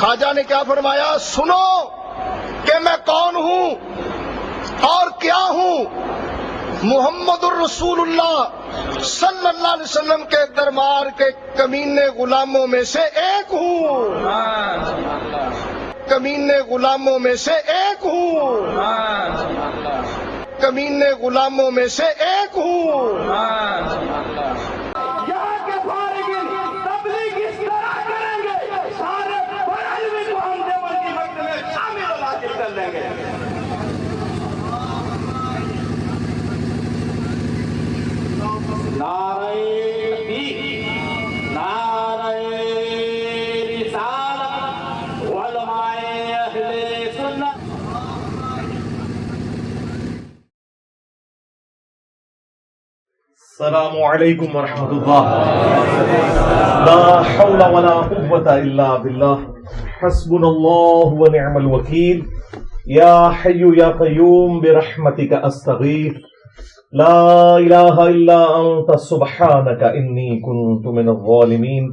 خواجہ نے کیا فرمایا؟ سنو کہ میں کون ہوں اور کیا ہوں؟ محمد الرسول اللہ صلی اللہ علیہ وسلم کے دربار کے کمینے غلاموں میں سے ایک ہوں۔ کمینے غلاموں میں سے ایک ہوں۔ کمینے غلاموں میں سے ایک ہوں۔ السلام علیکم ورحمۃ اللہ لا حول ولا قوة الا بالله. حسبنا الله ونعم الوكيل. يا حي يا قيوم، برحمتك استغيث لا اله الا انت سبحانك اني كنت من الظالمين.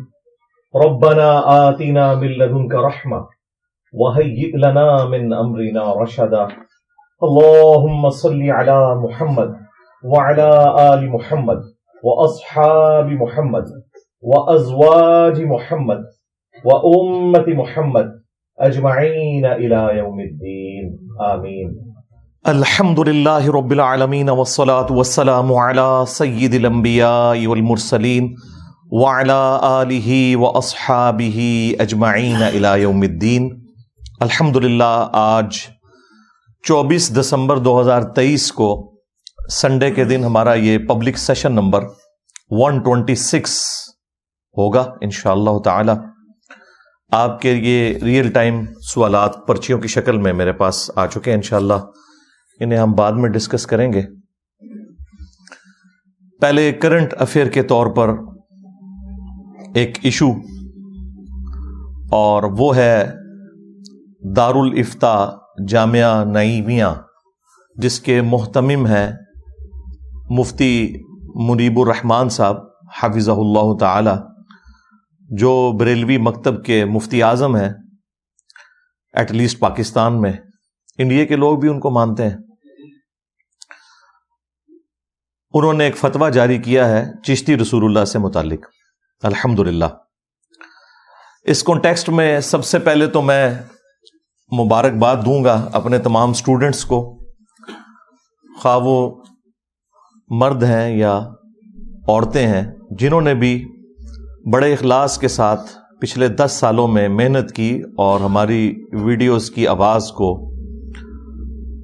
ربنا آتنا من لدنك رحمة، وهيئ لنا من امرنا رشدا. اللهم صل على محمد وعلى آل محمد وأصحاب محمد وأزواج محمد وأمة محمد أجمعين إلى يوم الدين. آمين. الحمد لله رب العالمين والصلاة والسلام على سيد الأنبياء والمرسلين وعلى آله وأصحابه أجمعين إلى يوم الدين. الحمد للہ آج چوبیس دسمبر دو ہزار تیئیس کو سنڈے کے دن ہمارا یہ پبلک سیشن نمبر 126 ہوگا انشاءاللہ اللہ تعالی آپ کے یہ ریئل ٹائم سوالات پرچیوں کی شکل میں میرے پاس آ چکے ہیں انشاءاللہ انہیں ہم بعد میں ڈسکس کریں گے پہلے کرنٹ افیئر کے طور پر ایک ایشو اور وہ ہے دارالافتا جامعہ نعیمیہ جس کے محتمم ہیں مفتی منیب الرحمان صاحب حافظ اللہ تعالی، جو بریلوی مکتب کے مفتی اعظم ہیں ایٹ لیسٹ پاکستان میں۔ انڈیا کے لوگ بھی ان کو مانتے ہیں۔ انہوں نے ایک فتویٰ جاری کیا ہے چشتی رسول اللہ سے متعلق۔ الحمد اس کانٹیکسٹ میں سب سے پہلے تو میں مبارکباد دوں گا اپنے تمام اسٹوڈنٹس کو۔ خواہ وہ مرد ہیں یا عورتیں ہیں، جنہوں نے بھی بڑے اخلاص کے ساتھ پچھلے دس سالوں میں محنت کی اور ہماری ویڈیوز کی آواز کو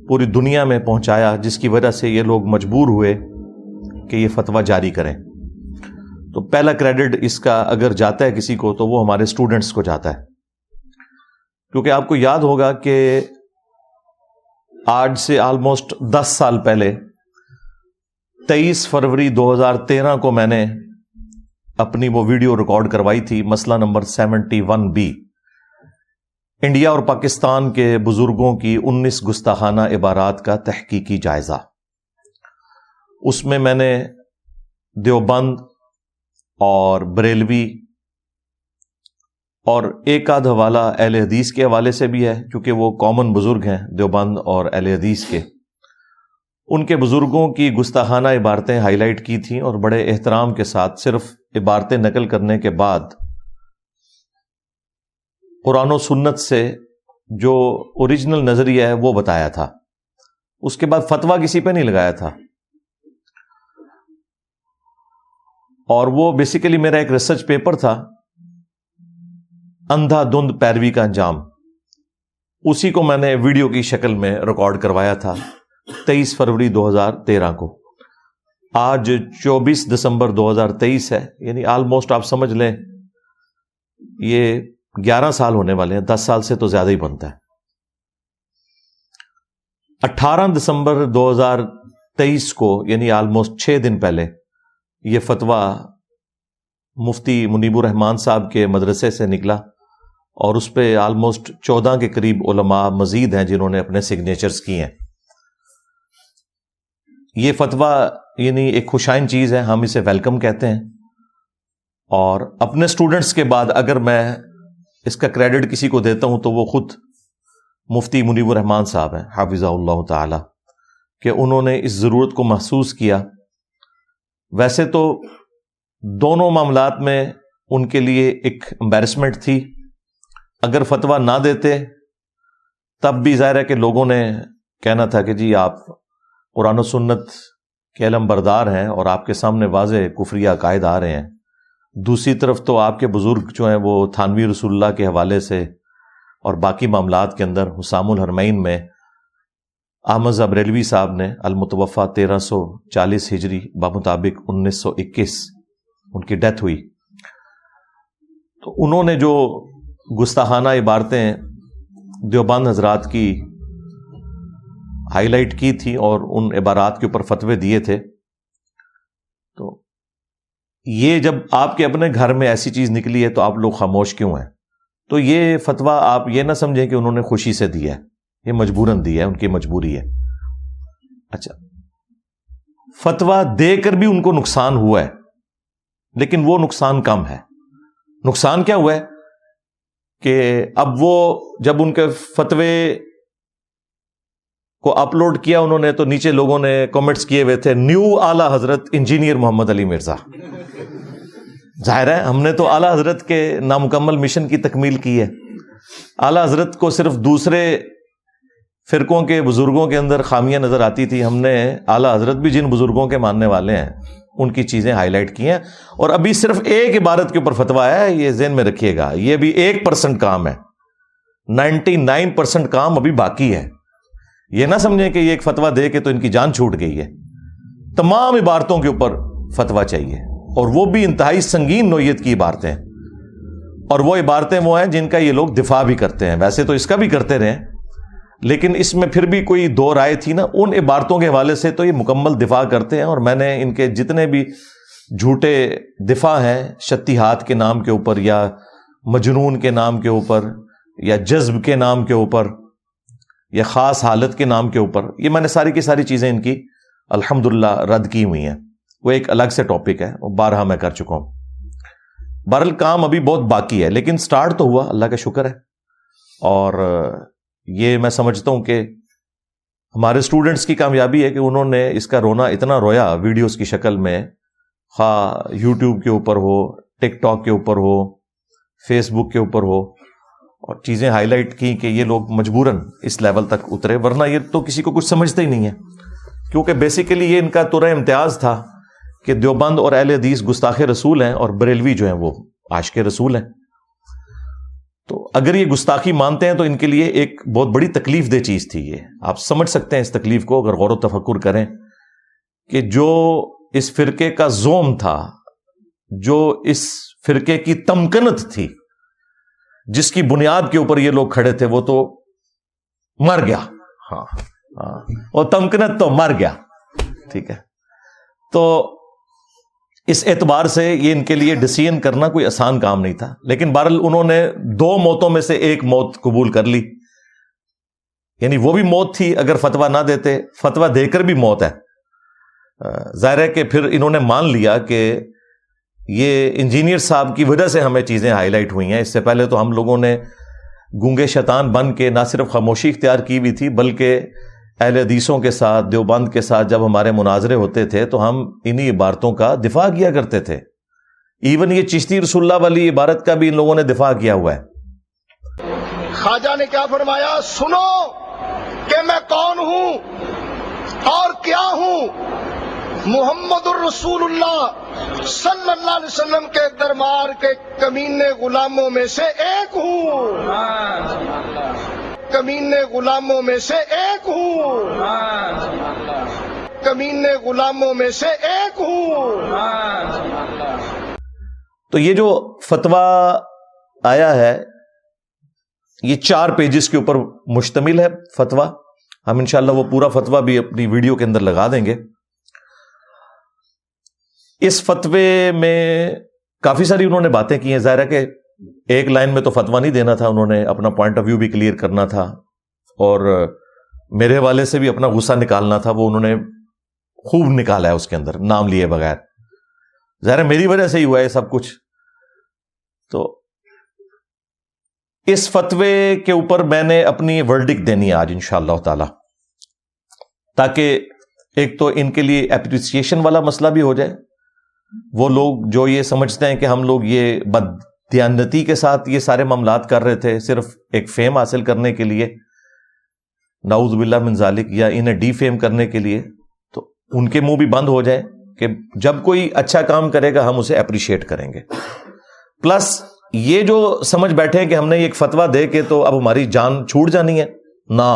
پوری دنیا میں پہنچایا، جس کی وجہ سے یہ لوگ مجبور ہوئے کہ یہ فتویٰ جاری کریں۔ تو پہلا کریڈٹ اس کا اگر جاتا ہے کسی کو، تو وہ ہمارے اسٹوڈنٹس کو جاتا ہے۔ کیونکہ آپ کو یاد ہوگا کہ آج سے آلموسٹ دس سال پہلے تیئیس فروری دو ہزار تیرہ کو میں نے اپنی وہ ویڈیو ریکارڈ کروائی تھی، مسئلہ number seventy one B. India اور پاکستان کے بزرگوں کی انیس گستاخانہ عبارات کا تحقیقی جائزہ۔ اس میں میں نے دیوبند اور بریلوی اور ایک آدھ حوالہ اہل حدیث کے حوالے سے بھی ہے، کیونکہ وہ کامن بزرگ ہیں، دیوبند اور اہل حدیث کے۔ ان کے بزرگوں کی گستاخانہ عبارتیں ہائی لائٹ کی تھیں اور بڑے احترام کے ساتھ صرف عبارتیں نقل کرنے کے بعد قرآن و سنت سے جو اوریجنل نظریہ ہے وہ بتایا تھا۔ اس کے بعد فتویٰ کسی پہ نہیں لگایا تھا۔ اور وہ بیسیکلی میرا ایک ریسرچ پیپر تھا۔ اندھا دھند پیروی کا انجام۔ اسی کو میں نے ویڈیو کی شکل میں ریکارڈ کروایا تھا۔ تیئیس فروری دو ہزار تیرہ کو۔ آج چوبیس دسمبر دو ہزار تیئیس ہے یعنی آلموسٹ آپ سمجھ لیں، یہ گیارہ سال ہونے والے ہیں، دس سال سے تو زیادہ ہی بنتا ہے۔ اٹھارہ دسمبر دو ہزار تیئیس کو یعنی آلموسٹ چھ دن پہلے، یہ فتویٰ مفتی منیب الرحمان صاحب کے مدرسے سے نکلا اور اس پہ آلموسٹ چودہ کے قریب علماء مزید ہیں جنہوں نے اپنے سگنیچرز کی ہیں۔ یہ فتویٰ یعنی ایک خوشائن چیز ہے، ہم اسے ویلکم کہتے ہیں۔ اور اپنے اسٹوڈنٹس کے بعد اگر میں اس کا کریڈٹ کسی کو دیتا ہوں تو وہ خود مفتی منیب الرحمان صاحب ہیں حافظ اللہ تعالی، کہ انہوں نے اس ضرورت کو محسوس کیا۔ ویسے تو دونوں معاملات میں ان کے لیے ایک امبیرسمنٹ تھی۔ اگر فتویٰ نہ دیتے، تب بھی ظاہر ہے کہ لوگوں نے کہنا تھا کہ جی آپ قرآن و سنت کے علم بردار ہیں اور آپ کے سامنے واضح کفریہ عقائد آ رہے ہیں۔ دوسری طرف تو آپ کے بزرگ جو ہیں وہ تھانوی رسول اللہ کے حوالے سے اور باقی معاملات کے اندر حسام الحرمین میں احمد زبریلوی صاحب نے المتوفہ تیرہ سو چالیس ہجری بمطابق انیس سو اکیس ان کی ڈیتھ ہوئی۔ تو انہوں نے جو گستاحانہ عبارتیں دیوبند حضرات کی ہائی لائٹ کی تھی اور ان عبارات کے اوپر فتوے دیے تھے۔ تو یہ جب آپ کے اپنے گھر میں ایسی چیز نکلی ہے تو آپ لوگ خاموش کیوں ہیں؟ تو یہ فتویٰ آپ یہ نہ سمجھیں کہ انہوں نے خوشی سے دیا ہے۔ یہ مجبوراً دیا ہے، ان کی مجبوری ہے۔ اچھا۔ فتویٰ دے کر بھی ان کو نقصان ہوا ہے، لیکن وہ نقصان کم ہے۔ نقصان کیا ہوا ہے؟ کہ اب وہ جب ان کے فتوے کو اپلوڈ کیا انہوں نے تو نیچے لوگوں نے کامنٹس کیے ہوئے تھے نیو اعلی حضرت انجینئر محمد علی مرزا. ظاہر ہے، ہم نے تو اعلی حضرت کے نامکمل مشن کی تکمیل کی ہے۔ اعلی حضرت کو صرف دوسرے فرقوں کے بزرگوں کے اندر خامیاں نظر آتی تھی ہم نے اعلی حضرت بھی جن بزرگوں کے ماننے والے ہیں، ان کی چیزیں ہائی لائٹ کی ہیں۔ اور ابھی صرف ایک عبارت کے اوپر فتوا ہے، یہ ذہن میں رکھیے گا، یہ بھی ایک پرسنٹ کام ہے۔ نائنٹی نائن پرسینٹ کام ابھی باقی ہے۔ یہ نہ سمجھیں کہ یہ ایک فتوا دے کے تو ان کی جان چھوٹ گئی ہے۔ تمام عبارتوں کے اوپر فتوا چاہیے۔ اور وہ بھی انتہائی سنگین نوعیت کی عبارتیں اور وہ عبارتیں وہ ہیں جن کا یہ لوگ دفاع بھی کرتے ہیں۔ ویسے تو اس کا بھی کرتے رہے۔ لیکن اس میں پھر بھی کوئی دو رائے تھی نا، ان عبارتوں کے حوالے سے تو یہ مکمل دفاع کرتے ہیں۔ اور میں نے ان کے جتنے بھی جھوٹے دفاع ہیں شتی ہاتھ کے نام کے اوپر یا مجنون کے نام کے اوپر یا جذب کے نام کے اوپر یا خاص حالت کے نام کے اوپر، یہ میں نے ساری کی ساری چیزیں ان کی الحمد رد کی ہوئی ہیں۔ وہ ایک الگ سے ٹاپک ہے، وہ بارہ میں کر چکا ہوں۔ بہرل کام ابھی بہت باقی ہے، لیکن سٹارٹ تو ہوا، اللہ کا شکر ہے۔ اور یہ میں سمجھتا ہوں کہ ہمارے اسٹوڈنٹس کی کامیابی ہے کہ انہوں نے اس کا رونا اتنا رویا ویڈیوز کی شکل میں۔ خواہ یوٹیوب کے اوپر ہو ٹک ٹاک کے اوپر ہو فیس بک کے اوپر ہو۔ اور چیزیں ہائی لائٹ کی کہ یہ لوگ مجبوراً اس لیول تک اترے، ورنہ یہ تو کسی کو کچھ سمجھتے ہی نہیں ہے کیونکہ بیسیکلی یہ ان کا ترہ امتیاز تھا کہ دیوبند اور اہل حدیث گستاخ رسول ہیں اور بریلوی جو ہیں وہ آش کے رسول ہیں۔ تو اگر یہ گستاخی مانتے ہیں تو ان کے لیے ایک بہت بڑی تکلیف دہ چیز تھی یہ۔ آپ سمجھ سکتے ہیں اس تکلیف کو اگر غور و تفکر کریں کہ جو اس فرقے کا زوم تھا، جو اس فرقے کی تمکنت تھی جس کی بنیاد کے اوپر یہ لوگ کھڑے تھے وہ تو مر گیا۔ ہاں۔ ہاں۔ تمکنت تو مر گیا۔ ٹھیک ہے۔ تو اس اعتبار سے یہ ان کے لیے ڈسیزن کرنا کوئی آسان کام نہیں تھا۔ لیکن بہرحال انہوں نے دو موتوں میں سے ایک موت قبول کر لی۔ یعنی وہ بھی موت تھی اگر فتوا نہ دیتے فتوا دے کر بھی موت ہے۔ ظاہر ہے کہ پھر انہوں نے مان لیا کہ یہ انجینئر صاحب کی وجہ سے ہمیں چیزیں ہائی لائٹ ہوئی ہیں۔ اس سے پہلے تو ہم لوگوں نے گونگے شیطان بن کے نہ صرف خاموشی اختیار کی ہوئی تھی، بلکہ اہل حدیثوں کے ساتھ، دیوبند کے ساتھ جب ہمارے مناظرے ہوتے تھے تو ہم انہی عبارتوں کا دفاع کیا کرتے تھے۔ ایون یہ چشتی رسول اللہ والی عبارت کا بھی ان لوگوں نے دفاع کیا ہوا ہے۔ خواجہ نے کیا فرمایا؟ سنو کہ میں کون ہوں اور کیا ہوں؟ محمد الرسول اللہ صلی اللہ علیہ وسلم کے دربار کے کمین غلاموں میں سے ایک ہوں۔ کمین غلاموں میں سے ایک ہوں۔ کمین غلاموں میں سے ایک ہوں۔ تو یہ جو فتوا آیا ہے، یہ چار پیجز کے اوپر مشتمل ہے فتوا ہم انشاءاللہ وہ پورا فتوا بھی اپنی ویڈیو کے اندر لگا دیں گے۔ اس فتوے میں کافی ساری انہوں نے باتیں کی ہیں۔ ظاہر ہے کہ ایک لائن میں تو فتوا نہیں دینا تھا، انہوں نے اپنا پوائنٹ آف ویو بھی کلیئر کرنا تھا اور میرے حوالے سے بھی اپنا غصہ نکالنا تھا، وہ انہوں نے خوب نکالا ہے اس کے اندر، نام لیے بغیر۔ ظاہر میری وجہ سے ہی ہوا ہے سب کچھ۔ تو اس فتوے کے اوپر میں نے اپنی ورڈک دینی ہے آج ان شاء اللہ تعالی۔ تاکہ ایک تو ان کے لیے اپریسیشن والا مسئلہ بھی ہو جائے۔ وہ لوگ جو یہ سمجھتے ہیں کہ ہم لوگ یہ بدیانتی کے ساتھ یہ سارے معاملات کر رہے تھے صرف ایک فیم حاصل کرنے کے لیے ناؤز باللہ من ذالک، یا انہیں ڈی فیم کرنے کے لیے، تو ان کے منہ بھی بند ہو جائے کہ جب کوئی اچھا کام کرے گا، ہم اسے اپریشیٹ کریں گے۔ پلس یہ جو سمجھ بیٹھے کہ ہم نے ایک فتوا دے کے تو اب ہماری جان چھوٹ جانی ہے، نہ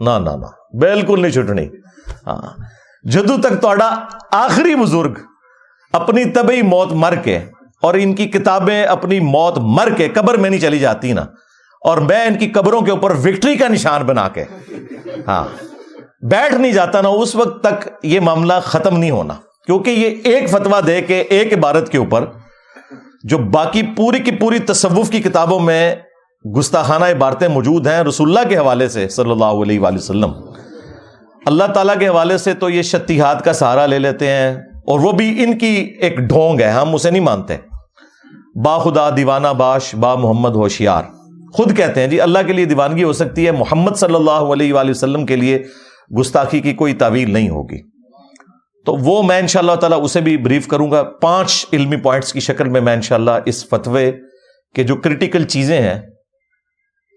نہ نہ بالکل نہیں چھٹنی ہاں جدو تک تو آخری بزرگ اپنی طبی موت مر کے اور ان کی کتابیں اپنی موت مر کے قبر میں نہیں چلی جاتی نا۔ اور میں ان کی قبروں کے اوپر وکٹری کا نشان بنا کے۔ ہاں۔ بیٹھ نہیں جاتا نا، اس وقت تک یہ معاملہ ختم نہیں ہونا۔ کیونکہ یہ ایک فتوا دے کے ایک عبارت کے اوپر جو باقی پوری کی پوری تصوف کی کتابوں میں گستاخانہ عبارتیں موجود ہیں رسول اللہ کے حوالے سے صلی اللہ علیہ وآلہ وسلم۔ اللہ تعالیٰ کے حوالے سے تو یہ شتیحات کا سہارا لے لیتے ہیں۔ اور وہ بھی ان کی ایک ڈھونگ ہے، ہم اسے نہیں مانتے۔ با خدا دیوانہ باش، با محمد ہوشیار۔ خود کہتے ہیں جی اللہ کے لیے دیوانگی ہو سکتی ہے، محمد صلی اللہ علیہ وآلہ وسلم کے لیے گستاخی کی کوئی تعویل نہیں ہوگی۔ تو وہ میں ان شاء اللہ تعالیٰ اسے بھی بریف کروں گا۔ پانچ علمی پوائنٹس کی شکل میں میں ان شاء اللہ اس فتوے کے جو کرٹیکل چیزیں ہیں،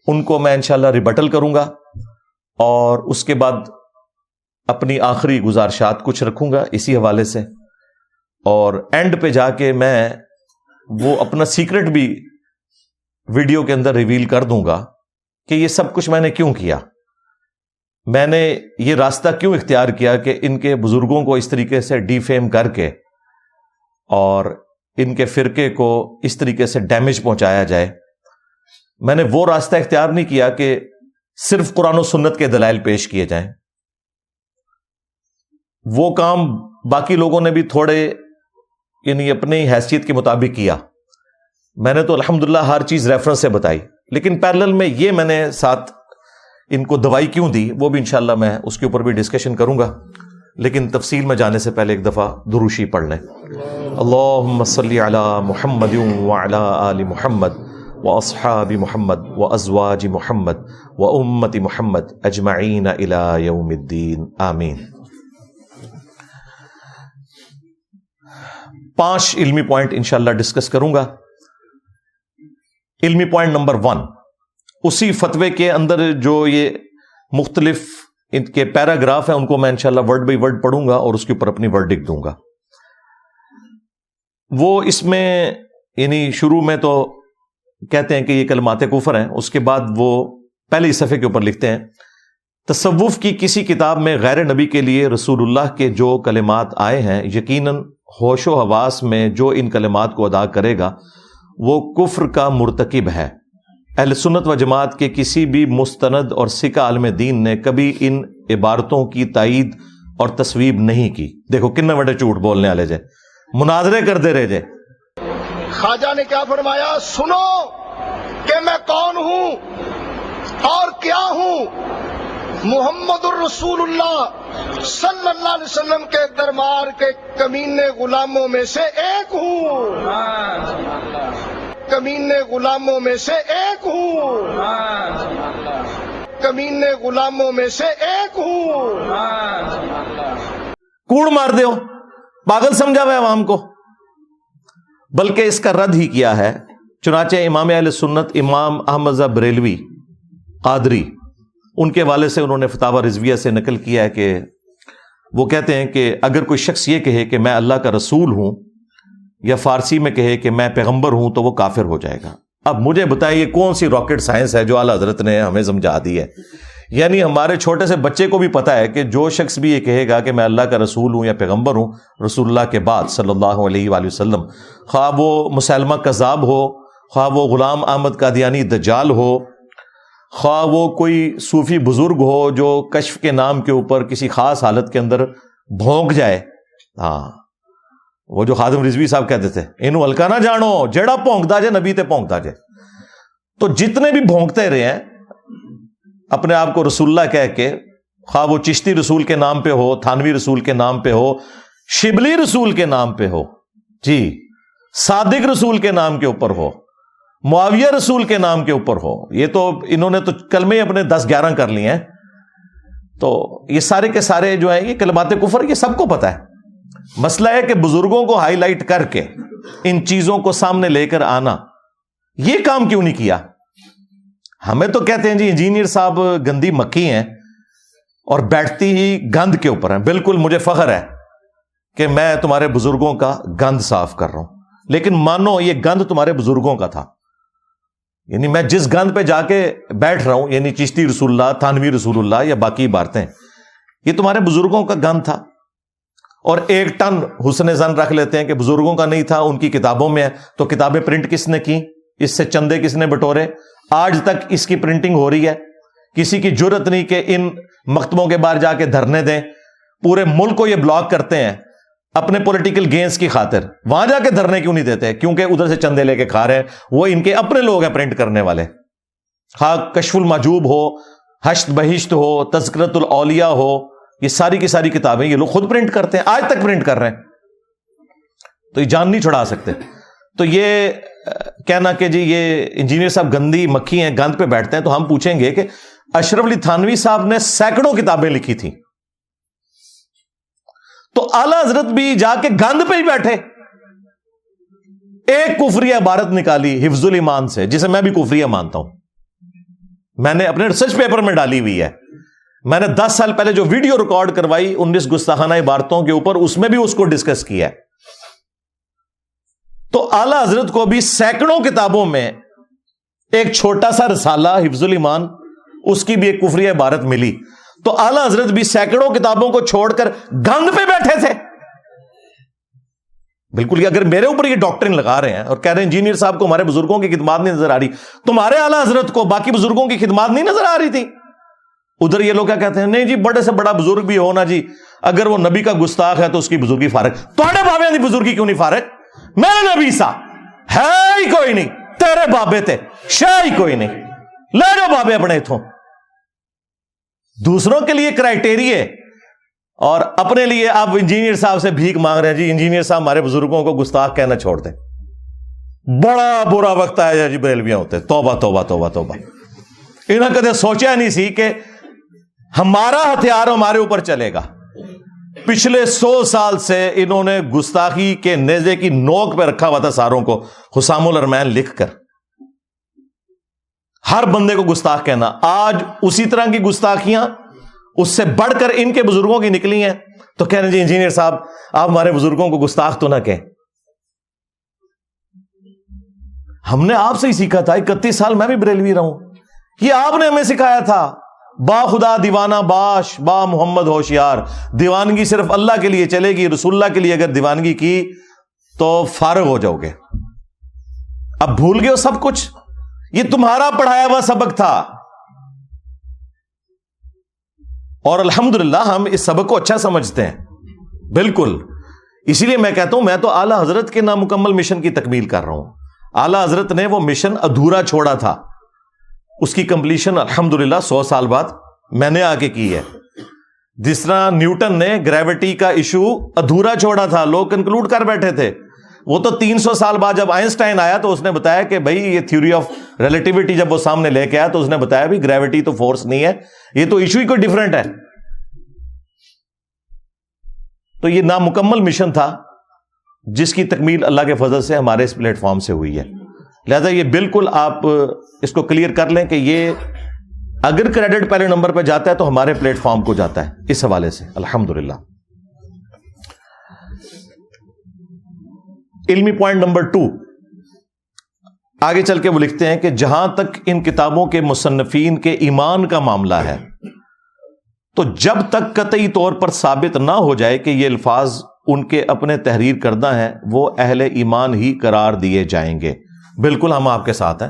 ان کو میں ان شاء اللہ ریبٹل کروں گا۔ اور اس کے بعد اپنی آخری گزارشات کچھ رکھوں گا۔ اسی حوالے سے اور اینڈ پہ جا کے میں وہ اپنا سیکرٹ بھی ویڈیو کے اندر ریویل کر دوں گا کہ یہ سب کچھ میں نے کیوں کیا؟ میں نے یہ راستہ کیوں اختیار کیا کہ ان کے بزرگوں کو اس طریقے سے ڈی فیم کر کے اور ان کے فرقے کو اس طریقے سے ڈیمیج پہنچایا جائے؟ میں نے وہ راستہ اختیار نہیں کیا کہ صرف قرآن و سنت کے دلائل پیش کیے جائیں۔ وہ کام باقی لوگوں نے بھی تھوڑے یعنی اپنی حیثیت کے مطابق کیا۔ میں نے تو الحمدللہ ہر چیز ریفرنس سے بتائی، لیکن پیرل میں یہ میں نے ساتھ ان کو دوائی کیوں دی، وہ بھی انشاءاللہ میں اس کے اوپر بھی ڈسکشن کروں گا۔ لیکن تفصیل میں جانے سے پہلے ایک دفعہ دروشی پڑھ لیں۔ اللہ صلی علی محمد وعلی آل محمد و اصحاب محمد و ازواج محمد و امت محمد اجمعین الى یوم الدین، آمین۔ پانچ علمی پوائنٹ انشاءاللہ ڈسکس کروں گا۔ علمی پوائنٹ نمبر ون اسی فتوے کے اندر جو یہ مختلف ان کے پیراگراف ہیں، ان کو میں انشاءاللہ ورڈ بائی ورڈ پڑھوں گا اور اس کے اوپر اپنی ورڈ لکھ دوں گا۔ وہ اس میں یعنی شروع میں تو کہتے ہیں کہ یہ کلمات کفر ہیں، اس کے بعد وہ پہلے اس صفحے کے اوپر لکھتے ہیں، تصوف کی کسی کتاب میں غیر نبی کے لیے رسول اللہ کے جو کلمات آئے ہیں، یقیناً ہوش و حواس میں جو ان کلمات کو ادا کرے گا، وہ کفر کا مرتکب ہے۔ اہل سنت و جماعت کے کسی بھی مستند اور سکھ عالم دین نے کبھی ان عبارتوں کی تائید اور تصویب نہیں کی۔ دیکھو کن بڑے جھوٹ بولنے والے جے۔ مناظرے کر دے رہے جے۔ خواجہ نے کیا فرمایا؟ سنو کہ میں کون ہوں اور کیا ہوں؟ محمد الرسول اللہ۔ صلی اللہ علیہ وسلم کے دربار کے کمینے غلاموں میں سے ایک ہوں۔ کمینے غلاموں میں سے ایک ہوں۔ کمینے غلاموں میں سے ایک ہوں۔ کوڑ مار دو پاگل سمجھا ہوا عوام کو۔ بلکہ اس کا رد ہی کیا ہے۔ چنانچہ امام علیہ سنت امام احمد بریلوی، قادری۔ ان کے والے سے انہوں نے فتح رضویہ سے نقل کیا ہے کہ وہ کہتے ہیں کہ اگر کوئی شخص یہ کہے کہ میں اللہ کا رسول ہوں یا فارسی میں کہے کہ میں پیغمبر ہوں تو وہ کافر ہو جائے گا۔ اب مجھے بتائیے کون سی راکٹ سائنس ہے جو اعلیٰ حضرت نے ہمیں سمجھا دی ہے؟ یعنی ہمارے چھوٹے سے بچے کو بھی پتا ہے کہ جو شخص بھی یہ کہے گا کہ میں اللہ کا رسول ہوں یا پیغمبر ہوں، رسول اللہ کے بعد صلی اللہ علیہ وآلہ وسلم، خواہ وہ مسلمہ کذاب ہو، خواہ وہ غلام احمد قادیانی دجال ہو خواہ وہ کوئی صوفی بزرگ ہو جو کشف کے نام کے اوپر کسی خاص حالت کے اندر بھونک جائے۔ ہاں وہ جو خادم رضوی صاحب کہتے تھے، انہوں ہلکا نہ جانو جڑا پونکتا جائے، نبی تے پونکتا جائے۔ تو جتنے بھی بھونکتے رہے ہیں، اپنے آپ کو رسول اللہ کہہ کے، خواہ وہ چشتی رسول کے نام پہ ہو، تھانوی رسول کے نام پہ ہو، شبلی رسول کے نام پہ ہو جی صادق رسول کے نام کے اوپر ہو۔ معاویہ رسول کے نام کے اوپر ہو۔ یہ تو انہوں نے تو کلمے اپنے دس گیارہ کر لیے ہیں۔ تو یہ سارے کے سارے جو ہیں، یہ کلمات کفر، یہ سب کو پتا ہے۔ مسئلہ ہے کہ بزرگوں کو ہائی لائٹ کر کے ان چیزوں کو سامنے لے کر آنا، یہ کام کیوں نہیں کیا؟ ہمیں تو کہتے ہیں جی انجینئر صاحب گندی مکھی ہیں اور بیٹھتی ہی گند کے اوپر ہیں۔ بالکل مجھے فخر ہے کہ میں تمہارے بزرگوں کا گند صاف کر رہا ہوں۔ لیکن مانو، یہ گند تمہارے بزرگوں کا تھا۔ یعنی میں جس گند پہ جا کے بیٹھ رہا ہوں یعنی چشتی رسول اللہ، تھانوی رسول اللہ یا باقی عبارتیں، یہ تمہارے بزرگوں کا گند تھا۔ اور ایک ٹن حسن زن رکھ لیتے ہیں کہ بزرگوں کا نہیں تھا، ان کی کتابوں میں ہے۔ تو کتابیں پرنٹ کس نے کی؟ اس سے چندے کس نے بٹورے؟ آج تک اس کی پرنٹنگ ہو رہی ہے۔ کسی کی ضرورت نہیں کہ ان مکتبوں کے باہر جا کے دھرنے دیں۔ پورے ملک کو یہ بلاک کرتے ہیں۔ اپنے پولیٹیکل گینز کی خاطر۔ وہاں جا کے دھرنے کیوں نہیں دیتے؟ کیونکہ ادھر سے چندے لے کے کھا رہے ہیں۔ وہ ان کے اپنے لوگ ہیں پرنٹ کرنے والے۔ ہاں کشف المجوب ہو حشت بہشت ہو تذکرت الاولیاء ہو، یہ ساری کی ساری کتابیں یہ لوگ خود پرنٹ کرتے ہیں۔ آج تک پرنٹ کر رہے ہیں۔ تو یہ جان نہیں چھڑا سکتے۔ تو یہ کہنا کہ جی یہ انجینئر صاحب گندی مکھی ہیں، گند پہ بیٹھتے ہیں، تو ہم پوچھیں گے کہ اشرف علی تھانوی صاحب نے سینکڑوں کتابیں لکھی تھیں۔ تو اعلی حضرت بھی جا کے گند پہ ہی بیٹھے۔ ایک کفری عبارت نکالی حفظ المان سے، جسے میں بھی کفری مانتا ہوں۔ میں نے اپنے ریسرچ پیپر میں ڈالی ہوئی ہے۔ میں نے دس سال پہلے جو ویڈیو ریکارڈ کروائی انیس گستاخانہ عبارتوں کے اوپر، اس میں بھی اس کو ڈسکس کیا ہے۔ تو اعلی حضرت کو بھی سینکڑوں کتابوں میں ایک چھوٹا سا رسالہ حفظ المان اس کی بھی ایک کفری عبارت ملی۔ تو اعلی حضرت بھی سینکڑوں کتابوں کو چھوڑ کر گند پہ بیٹھے تھے۔ بالکل اگر میرے اوپر یہ ڈاکٹرین لگا رہے ہیں اور کہہ رہے ہیں انجینئر صاحب کو ہمارے بزرگوں کی خدمات نہیں نظر آ رہی، تمہارے اعلی حضرت کو باقی بزرگوں کی خدمات نہیں نظر آ رہی تھی۔ ادھر یہ لوگ کیا کہتے ہیں، نہیں جی بڑے سے بڑا بزرگ بھی ہونا جی اگر وہ نبی کا گستاخ ہے تو اس کی بزرگی فارغ۔ تھوڑے بابے کی بزرگی کیوں نہیں فارغ؟ میرے نبی سا ہے ہی کوئی نہیں، تیرے بابے تھے شہ ہی کوئی نہیں۔ لے جاؤ بابے اپنے اتوں دوسروں کے لیے کرائٹیریا اور اپنے لیے آپ انجینئر صاحب سے بھیک مانگ رہے ہیں۔ جی انجینئر صاحب ہمارے بزرگوں کو گستاخ کہنا چھوڑ دیں۔ بڑا برا وقت آیا جی بریلویاں ہوتے۔ توبہ توبہ توبہ توبہ۔ انہوں نے کدے سوچا نہیں سی کہ ہمارا ہتھیار ہمارے اوپر چلے گا۔ پچھلے سو سال سے انہوں نے گستاخی کے نیزے کی نوک پہ رکھا ہوا تھا ساروں کو۔ حسام الرمین لکھ کر۔ ہر بندے کو گستاخ کہنا۔ آج اسی طرح کی گستاخیاں اس سے بڑھ کر ان کے بزرگوں کی نکلی ہیں۔ تو کہہ رہے جی انجینئر صاحب، آپ ہمارے بزرگوں کو گستاخ تو نہ کہیں۔ ہم نے آپ سے ہی سیکھا تھا، اکتیس سال میں بھی بریلوی رہا ہوں یہ آپ نے ہمیں سکھایا تھا۔ با خدا دیوانہ باش، با محمد ہوشیار۔ دیوانگی صرف اللہ کے لیے چلے گی، رسول اللہ کے لیے اگر دیوانگی کی تو فارغ ہو جاؤ گے۔ اب بھول گئے ہو سب کچھ؟ یہ تمہارا پڑھایا ہوا سبق تھا۔ اور الحمد ہم اس سبق کو اچھا سمجھتے ہیں۔ بالکل۔ اسی لیے میں کہتا ہوں، میں تو اعلی حضرت کے نامکمل مشن کی تکمیل کر رہا ہوں۔ اعلی حضرت نے وہ مشن ادھورا چھوڑا تھا۔ اس کی کمپلیشن الحمد للہ سو سال بعد میں نے آ کے کی ہے۔ جس طرح نیوٹن نے گریوٹی کا ایشو ادھورا چھوڑا تھا، لوگ کنکلوڈ کر بیٹھے تھے۔ وہ تو تین سو سال بعد جب آئنسٹائن آیا تو اس نے بتایا کہ بھائی یہ تھیوری آف ریلیٹیوٹی جب وہ سامنے لے کے آیا تو اس نے بتایا بھی گریوٹی تو فورس نہیں ہے، یہ تو ایشو ہی کوئی ڈفرنٹ ہے۔ تو یہ نامکمل مشن تھا، جس کی تکمیل اللہ کے فضل سے ہمارے اس پلیٹ فارم سے ہوئی ہے۔ لہذا یہ بالکل آپ اس کو کلیئر کر لیں کہ یہ اگر کریڈٹ پہلے نمبر پہ جاتا ہے تو ہمارے پلیٹ فارم کو جاتا ہے، اس حوالے سے۔ الحمد للہ علمی پوائنٹ نمبر ٹو آگے چل کے وہ لکھتے ہیں کہ جہاں تک ان کتابوں کے مصنفین کے ایمان کا معاملہ ہے، تو جب تک قطعی طور پر ثابت نہ ہو جائے کہ یہ الفاظ ان کے اپنے تحریر کردہ ہیں، وہ اہل ایمان ہی قرار دیے جائیں گے۔ بالکل ہم آپ کے ساتھ ہیں۔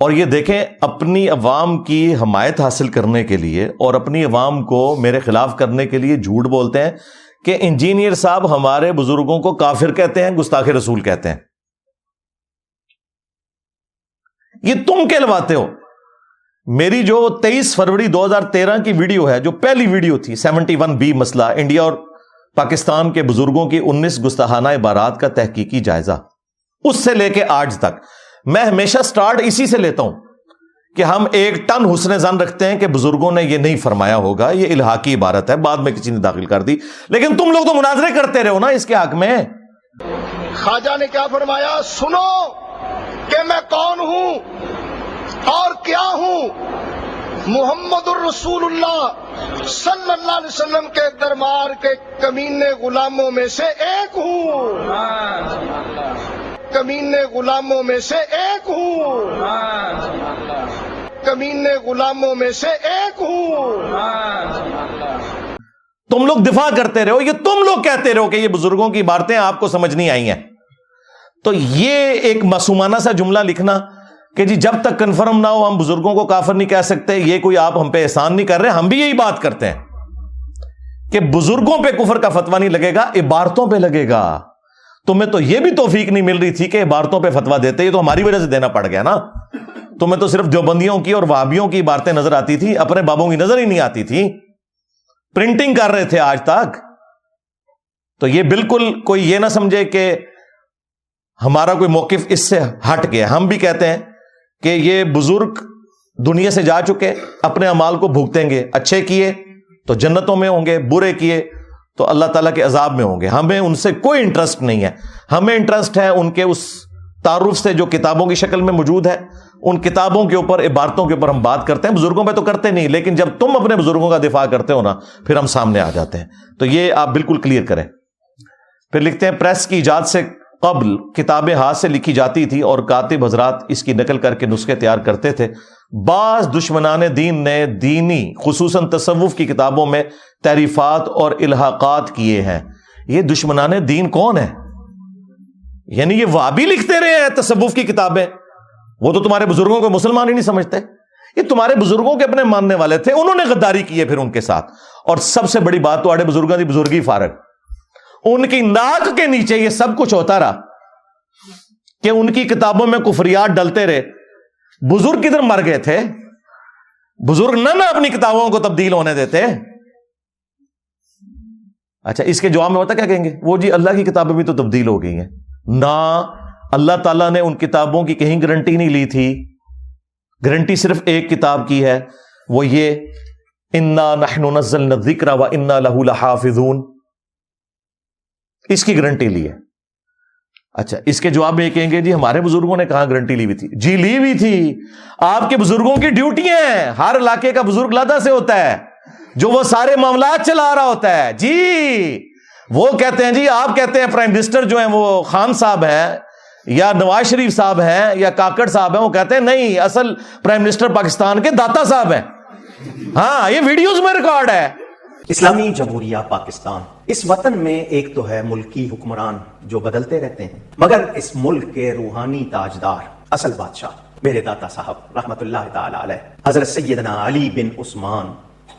اور یہ دیکھیں، اپنی عوام کی حمایت حاصل کرنے کے لیے اور اپنی عوام کو میرے خلاف کرنے کے لیے جھوٹ بولتے ہیں۔ کہ انجینئر صاحب ہمارے بزرگوں کو کافر کہتے ہیں، گستاخ رسول کہتے ہیں۔ یہ تم کہلواتے ہو۔ میری جو تیئیس فروری دو ہزار تیرہ کی ویڈیو ہے، جو پہلی ویڈیو تھی، سیونٹی ون بی مسئلہ، انڈیا اور پاکستان کے بزرگوں کی انیس گستاحانہ عبارات کا تحقیقی جائزہ۔ اس سے لے کے آج تک۔ میں ہمیشہ سٹارٹ اسی سے لیتا ہوں۔ کہ ہم ایک ٹن حسن زن رکھتے ہیں کہ بزرگوں نے یہ نہیں فرمایا ہوگا، یہ الحاقی عبارت ہے، بعد میں کسی نے داخل کر دی۔ لیکن تم لوگ تو مناظرے کرتے رہے ہو نا اس کے حق میں۔ خواجہ نے کیا فرمایا؟ سنو کہ میں کون ہوں اور کیا ہوں؟ محمد الرسول اللہ صلی اللہ علیہ وسلم کے دربار کے کمینے غلاموں میں سے ایک ہوں۔ کمینے غلاموں میں سے ایک ہوں۔ کمینے غلاموں میں سے ایک ہوں۔ تم لوگ دفاع کرتے رہو، یہ تم لوگ کہتے رہو کہ یہ بزرگوں کی باتیں آپ کو سمجھ نہیں آئی ہیں۔ تو یہ ایک معصومانہ سا جملہ لکھنا کہ جی جب تک کنفرم نہ ہو، ہم بزرگوں کو کافر نہیں کہہ سکتے، یہ کوئی آپ ہم پہ احسان نہیں کر رہے، ہم بھی یہی بات کرتے ہیں کہ بزرگوں پہ کفر کا فتوا نہیں لگے گا، عبارتوں پہ لگے گا۔ تمہیں تو یہ بھی توفیق نہیں مل رہی تھی کہ عبارتوں پہ فتوا دیتے، یہ تو ہماری وجہ سے دینا پڑ گیا نا۔ تمہیں تو صرف دیوبندیوں کی اور وابیوں کی عبارتیں نظر آتی تھی، اپنے بابوں کی نظر ہی نہیں آتی تھی۔ پرنٹنگ کر رہے تھے آج تک۔ تو یہ بالکل کوئی یہ نہ سمجھے کہ ہمارا کوئی موقف اس سے ہٹ گیا۔ ہم بھی کہتے ہیں کہ یہ بزرگ دنیا سے جا چکے، اپنے امال کو بھگتیں گے۔ اچھے کیے تو جنتوں میں ہوں گے، برے کیے تو اللہ تعالیٰ کے عذاب میں ہوں گے۔ ہمیں ان سے کوئی انٹرسٹ نہیں ہے۔ ہمیں انٹرسٹ ہے ان کے اس تعارف سے جو کتابوں کی شکل میں موجود ہے۔ ان کتابوں کے اوپر، عبارتوں کے اوپر ہم بات کرتے ہیں، بزرگوں پہ تو کرتے نہیں، لیکن جب تم اپنے بزرگوں کا دفاع کرتے ہو نا، پھر ہم سامنے آ جاتے ہیں۔ تو یہ آپ بالکل کلیئر کریں۔ پھر لکھتے ہیں پریس کی ایجاد سے قبل کتابیں ہاتھ سے لکھی جاتی تھی اور کاتب حضرات اس کی نقل کر کے نسخے تیار کرتے تھے۔ بعض دشمنان دین نے دینی، خصوصاً تصوف کی کتابوں میں تعریفات اور الحاقات کیے ہیں۔ یہ دشمنان دین کون ہے یعنی یہ وابی لکھتے رہے ہیں تصوف کی کتابیں۔ وہ تو تمہارے بزرگوں کو مسلمان ہی نہیں سمجھتے۔ یہ تمہارے بزرگوں کے اپنے ماننے والے تھے، انہوں نے غداری کی ہے پھر ان کے ساتھ۔ اور سب سے بڑی بات تو آڑے بزرگوں کی بزرگی فارغ۔ ان کی ناک کے نیچے یہ سب کچھ ہوتا رہا۔ کہ ان کی کتابوں میں کفریات ڈلتے رہے۔ بزرگ کدھر مر گئے تھے؟ بزرگ نہ نہ اپنی کتابوں کو تبدیل ہونے دیتے۔ اچھا اس کے جواب میں ہوتا کیا کہیں گے؟ وہ جی اللہ کی کتابیں بھی تو تبدیل ہو گئی ہیں۔ نہ اللہ تعالیٰ نے ان کتابوں کی کہیں گارنٹی نہیں لی تھی۔ گارنٹی صرف ایک کتاب کی ہے، وہ یہ، انا نحن ذکر و انا لہو لحافظون اس کی گارنٹی لی ہے۔ اچھا اس کے جواب میں یہ کہیں گے جی ہمارے بزرگوں نے کہاں گارنٹی لی ہوئی تھی؟ جی لی ہوئی تھی۔ آپ کے بزرگوں کی ڈیوٹی ہیں۔ ہر علاقے کا بزرگ لادا سے ہوتا ہے، جو وہ سارے معاملات چلا رہا ہوتا ہے۔ جی وہ کہتے ہیں جی آپ کہتے ہیں، پرائم منسٹر جو ہیں، وہ خان صاحب ہیں۔ یا نواز شریف صاحب ہیں یا کاکڑ صاحب ہیں، وہ کہتے ہیں، نہیں، اصل پرائم منسٹر پاکستان کے داتا صاحب ہیں۔ ہاں یہ ویڈیوز میں ریکارڈ ہے۔ اسلامی جمہوریہ پاکستان۔ اس وطن میں ایک تو ہے ملکی حکمران جو بدلتے رہتے ہیں، مگر اس ملک کے روحانی تاجدار، اصل بادشاہ، میرے داتا صاحب، رحمت اللہ تعالی علیہ، حضرت سیدنا علی بن عثمان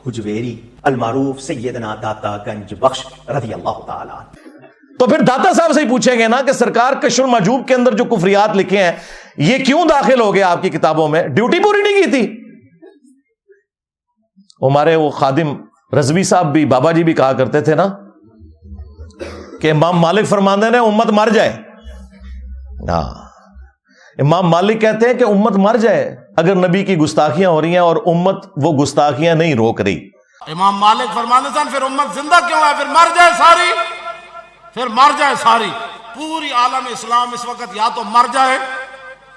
حجویری، المعروف سیدنا داتا گنج بخش رضی اللہ تعالی تو پھر داتا صاحب سے ہی پوچھیں گے نا کہ سرکار کشر مجوب کے اندر جو کفریات لکھے ہیں، یہ کیوں داخل ہو گیا آپ کی کتابوں میں؟ ڈیوٹی پوری نہیں کی تھی۔ ہمارے وہ خادم رضوی صاحب بھی، بابا جی بھی کہا کرتے تھے نا کہ امام مالک فرماندے نے امت مر جائے۔ نا امام مالک کہتے ہیں کہ امت مر جائے۔ اگر نبی کی گستاخیاں ہو رہی ہیں اور امت وہ گستاخیاں نہیں روک رہی۔ امام مالک فرمانے سن، پھر امت زندہ کیوں ہے؟ پھر مر جائے ساری۔ پھر مر جائے ساری۔ پوری عالم اسلام اس وقت یا تو مر جائے،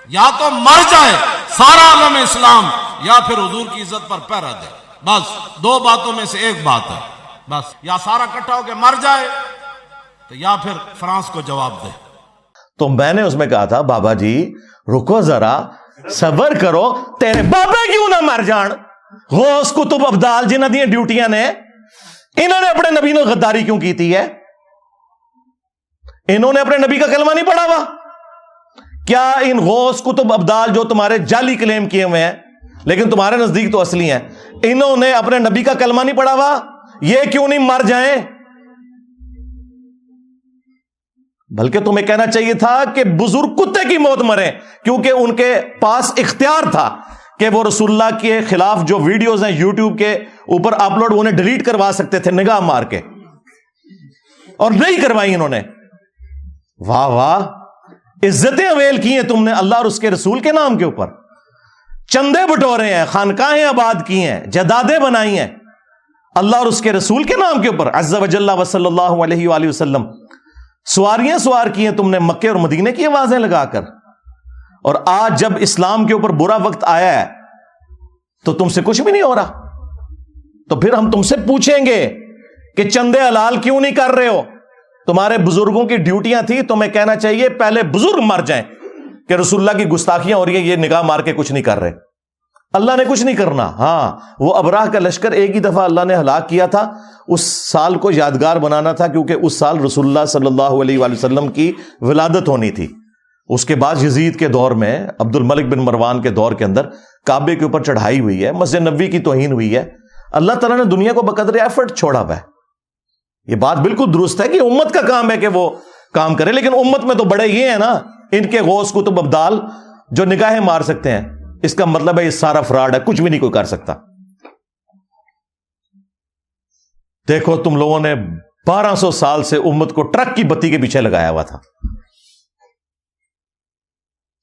یا تو مر جائے، سارا عالم اسلام، یا پھر حضور کی عزت پر پیرا دے۔ بس، دو باتوں میں سے ایک بات ہے۔ بس، یا سارا کٹھا ہو کے مر جائے، تو یا پھر فرانس کو جواب دے۔ تو میں نے اس میں کہا تھا، بابا جی رکو ذرا، صبر کرو، تیرے بابا کیوں نہ مر جان؟ غوث کتب ابدال، جنہ دیا ڈیوٹیاں نے، انہوں نے اپنے نبی نے غداری کیوں کیتی ہے؟ انہوں نے اپنے نبی کا کلمہ نہیں پڑھا ہوا۔ کیا ان غوث کتب ابدال جو تمہارے جعلی کلیم کیے ہوئے ہیں، لیکن تمہارے نزدیک تو اصلی ہیں، انہوں نے اپنے نبی کا کلمہ نہیں پڑھا ہوا۔ یہ کیوں نہیں مر جائیں؟ بلکہ تمہیں کہنا چاہیے تھا کہ بزرگ کتے کی موت مرے، کیونکہ ان کے پاس اختیار تھا کہ وہ رسول اللہ کے خلاف جو ویڈیوز ہیں یوٹیوب کے اوپر اپلوڈ انہیں ڈیلیٹ کروا سکتے تھے نگاہ مار کے۔ اور نہیں کروائی انہوں نے۔ واہ واہ، عزتیں اویل کی ہیں تم نے اللہ اور اس کے رسول کے نام کے اوپر۔ چندے بٹورے ہیں، خانقاہیں آباد کی ہیں، جدادیں بنائی ہیں۔ اللہ اور اس کے رسول کے نام کے اوپر، عز و جل و صلی اللہ علیہ وآلہ وسلم۔ سواریاں سوار کی ہیں تم نے مکے اور مدینے کی آوازیں لگا کر۔ اور آج جب اسلام کے اوپر برا وقت آیا ہے، تو تم سے کچھ بھی نہیں ہو رہا۔ تو پھر ہم تم سے پوچھیں گے کہ چندے حلال کیوں نہیں کر رہے ہو؟ تمہارے بزرگوں کی ڈیوٹیاں تھیں تمہیں کہنا چاہیے پہلے بزرگ مر جائیں کہ رسول اللہ کی گستاخیاں ہو رہی ہیں یہ نگاہ مار کے کچھ نہیں کر رہے۔ اللہ نے کچھ نہیں کرنا۔ ہاں وہ ابراہ کا لشکر ایک ہی دفعہ اللہ نے ہلاک کیا تھا۔ اس سال کو یادگار بنانا تھا کیونکہ اس سال رسول اللہ صلی اللہ علیہ وآلہ وسلم کی ولادت ہونی تھی۔ اس کے بعد یزید کے دور میں عبد الملک بن مروان کے دور کے اندر کعبے کے اوپر چڑھائی ہوئی ہے، مسجد نبی کی توہین ہوئی ہے۔ اللہ تعالیٰ نے دنیا کو بقدر ایفرٹ چھوڑا ہوا ہے۔ یہ بات بالکل درست ہے کہ امت کا کام ہے کہ وہ کام کرے، لیکن امت میں تو بڑے یہ ہیں نا، ان کے غوث کتب ابدال جو نگاہیں مار سکتے ہیں، اس کا مطلب ہے یہ سارا فراڈ ہے، کچھ بھی نہیں کوئی کر سکتا۔ دیکھو، تم لوگوں نے بارہ سو سال سے امت کو ٹرک کی بتی کے پیچھے لگایا ہوا تھا۔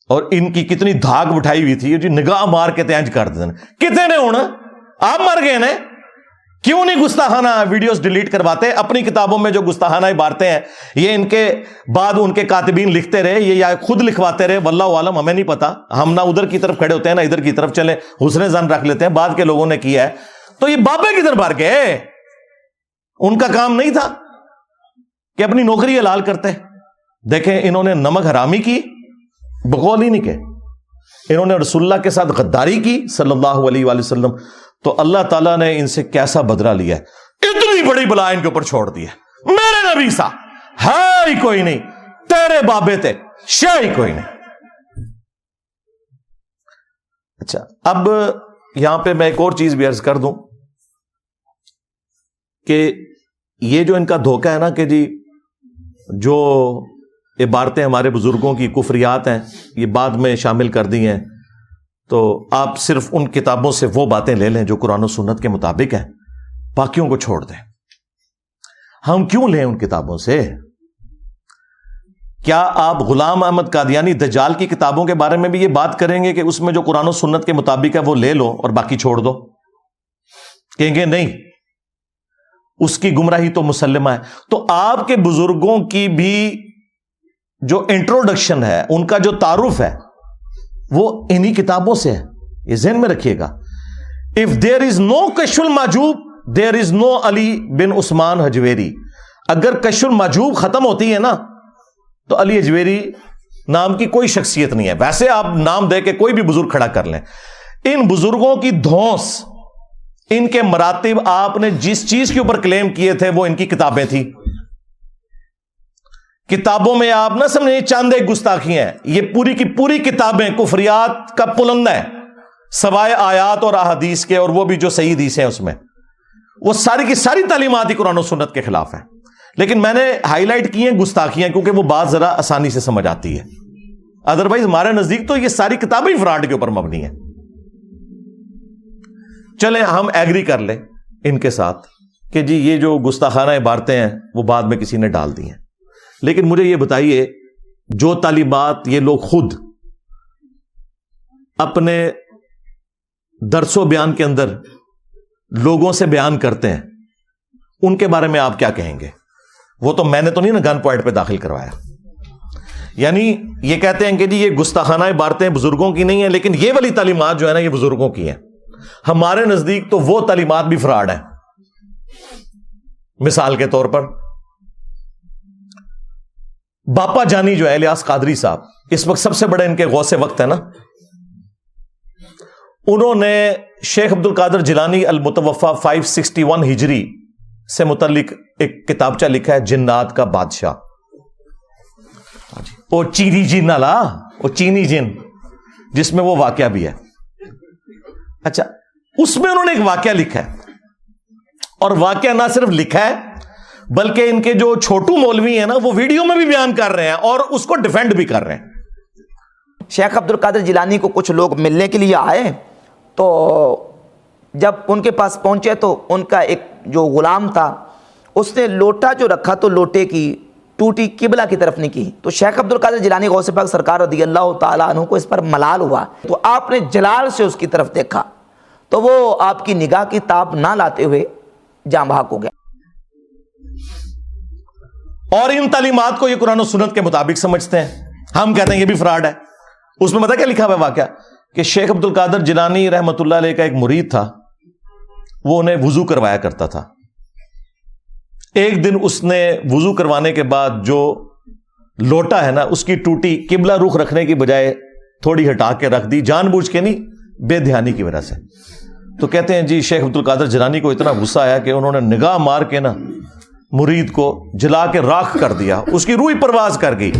اور ان کی کتنی دھاگ اٹھائی ہوئی تھی جو نگاہ مار کے تینج کر دیتے کتنے نے ہونا؟ آپ مر گئے نا کیوں نہیں گستاحانہ ویڈیوز ڈیلیٹ کرواتے؟ اپنی کتابوں میں جو گستاحانہ عبارتیں ہیں، یہ ان کے بعد ان کے کاتبین لکھتے رہے، یہ یا خود لکھواتے رہے، واللہ عالم، ہمیں نہیں پتا۔ ہم نہ ادھر کی طرف کھڑے ہوتے ہیں، نہ ادھر کی طرف چلے حسن زن رکھ لیتے ہیں، بعد کے لوگوں نے کیا ہے۔ تو یہ بابے کدھر بار گئے؟ ان کا کام نہیں تھا کہ اپنی نوکری حلال کرتے۔ دیکھیں، انہوں نے نمک حرامی کی بقول ہی نہیں کہ۔ انہوں نے رسول اللہ کے ساتھ غداری کی، صلی اللہ علیہ وآلہ وسلم۔ تو اللہ تعالیٰ نے ان سے کیسا بدلہ لیا اتنی بڑی بلا ان کے اوپر چھوڑ دی ہے۔ میرے نبی سا، ہے ہی کوئی نہیں۔ تیرے بابے تھے شہ ہی کوئی نہیں۔ اچھا اب یہاں پہ میں ایک اور چیز بھی عرض کر دوں کہ یہ جو ان کا دھوکہ ہے نا کہ جی جو عبارتیں ہمارے بزرگوں کی کفریات ہیں، یہ بعد میں شامل کر دی ہیں۔ تو آپ صرف ان کتابوں سے وہ باتیں لے لیں جو قرآن و سنت کے مطابق ہیں، باقیوں کو چھوڑ دیں۔ ہم کیوں لیں ان کتابوں سے؟ کیا آپ غلام احمد قادیانی دجال کی کتابوں کے بارے میں بھی یہ بات کریں گے کہ اس میں جو قرآن و سنت کے مطابق ہے وہ لے لو اور باقی چھوڑ دو؟ کہیں گے نہیں۔ اس کی گمراہی تو مسلمہ ہے۔ تو آپ کے بزرگوں کی بھی جو انٹروڈکشن ہے، ان کا جو تعارف ہے وہ انہی کتابوں سے ہے۔ یہ ذہن میں رکھیے گا۔ اف دیر از نو کش الماجوب دیر از نو علی بن عثمان حجویری اگر کش الماجوب ختم ہوتی ہے نا، تو علی اجویری نام کی کوئی شخصیت نہیں ہے۔ ویسے آپ نام دے کے کوئی بھی بزرگ کھڑا کر لیں۔ ان بزرگوں کی دھوس ان کے مراتب آپ نے جس چیز کے اوپر کلیم کیے تھے، وہ ان کی کتابیں تھیں۔ کتابوں میں آپ نہ سمجھیں چاند گستاخی ہیں، یہ پوری کی پوری کتابیں کفریات کا پلند ہے، سوائے آیات اور احادیث کے اور وہ بھی جو صحیح حدیث ہیں اس میں۔ وہ ساری کی ساری تعلیمات ہی قرآن و سنت کے خلاف ہیں۔ لیکن میں نے ہائی لائٹ کی ہیں گستاخیاں کیونکہ وہ بات ذرا آسانی سے سمجھ آتی ہے۔ ادروائز ہمارے نزدیک تو یہ ساری کتابیں فراڈ کے اوپر مبنی ہیں۔ چلیں ہم ایگری کر لیں ان کے ساتھ کہ جی یہ جو گستاخانہ عبارتیں ہیں وہ بعد میں کسی نے ڈال دی ہیں۔ لیکن مجھے یہ بتائیے، جو تعلیمات یہ لوگ خود اپنے درس و بیان کے اندر لوگوں سے بیان کرتے ہیں، ان کے بارے میں آپ کیا کہیں گے؟ وہ تو میں نے تو نہیں نا گن پوائنٹ پہ داخل کروایا۔ یعنی یہ کہتے ہیں کہ جی یہ گستاخانہ بارتیں بزرگوں کی نہیں ہیں، لیکن یہ والی تعلیمات جو ہے نا، یہ بزرگوں کی ہیں۔ ہمارے نزدیک تو وہ تعلیمات بھی فراڈ ہیں۔ مثال کے طور پر باپا جانی جو ہے، الیاس قادری صاحب، اس وقت سب سے بڑے ان کے غوث وقت ہے نا؟ انہوں نے شیخ عبد القادر جلانی المتوفا 561 ہجری سے متعلق ایک کتابچہ لکھا ہے، جنات کا بادشاہ۔ وہ چینی جن لا وہ چینی جن، جس میں وہ واقعہ بھی ہے۔ اچھا اس میں انہوں نے ایک واقعہ لکھا ہے۔ اور واقعہ نہ صرف لکھا ہے بلکہ ان کے جو چھوٹو مولوی ہیں نا، وہ ویڈیو میں بھی بیان کر رہے ہیں اور اس کو ڈیفینڈ بھی کر رہے ہیں۔ شیخ عبد القادر جیلانی کو کچھ لوگ ملنے کے لیے آئے، تو جب ان کے پاس پہنچے تو ان کا ایک جو غلام تھا، اس نے لوٹا جو رکھا تو لوٹے کی، ٹوٹی قبلہ کی طرف نہیں کی۔ تو شیخ عبد القادر جیلانی غوث پاک سرکار رضی اللہ تعالیٰ عنہ کو اس پر ملال ہوا۔ تو آپ نے جلال سے اس کی طرف دیکھا، تو وہ آپ کی نگاہ کی تاب نہ لاتے ہوئے جام بحق ہو گیا۔ اور ان تعلیمات کو یہ قرآن و سنت کے مطابق سمجھتے ہیں۔ ہم کہتے ہیں یہ بھی فراڈ ہے۔ اس میں پتا کیا لکھا ہوا واقعہ؟ کہ شیخ عبد القادر جلانی رحمت اللہ علیہ کا ایک مرید تھا۔ وہ انہیں وضو کروایا کرتا تھا۔ ایک دن اس نے وضو کروانے کے بعد جو لوٹا ہے نا، اس کی ٹوٹی قبلہ رخ رکھنے کی بجائے تھوڑی ہٹا کے رکھ دی، جان بوجھ کے نہیں، بے دھیانی کی وجہ سے۔ تو کہتے ہیں جی شیخ عبد القادر جلانی کو اتنا غصہ آیا کہ انہوں نے نگاہ مار کے نا مرید کو جلا کے راکھ کر دیا، اس کی روئی پرواز کر گئی۔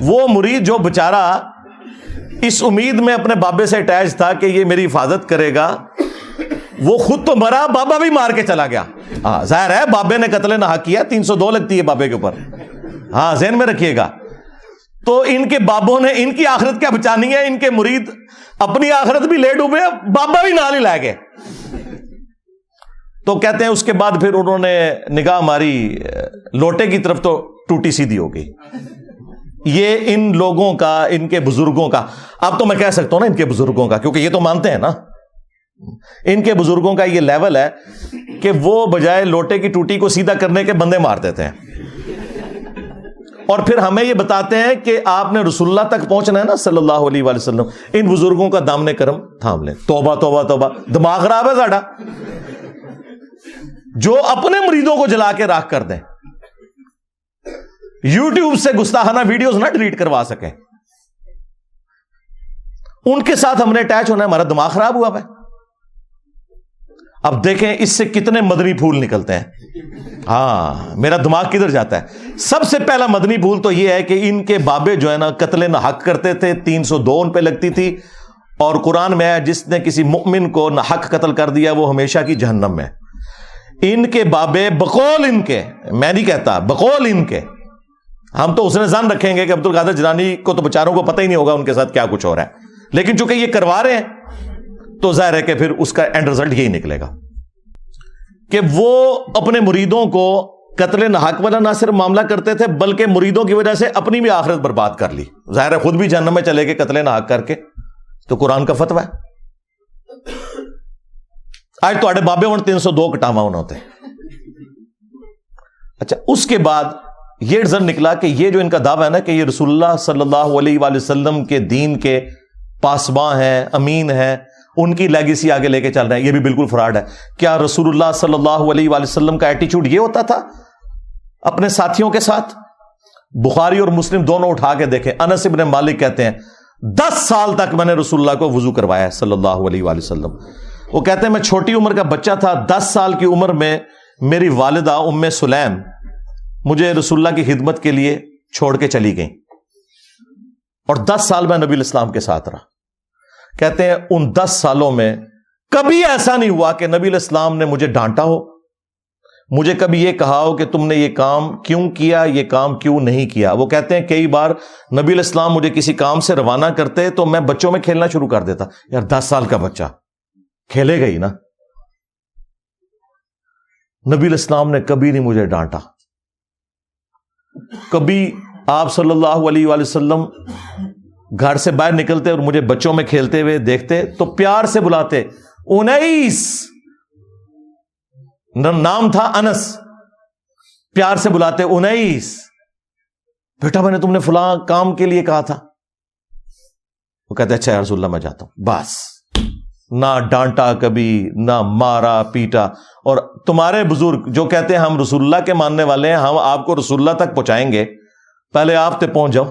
وہ مرید جو بچارا اس امید میں اپنے بابے سے اٹیچ تھا کہ یہ میری حفاظت کرے گا، وہ خود تو مرا، بابا بھی مار کے چلا گیا۔ ہاں ظاہر ہے بابے نے قتل نہ کیا، تین سو دو لگتی ہے بابے کے اوپر۔ ہاں ذہن میں رکھیے گا۔ تو ان کے بابوں نے، ان کی آخرت کیا بچانی ہے؟ ان کے مرید اپنی آخرت بھی لے ڈوبے، بابا بھی نال ہی لائے گئے۔ تو کہتے ہیں اس کے بعد پھر انہوں نے نگاہ ماری، لوٹے کی طرف تو ٹوٹی سیدھی ہو گئی۔ یہ ان لوگوں کا، ان کے بزرگوں کا۔ اب تو میں کہہ سکتا ہوں نا ان کے بزرگوں کا، کیونکہ یہ تو مانتے ہیں نا۔ ان کے بزرگوں کا یہ لیول ہے کہ وہ بجائے لوٹے کی ٹوٹی کو سیدھا کرنے کے بندے مار دیتے ہیں۔ اور پھر ہمیں یہ بتاتے ہیں کہ آپ نے رسول اللہ تک پہنچنا ہے نا صلی اللہ علیہ وسلم۔ ان بزرگوں کا دامن کرم تھام لیں۔ توبہ توبہ توبہ۔ دماغ خراب ہے ساڈا۔ جو اپنے مریدوں کو جلا کے راکھ کر دیں یوٹیوب سے گستاخانہ ویڈیوز نہ ڈیلیٹ کروا سکیں۔ ان کے ساتھ ہم نے اٹیچ ہونا ہے، ہمارا دماغ خراب ہوا ہے۔ اب دیکھیں اس سے کتنے مدنی پھول نکلتے ہیں۔ ہاں میرا دماغ کدھر جاتا ہے؟ سب سے پہلا مدنی پھول تو یہ ہے کہ ان کے بابے جو ہے نا، قتل نہ حق کرتے تھے، تین سو دو ان پہ لگتی تھی۔ اور قرآن میں جس نے کسی مؤمن کو نہ حق قتل کر دیا، وہ ہمیشہ کی جہنم میں۔ ان کے بابے بقول ان کے، میں نہیں کہتا، بقول ان کے۔ ہم تو اس نے زن رکھیں گے کہ عبد القادر جنانی کو تو بچاروں کو پتہ ہی نہیں ہوگا ان کے ساتھ کیا کچھ ہو رہا ہے۔ لیکن چونکہ یہ کروا رہے ہیں، تو ظاہر ہے کہ پھر اس کا اینڈ ریزلٹ یہی نکلے گا۔ کہ وہ اپنے مریدوں کو قتل نحق والا نہ صرف معاملہ کرتے تھے، بلکہ مریدوں کی وجہ سے اپنی بھی آخرت برباد کر لی۔ ظاہر ہے خود بھی جہنم میں چلے گئے قتل نحق کر کے۔ تو قرآن کا فتوا ہے۔ آج تو بابے ہوں تین سو دو کٹاوا ہوتے اچھا اس کے بعد یہ رزلٹ نکلا کہ یہ جو ان کا دعویٰ ہے نا کہ یہ رسول اللہ صلی اللہ علیہ وآلہ وسلم کے دین کے پاسباں ہیں، امین ہیں، ان کی لیگیسی آگے لے کے چل رہے ہیں۔ یہ بھی بالکل فراڈ ہے۔ کیا رسول اللہ صلی اللہ علیہ وآلہ وسلم کا ایٹیچیوڈ یہ ہوتا تھا؟ اپنے ساتھیوں کے ساتھ۔ بخاری اور مسلم دونوں اٹھا کے دیکھیں۔ انس ابن مالک کہتے ہیں، دس سال تک میں نے رسول اللہ کو وضو کروایا صلی اللہ علیہ وآلہ وسلم۔ وہ کہتے ہیں، میں چھوٹی عمر کا بچہ تھا، دس سال کی عمر میں میری والدہ ام سلیم مجھے رسول اللہ کی خدمت کے لیے چھوڑ کے چلی گئی اور دس سال میں نبی الاسلام کے ساتھ رہا۔ کہتے ہیں، ان دس سالوں میں کبھی ایسا نہیں ہوا کہ نبی الاسلام نے مجھے ڈانٹا ہو۔ مجھے کبھی یہ کہا ہو کہ تم نے یہ کام کیوں کیا، یہ کام کیوں نہیں کیا۔ وہ کہتے ہیں، کئی بار نبی الاسلام مجھے کسی کام سے روانہ کرتے تو میں بچوں میں کھیلنا شروع کر دیتا۔ یار، دس سال کا بچہ۔ کھیلے گئی نا۔ نبی الاسلام نے کبھی نہیں مجھے ڈانٹا۔ کبھی آپ صلی اللہ علیہ وآلہ وسلم گھر سے باہر نکلتے اور مجھے بچوں میں کھیلتے ہوئے دیکھتے تو پیار سے بلاتے، انیس! نام تھا انس۔ پیار سے بلاتے، انیس! بیٹا، میں نے تم نے فلاں کام کے لیے کہا تھا۔ وہ کہتے اچھا رسول اللہ، میں جاتا ہوں۔ بس۔ نہ ڈانٹا کبھی، نہ مارا، پیٹا۔ اور تمہارے بزرگ جو کہتے ہیں ہم رسول اللہ کے ماننے والے ہیں، ہم آپ کو رسول اللہ تک پہنچائیں گے۔ پہلے آپ تک پہنچ جاؤ۔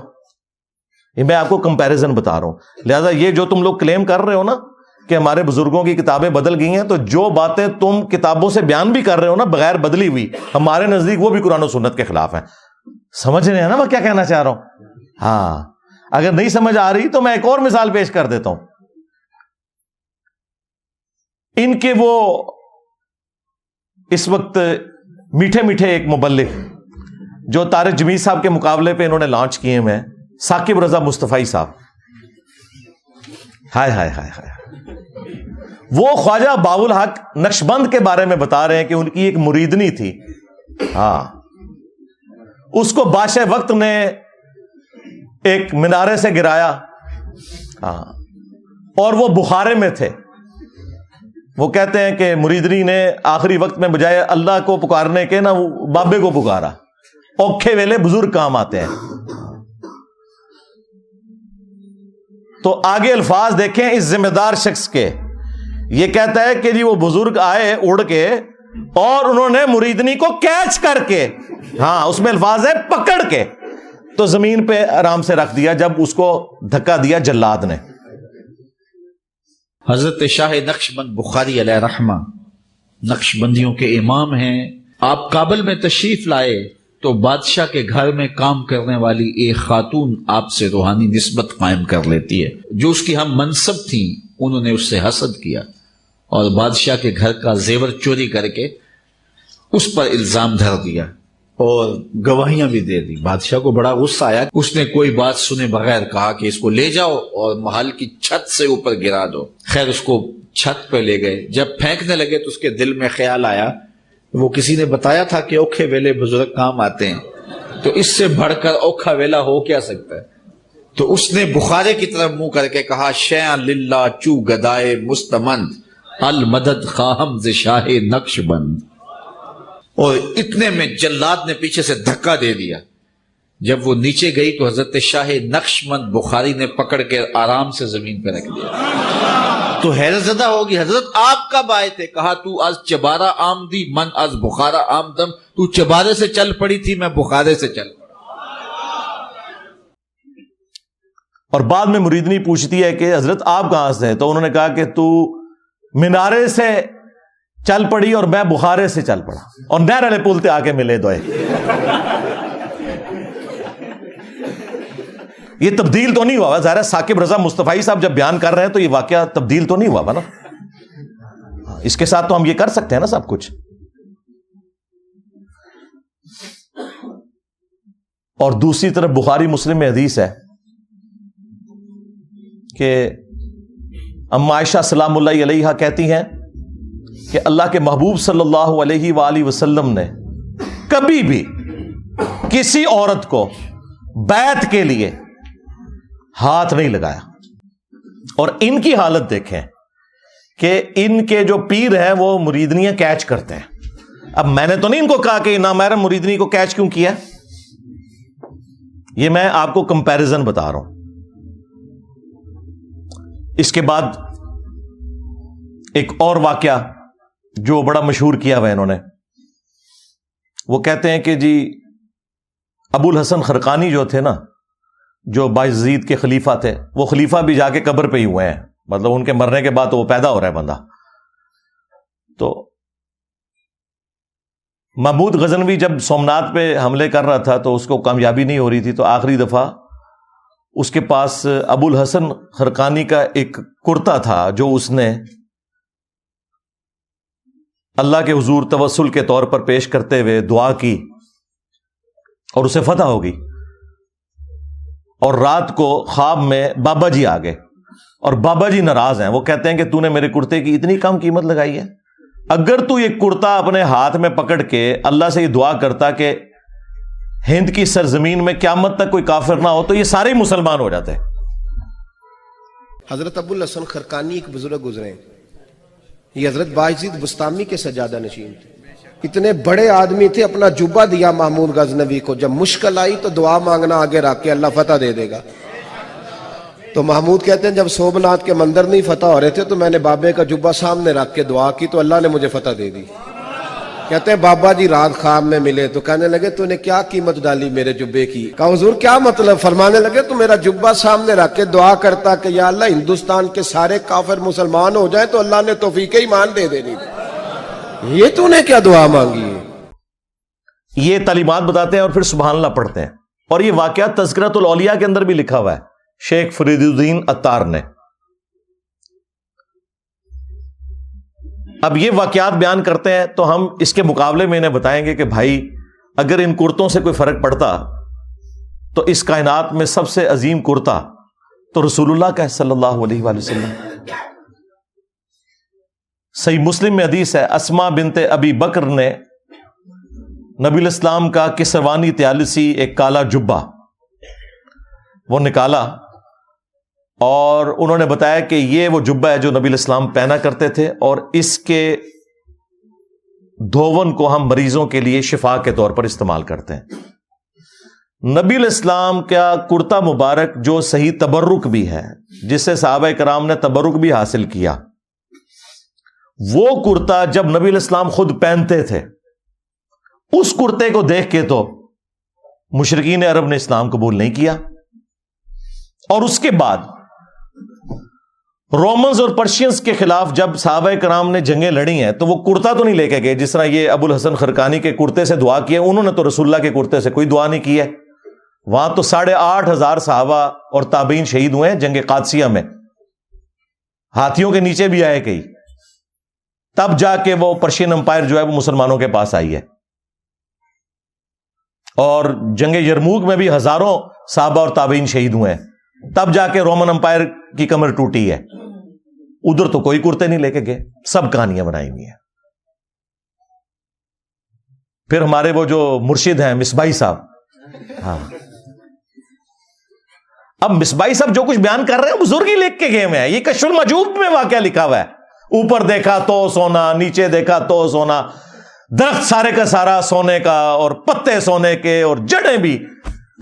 یہ میں آپ کو کمپیرزن بتا رہا ہوں۔ لہٰذا یہ جو تم لوگ کلیم کر رہے ہو نا کہ ہمارے بزرگوں کی کتابیں بدل گئی ہیں، تو جو باتیں تم کتابوں سے بیان بھی کر رہے ہو نا، بغیر بدلی ہوئی، ہمارے نزدیک وہ بھی قرآن و سنت کے خلاف ہیں۔ سمجھ رہے ہیں نا میں کیا کہنا چاہ رہا ہوں؟ ہاں۔ اگر نہیں سمجھ آ رہی تو میں ایک اور مثال پیش کر دیتا ہوں۔ ان کے وہ اس وقت میٹھے میٹھے ایک مبلک جو تارک جمیل صاحب کے مقابلے پہ انہوں نے لانچ کیے ہوئے ثاقب رضا مصطفی صاحب۔ ہائے ہائے ہائے ہائے۔ وہ خواجہ باول حق نقش بند کے بارے میں بتا رہے ہیں کہ ان کی ایک مریدنی تھی۔ ہاں۔ اس کو بادشاہ وقت نے ایک مینارے سے گرایا۔ ہاں۔ اور وہ بخارے میں تھے۔ وہ کہتے ہیں کہ مریدنی نے آخری وقت میں بجائے اللہ کو پکارنے کے نا وہ بابے کو پکارا۔ اوکھے ویلے بزرگ کام آتے ہیں۔ تو آگے الفاظ دیکھیں اس ذمہ دار شخص کے۔ یہ کہتا ہے کہ جی وہ بزرگ آئے اڑ کے اور انہوں نے مریدنی کو کیچ کر کے ہاں اس میں الفاظ ہے پکڑ کے۔ تو زمین پہ آرام سے رکھ دیا، جب اس کو دھکا دیا جلاد نے۔ حضرت شاہ نقش بند بخاری علیہ رحمہ نقش بندیوں کے امام ہیں، آپ کابل میں تشریف لائے تو بادشاہ کے گھر میں کام کرنے والی ایک خاتون آپ سے روحانی نسبت قائم کر لیتی ہے۔ جو اس کی ہم منصب تھیں، انہوں نے اس سے حسد کیا اور بادشاہ کے گھر کا زیور چوری کر کے اس پر الزام دھر دیا۔ اور گواہیاں بھی دے دی۔ بادشاہ کو بڑا غصہ آیا اس نے کوئی بات سنے بغیر کہا کہ اس کو لے جاؤ اور محل کی چھت سے اوپر گرا دو۔ خیر، اس کو چھت پہ لے گئے۔ جب پھینکنے لگے تو اس کے دل میں خیال آیا۔ وہ کسی نے بتایا تھا کہ اوکھے ویلے بزرگ کام آتے ہیں۔ تو اس سے بڑھ کر اوکھا ویلا ہو کیا سکتا ہے؟ تو اس نے بخارے کی طرف منہ کر کے کہا شیا للہ چو گدائے مستمند، المدد خاہم شاہ نقش بند. اور اتنے میں جلاد نے پیچھے سے دھکا دے دیا۔ جب وہ نیچے گئی تو حضرت شاہ نقش مند بخاری نے پکڑ کے آرام سے زمین پہ رکھ دیا۔ تو حیرت زدہ ہوگی، حضرت آپ کب آئے تھے؟ کہا، تو آج چبارہ آمدی، من از بخارا آمدم۔ تو چبارے سے چل پڑی تھی، میں بخارے سے چل اور بعد میں مریدنی پوچھتی ہے کہ حضرت آپ کہاں سے ہیں؟ تو انہوں نے کہا کہ تو مینارے سے چل پڑی اور میں بخارے سے چل پڑا اور نہر والے پل آ کے ملے دوئے۔ یہ تبدیل تو نہیں ہوا ظاہر ثاقب رضا مصطفی صاحب جب بیان کر رہے ہیں تو یہ واقعہ تبدیل تو نہیں ہوا نا۔ اس کے ساتھ تو ہم یہ کر سکتے ہیں نا سب کچھ۔ اور دوسری طرف بخاری مسلم میں حدیث ہے کہ اما عائشہ سلام اللہ علیہ کہتی ہیں کہ اللہ کے محبوب صلی اللہ علیہ وآلہ وسلم نے کبھی بھی کسی عورت کو بیت کے لیے ہاتھ نہیں لگایا۔ اور ان کی حالت دیکھیں کہ ان کے جو پیر ہیں وہ مریدنیاں کیچ کرتے ہیں۔ اب میں نے تو نہیں ان کو کہا کہ نامیر مریدنی کو کیچ کیوں کیا؟ یہ میں آپ کو کمپیرزن بتا رہا ہوں۔ اس کے بعد ایک اور واقعہ جو بڑا مشہور کیا ہوا انہوں نے۔ وہ کہتے ہیں کہ جی ابو الحسن خرقانی جو تھے نا، جو باعزید کے خلیفہ تھے، وہ خلیفہ بھی جا کے قبر پہ ہی ہوئے ہیں۔ مطلب ان کے مرنے کے بعد تو وہ پیدا ہو رہا ہے بندہ۔ تو محمود غزنوی جب سومنات پہ حملے کر رہا تھا تو اس کو کامیابی نہیں ہو رہی تھی، تو آخری دفعہ اس کے پاس ابو الحسن خرقانی کا ایک کرتا تھا جو اس نے اللہ کے حضور توسل کے طور پر پیش کرتے ہوئے دعا کی اور اسے فتح ہوگی اور رات کو خواب میں بابا جی آ گئے اور بابا جی ناراض ہیں وہ کہتے ہیں کہ تو نے میرے کرتے کی اتنی کم قیمت لگائی ہے اگر تو یہ کرتا اپنے ہاتھ میں پکڑ کے اللہ سے یہ دعا کرتا کہ ہند کی سرزمین میں قیامت تک کوئی کافر نہ ہو تو یہ سارے مسلمان ہو جاتے حضرت ابو الحسن خرکانی ایک بزرگ گزرے یہ حضرت باعزید بستامی کے سجادہ نشین تھے۔ اتنے بڑے آدمی تھے، اپنا جبہ دیا محمود غزنوی کو۔ جب مشکل آئی تو دعا مانگنا آگے رکھ کے اللہ فتح دے دے گا۔ تو محمود کہتے ہیں، جب سوبنات کے مندر نہیں فتح ہو رہے تھے تو میں نے بابے کا جبہ سامنے رکھ کے دعا کی تو اللہ نے مجھے فتح دے دی۔ کہتے ہیں بابا جی رات خواب میں ملے تو کہنے لگے تو نے کیا قیمت ڈالی میرے جبے کی؟ کہا حضور کیا مطلب؟ فرمانے لگے تو میرا جبہ سامنے رکھ کے دعا کرتا کہ یا اللہ ہندوستان کے سارے کافر مسلمان ہو جائیں تو اللہ نے توفیق ایمان دے دینی۔ یہ تو نے کیا دعا مانگی ہے؟ یہ تعلیمات بتاتے ہیں اور پھر سبحان اللہ پڑھتے ہیں۔ اور یہ واقعہ تذکرت الاولیاء کے اندر بھی لکھا ہوا ہے۔ شیخ فرید الدین اتار نے۔ اب یہ واقعات بیان کرتے ہیں تو ہم اس کے مقابلے میں انہیں بتائیں گے کہ بھائی، اگر ان کرتوں سے کوئی فرق پڑتا، تو اس کائنات میں سب سے عظیم کرتا تو رسول اللہ کا صلی اللہ علیہ وآلہ وسلم۔ صحیح مسلم میں حدیث ہے اسما بنتے ابی بکر نے نبی الاسلام کا کسروانی تیالسی ایک کالا جبا وہ نکالا۔ اور انہوں نے بتایا کہ یہ وہ جبا ہے جو نبی الاسلام پہنا کرتے تھے اور اس کے دھون کو ہم مریضوں کے لیے شفا کے طور پر استعمال کرتے ہیں۔ نبی الاسلام کا کرتا مبارک جو صحیح تبرک بھی ہے جس سے صحابہ کرام نے تبرک بھی حاصل کیا، وہ کرتا جب نبی الاسلام خود پہنتے تھے، اس کرتے کو دیکھ کے تو مشرقین عرب نے اسلام قبول نہیں کیا۔ اور اس کے بعد رومنز اور پرشینس کے خلاف جب صحابہ کرام نے جنگیں لڑی ہیں تو وہ کرتا تو نہیں لے کے گئے، جس طرح یہ ابو الحسن خرکانی کے کرتے سے دعا کیے، انہوں نے تو رسول اللہ کے کرتے سے کوئی دعا نہیں کی ہے۔ وہاں تو ساڑھے آٹھ ہزار صحابہ اور تابعین شہید ہوئے ہیں جنگ قادسیہ میں۔ ہاتھیوں کے نیچے بھی آئے کئی۔ تب جا کے وہ پرشین امپائر جو ہے وہ مسلمانوں کے پاس آئی ہے۔ اور جنگ یرموک میں بھی ہزاروں صحابہ اور تابعین شہید ہوئے ہیں۔ تب جا کے رومن امپائر کی کمر ٹوٹی ہے۔ ادھر تو کوئی کرتے نہیں، لے کے گئے۔ سب کہانیاں بنائی ہوئی ہیں۔ پھر ہمارے وہ جو مرشد ہیں مسبائی صاحب۔ ہاں۔ اب مسبائی صاحب جو کچھ بیان کر رہے ہیں بزرگ ہی لکھ کے گئے میں یہ کشف المجوب میں واقعہ لکھا ہوا ہے۔ اوپر دیکھا تو سونا، نیچے دیکھا تو سونا۔ درخت سارے کا سارا، سونے کا اور پتے سونے کے اور جڑیں بھی۔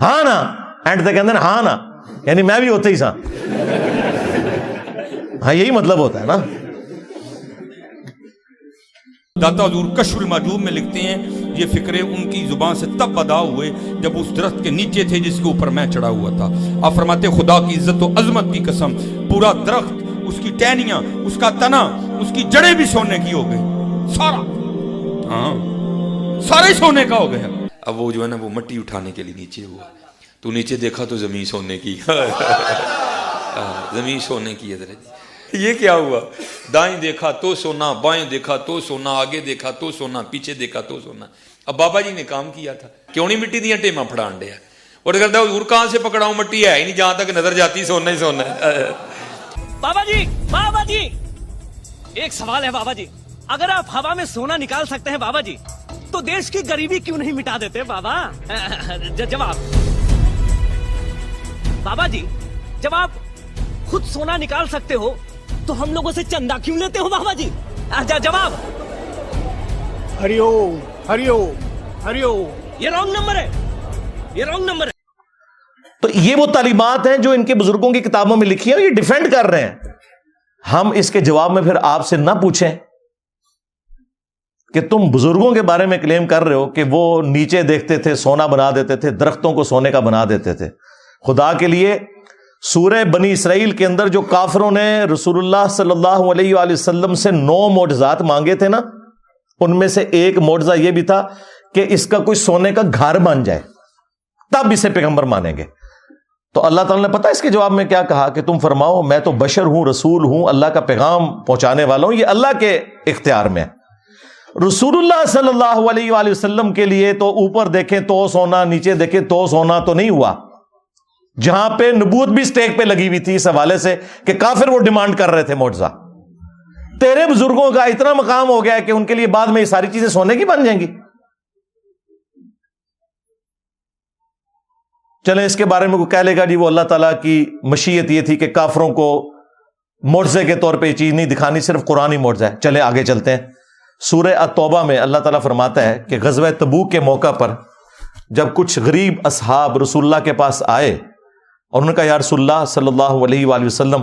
ہاں نا۔ اینڈ کہتے ہیں ہاں نا۔ یعنی میں بھی ہوتا ہی سا ہاں یہی مطلب ہوتا ہے نا۔ داتا حضور کشف الماجوب میں لکھتے ہیں یہ فکرے ان کی زبان سے تب ادا ہوئے جب اس درخت کے نیچے تھے جس کے اوپر میں چڑھا ہوا تھا۔ آپ فرماتے خدا کی عزت و عظمت کی قسم پورا درخت اس کی ٹہنیاں اس کا تنا اس کی جڑیں بھی سونے کی ہو گئی سارا۔ ہاں سارا ہی سونے کا ہو گیا۔ اب وہ جو ہے نا وہ مٹی اٹھانے کے لیے نیچے ہوا۔ تو نیچے دیکھا تو زمین سونے کی۔ زمین سونے کی ہے۔ یہ کیا ہوا؟ دائیں دیکھا تو سونا، بائیں دیکھا تو سونا، آگے دیکھا تو سونا، پیچھے دیکھا تو سونا۔ اب بابا جی نے کام کیا تھا۔ کیوں نہیں مٹی دیا ٹیما پھڑان دیا؟ اور کرتا حضور کہاں سے پکڑاؤں؟ مٹی ہے ہی نہیں، جہاں تک نظر جاتی سونا ہی سونا ہے۔ بابا جی بابا جی! ایک سوال ہے بابا جی۔ اگر آپ ہوا میں سونا نکال سکتے ہیں بابا جی تو دیش کی غریبی کیوں نہیں مٹا دیتے بابا؟ جواب۔ بابا جی جب آپ خود سونا نکال سکتے ہو تو ہم لوگوں سے چندہ کیوں لیتے ہو بابا جی؟ جواب۔ ہری ہری ہری یہ رانگ نمبر ہے۔ یہ رانگ نمبر ہے۔ تو یہ وہ تعلیمات ہیں جو ان کے بزرگوں کی کتابوں میں لکھی ہیں یہ ڈیفینڈ کر رہے ہیں۔ ہم اس کے جواب میں پھر آپ سے نہ پوچھیں کہ تم بزرگوں کے بارے میں کلیم کر رہے ہو کہ وہ نیچے دیکھتے تھے سونا بنا دیتے تھے درختوں کو سونے کا بنا دیتے تھے۔ خدا کے لیے سورہ بنی اسرائیل کے اندر جو کافروں نے رسول اللہ صلی اللہ علیہ وآلہ وسلم سے نو معجزات مانگے تھے نا، ان میں سے ایک معجزہ یہ بھی تھا کہ اس کا کوئی سونے کا گھر بن جائے۔ تب اسے پیغمبر مانیں گے۔ تو اللہ تعالیٰ نے پتا اس کے جواب میں کیا کہا کہ تم فرماؤ، میں تو بشر ہوں، رسول ہوں، اللہ کا پیغام پہنچانے والا ہوں، یہ اللہ کے اختیار میں رسول اللہ صلی اللہ علیہ وآلہ وسلم کے لیے تو اوپر دیکھیں تو سونا، نیچے دیکھیں تو سونا تو نہیں ہوا۔ جہاں پہ نبوت بھی اسٹیک پہ لگی ہوئی تھی اس حوالے سے کہ کافر وہ ڈیمانڈ کر رہے تھے موٹزا تیرے بزرگوں کا اتنا مقام ہو گیا کہ ان کے لیے بعد میں یہ ساری چیزیں سونے کی بن جائیں گی۔ چلے اس کے بارے میں کوئی کہہ لے گا جی وہ اللہ تعالیٰ کی مشیت یہ تھی کہ کافروں کو مرزے کے طور پہ یہ چیز نہیں دکھانی، صرف قرآن ہی مرزا ہے۔ چلے آگے چلتے ہیں۔ سورہ اتوبہ میں اللہ تعالیٰ فرماتا ہے کہ غزوہ تبو کے موقع پر جب کچھ غریب اصحاب رسول اللہ کے پاس آئے اور ان کا یا رسول اللہ صلی اللہ علیہ وآلہ وسلم،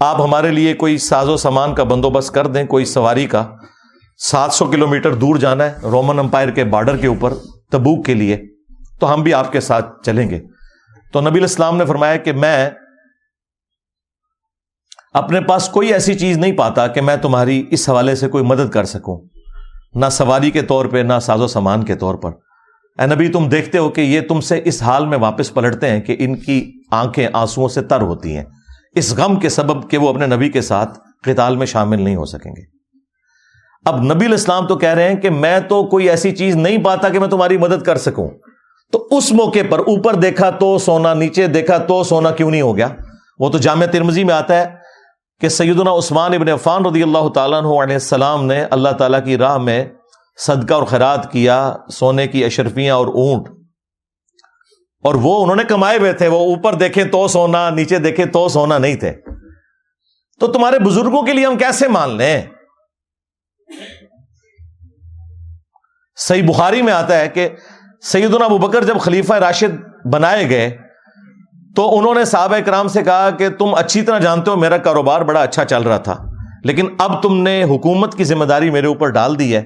آپ ہمارے لیے کوئی ساز و سامان کا بندوبست کر دیں، کوئی سواری کا۔ سات سو کلو میٹر دور جانا ہے، رومن امپائر کے بارڈر کے اوپر، تبوک کے لیے۔ تو ہم بھی آپ کے ساتھ چلیں گے۔ تو نبی الاسلام نے فرمایا کہ میں اپنے پاس کوئی ایسی چیز نہیں پاتا کہ میں تمہاری اس حوالے سے کوئی مدد کر سکوں۔ نہ سواری کے طور پہ، نہ ساز و سامان کے طور پر۔ اے نبی، تم دیکھتے ہو کہ یہ تم سے اس حال میں واپس پلٹتے ہیں کہ ان کی آنکھیں آنسو سے تر ہوتی ہیں۔ اس غم کے سبب کہ وہ اپنے نبی کے ساتھ قتال میں شامل نہیں ہو سکیں گے۔ اب نبی الاسلام تو کہہ رہے ہیں کہ میں تو کوئی ایسی چیز نہیں پاتا کہ میں تمہاری مدد کر سکوں۔ تو اس موقع پر اوپر دیکھا تو سونا، نیچے دیکھا تو سونا کیوں نہیں ہو گیا؟ وہ تو جامع ترمزی میں آتا ہے کہ سیدنا عثمان ابن عفان رضی اللہ تعالیٰ علیہ السلام نے اللہ تعالیٰ کی راہ میں صدقہ اور خیرات کیا، سونے کی اشرفیاں اور اونٹ۔ اور وہ انہوں نے کمائے ہوئے تھے، وہ اوپر دیکھے تو سونا، نیچے دیکھے تو سونا نہیں تھے۔ تو تمہارے بزرگوں کے لیے ہم کیسے مان لیں؟ صحیح بخاری میں آتا ہے کہ سیدنا ابو بکر جب خلیفہ راشد بنائے گئے، تو انہوں نے صحابہ کرام سے کہا کہ تم اچھی طرح جانتے ہو، میرا کاروبار بڑا اچھا چل رہا تھا، لیکن اب تم نے حکومت کی ذمہ داری میرے اوپر ڈال دی ہے۔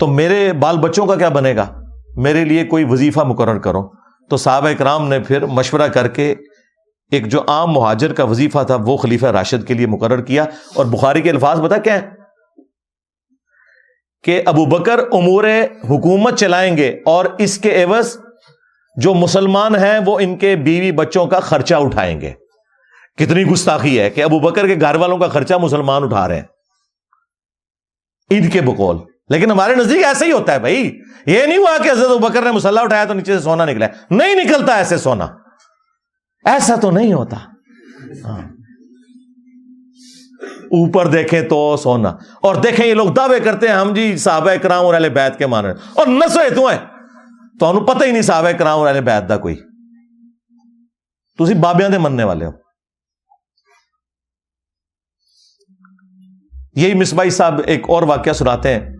تو میرے بال بچوں کا کیا بنے گا؟ میرے لیے کوئی وظیفہ مقرر کرو۔ تو صحابہ کرام نے پھر مشورہ کر کے ایک جو عام مہاجر کا وظیفہ تھا، وہ خلیفہ راشد کے لیے مقرر کیا۔ اور بخاری کے الفاظ بتا کیا ہے کہ ابو بکر امور حکومت چلائیں گے اور اس کے عوض جو مسلمان ہیں، وہ ان کے بیوی بچوں کا خرچہ اٹھائیں گے۔ کتنی گستاخی ہے کہ ابو بکر کے گھر والوں کا خرچہ مسلمان اٹھا رہے ہیں۔ ان کے بقول۔ لیکن ہمارے نزدیک ایسا ہی ہوتا ہے بھائی۔ یہ نہیں ہوا کہ حضرت بکر نے مسلح اٹھایا تو نیچے سے سونا نکلا نہیں نکلتا ایسے سونا۔ ایسا تو نہیں ہوتا۔ ہاں۔ اوپر دیکھیں تو سونا۔ اور دیکھیں یہ لوگ دعوے کرتے ہیں، ہم جی صحابہ کرام اور اہل بیت کے مان رہے اور نسوے تو ہیں۔ تو انہوں پتہ ہی نہیں صحابہ کرام اور اہل بیت دا کوئی۔ تھی بابیاں دے مننے والے ہو۔ یہی مصبائی صاحب ایک اور واقعہ سناتے ہیں۔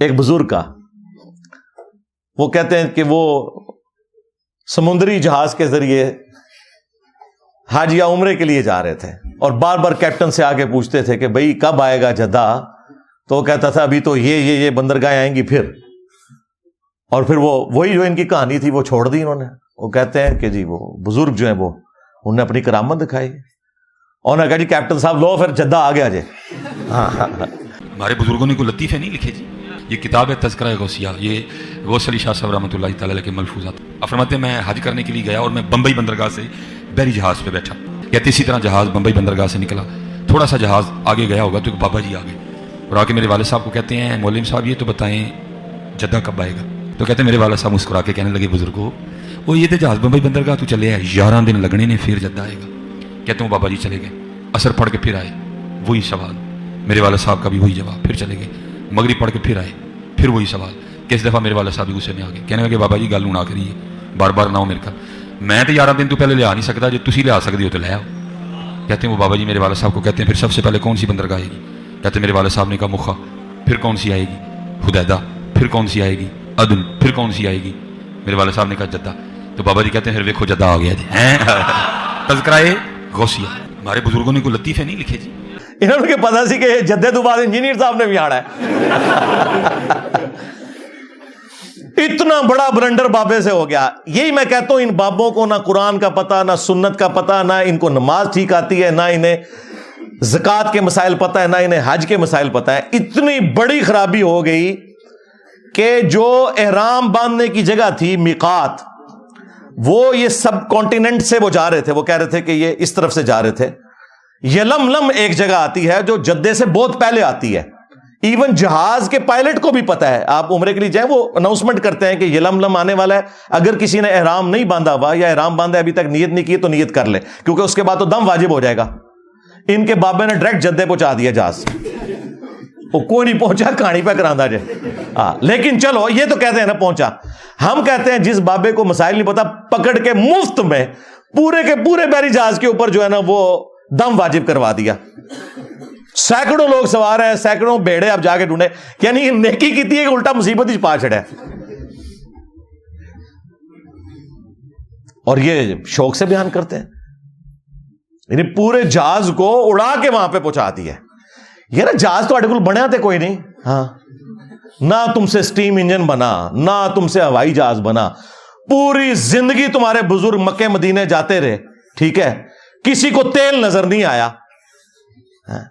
ایک بزرگ کا۔ وہ کہتے ہیں کہ وہ سمندری جہاز کے ذریعے حاج یا عمرے کے لیے جا رہے تھے اور بار بار کیپٹن سے آگے پوچھتے تھے کہ بھائی کب آئے گا جدہ؟ تو وہ کہتا تھا ابھی تو یہ یہ یہ بندرگاہیں آئیں گی پھر۔ اور پھر وہ وہی جو ان کی کہانی تھی وہ چھوڑ دی انہوں نے۔ وہ کہتے ہیں کہ جی وہ بزرگ جو ہیں وہ انہوں نے اپنی کرامت دکھائی۔ اور نے کہا جی کیپٹن صاحب لو پھر جدہ آ گیا جی ہاں ہاں۔ ہمارے بزرگوں نے کوئی لطیفے نہیں لکھے جی؟ یہ کتاب ہے تذکرہ غوثیہ، یہ غوث علی شاہ صاحب رحمۃ اللہ تعالیٰ کے ملفوظات افرماتے میں حج کرنے کے لیے گیا اور میں بمبئی بندرگاہ سے بحری جہاز پہ بیٹھا۔ کہتے اسی طرح جہاز بمبئی بندرگاہ سے نکلا۔ تھوڑا سا جہاز آگے گیا ہوگا تو ایک بابا جی آگے۔ اور آ کے میرے والد صاحب کو کہتے ہیں مولم صاحب یہ تو بتائیں جدہ کب آئے گا۔ تو کہتے ہیں، میرے والد صاحب مسکرا کے کہنے لگے، بزرگ کو وہ یہ تو جہاز بمبئی بندرگاہ تو چلے آئے۔ گیارہ دن لگنے نے پھر جدہ آئے گا۔ کہتے ہیں، وہ بابا جی چلے گئے۔ اثر پڑھ کے پھر آئے۔ وہی سوال۔ میرے والد صاحب کا بھی وہی جواب۔ پھر چلے گئے۔ مغرب پڑھ کے پھر آئے۔ پھر وہی سوال، کس دفعہ میرے والد صاحب بھی غصے میں آ گئے؟ کہنے لگے، بابا جی گل نہ کریے، بار بار نہ ہو میرے کا میں تو گیارہ دن تو پہلے لیا نہیں سکتا، جو تھی لیا سکتے ہو تو لے آؤ۔ کہتے ہیں وہ بابا جی میرے والد صاحب کو، کہتے ہیں پھر سب سے پہلے کون سی بندرگاہ آئے گی؟ کہتے ہیں میرے والد صاحب نے کہا مخا پھر کون سی آئے گی؟ خدیدہ پھر کون سی آئے گی؟ عدل، پھر کون سی آئے گی؟ میرے والد صاحب نے کہا، جدہ۔ تو بابا جی کہتے ہیں، پھر ویکو جدہ آ گیا جی۔ تذکرائے غوثیہ۔ ہمارے بزرگوں نے کوئی لطیفے نہیں لکھے جی؟ انہوں نے پتا سی کہ جدے تو بعد انجینئر صاحب نے بھی آنا ہے۔ اتنا بڑا برنڈر بابے سے ہو گیا۔ یہی میں کہتا ہوں، ان بابوں کو نہ قرآن کا پتا، نہ سنت کا پتا، نہ ان کو نماز ٹھیک آتی ہے، نہ انہیں زکات کے مسائل پتا ہے، نہ انہیں حج کے مسائل پتا ہے۔ اتنی بڑی خرابی ہو گئی کہ جو احرام باندھنے کی جگہ تھی، میقات، وہ یہ سب کانٹیننٹ سے وہ جا رہے تھے۔ وہ کہہ رہے تھے کہ یہ اس طرف سے جا رہے تھے۔ یلم لم ایک جگہ آتی ہے جو جدے سے بہت پہلے آتی ہے۔ ایون جہاز کے پائلٹ کو بھی پتا ہے۔ آپ عمرے کے لیے جائیں، وہ اناؤنسمنٹ کرتے ہیں کہ یلم لم آنے والا ہے۔ اگر کسی نے احرام نہیں باندھا ہوا یا احرام باندھا ابھی تک نیت نہیں کی تو نیت کر لے کیونکہ اس کے بعد تو دم واجب ہو جائے گا۔ ان کے بابے نے ڈائریکٹ جدے پہنچا دیا جہاز۔ وہ کوئی نہیں پہنچا، کہانی پہ کرا جائے۔ ہاں لیکن چلو، یہ تو کہتے ہیں نا، پہنچا۔ ہم کہتے ہیں جس بابے کو مسائل نہیں پتا پکڑ کے مفت میں پورے کے پورے بحری جہاز کے اوپر جو ہے نا، وہ دم واجب کروا دیا۔ سینکڑوں لوگ سوار ہیں، سینکڑوں بیڑے اب جا کے ڈھونڈے۔ یعنی نیکی کی تھی الٹا مصیبت ہی پا چڑھا اور یہ شوق سے بیان کرتے ہیں۔ یعنی پورے جہاز کو اڑا کے وہاں پہ پہنچا دیا یہ نا جہاز تو کو بنیا تھے کوئی نہیں۔ ہاں۔ نہ تم سے اسٹیم انجن بنا، نہ تم سے ہوائی جہاز بنا۔ پوری زندگی تمہارے بزرگ مکے مدینے جاتے رہے۔ ٹھیک ہے۔ کسی کو تیل نظر نہیں آیا۔ ہاں۔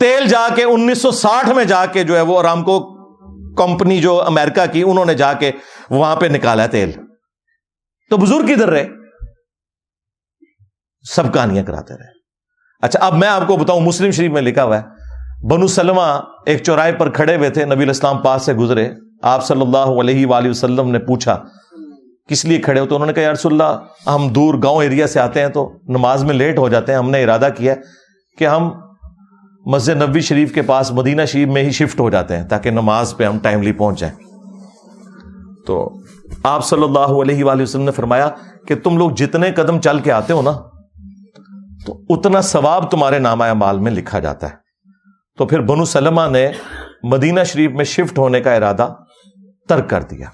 تیل جا کے انیس سو ساٹھ میں جا کے جو ہے وہ آرام کو کمپنی جو امریکہ کی، انہوں نے جا کے وہاں پہ نکالا تیل۔ تو بزرگ کدھر رہے؟ سب کہانیاں کراتے رہے۔ اچھا اب میں آپ کو بتاؤں، مسلم شریف میں لکھا ہوا ہے، بنو سلمہ ایک چوراہے پر کھڑے ہوئے تھے، نبی الاسلام پاس سے گزرے۔ آپ صلی اللہ علیہ وآلہ وسلم نے پوچھا کس لیے کھڑے ہو تو انہوں نے کہا یا رسول اللہ، ہم دور گاؤں ایریا سے آتے ہیں تو نماز میں لیٹ ہو جاتے ہیں، ہم نے ارادہ کیا کہ ہم مسجد نبی شریف کے پاس مدینہ شریف میں ہی شفٹ ہو جاتے ہیں تاکہ نماز پہ ہم ٹائملی پہنچ جائیں تو آپ صلی اللہ علیہ وآلہ وسلم نے فرمایا کہ تم لوگ جتنے قدم چل کے آتے ہو نا، تو اتنا ثواب تمہارے نامہ مال میں لکھا جاتا ہے۔ تو پھر بنو سلمہ نے مدینہ شریف میں شفٹ ہونے کا ارادہ ترک کر دیا۔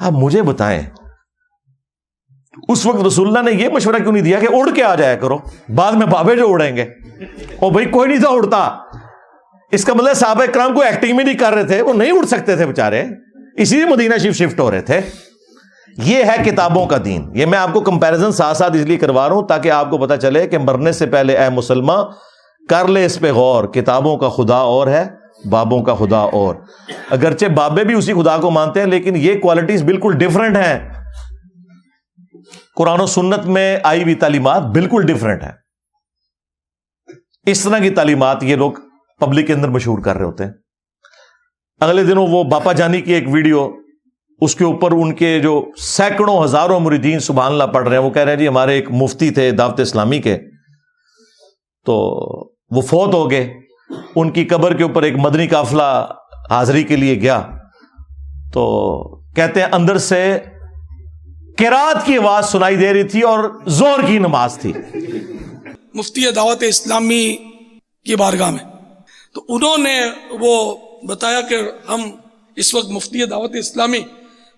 آپ مجھے بتائیں اس وقت رسول اللہ نے یہ مشورہ کیوں نہیں دیا کہ اڑ کے آ جایا کرو؟ بعد میں بابے جو اڑیں گے۔ اور بھائی، کوئی نہیں تھا اڑتا اس کا مطلب صحابہ کرام کو ایکٹنگ میں نہیں کر رہے تھے، وہ نہیں اڑ سکتے تھے بےچارے اسی لیے مدینہ شریف شفٹ ہو رہے تھے۔ یہ ہے کتابوں کا دین۔ یہ میں آپ کو کمپیرزن ساتھ ساتھ اس لیے کروا رہا ہوں تاکہ آپ کو پتا چلے کہ مرنے سے پہلے اے مسلمان کر لے اس پہ غور۔ کتابوں کا خدا اور ہے، بابوں کا خدا اور۔ اگرچہ بابے بھی اسی خدا کو مانتے ہیں، لیکن یہ کوالٹیز بالکل ڈفرنٹ ہیں۔ قرآن و سنت میں آئی ہوئی تعلیمات بالکل ڈفرنٹ ہیں۔ اس طرح کی تعلیمات یہ لوگ پبلک کے اندر مشہور کر رہے ہوتے ہیں۔ اگلے دنوں وہ باپا جانی کی ایک ویڈیو، اس کے اوپر ان کے جو سینکڑوں ہزاروں مریدین سبحان اللہ پڑھ رہے ہیں، وہ کہہ رہے ہیں جی ہمارے ایک مفتی تھے دعوت اسلامی کے۔ تو وہ فوت ہو گئے۔ ان کی قبر کے اوپر ایک مدنی قافلہ حاضری کے لیے گیا۔ تو کہتے ہیں اندر سے کراط کی آواز سنائی دے رہی تھی اور زور کی نماز تھی۔ مفتی دعوت اسلامی کی بارگاہ میں۔ تو انہوں نے وہ بتایا کہ ہم اس وقت مفتی دعوت اسلامی،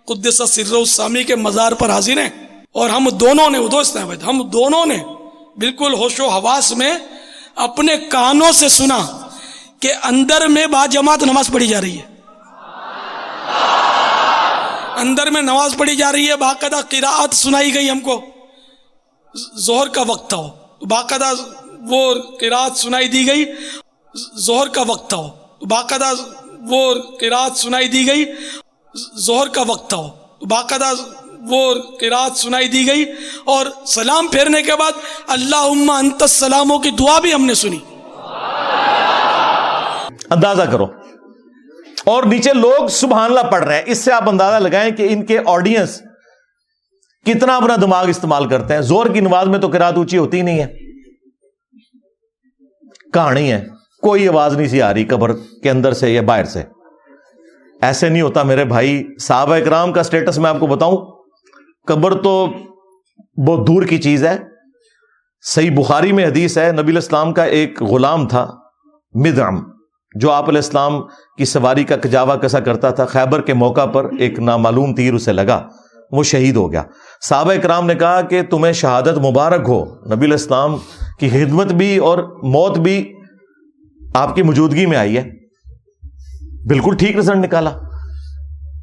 قدس سر السامی کے مزار پر حاضر ہیں اور ہم دونوں نے ادو ہم دونوں نے بالکل ہوش و حواس میں اپنے کانوں سے سنا کہ اندر میں با جماعت نماز پڑھی جا رہی ہے۔ اندر میں نماز پڑھی جا رہی ہے، باقاعدہ قراءت سنائی گئی ہم کو۔ زہر کا وقت تھا باقاعدہ وہ قراءت سنائی دی گئی۔ زہر کا وقت تھا باقاعدہ وہ قراءت سنائی دی گئی۔ زہر کا وقت تھا باقاعدہ وہ قراءت سنائی دی گئی۔ اور سلام پھیرنے کے بعد اللہ انت السلاموں کی دعا بھی ہم نے سنی۔ اندازہ کرو۔ اور نیچے لوگ سبحان اللہ پڑھ رہے ہیں۔ اس سے آپ اندازہ لگائیں کہ ان کے آڈینس کتنا اپنا دماغ استعمال کرتے ہیں۔ زور کی نماز میں تو کراط اونچی ہوتی نہیں ہے۔ کہانی ہے۔ کوئی آواز نہیں سی آ رہی قبر کے اندر سے یا باہر سے۔ ایسے نہیں ہوتا میرے بھائی۔ صحابہ اکرام کا سٹیٹس میں آپ کو بتاؤں۔ قبر تو بہت دور کی چیز ہے۔ صحیح بخاری میں حدیث ہے، نبی الاسلام کا ایک غلام تھا، مدعم۔ جو آپ علیہ السلام کی سواری کا کجاوا کسا کرتا تھا، خیبر کے موقع پر ایک نامعلوم تیر اسے لگا۔ وہ شہید ہو گیا۔ صحابہ اکرام نے کہا کہ تمہیں شہادت مبارک ہو۔ نبی الاسلام کی خدمت بھی اور موت بھی آپ کی موجودگی میں آئی ہے۔ بالکل ٹھیک رزلٹ نکالا۔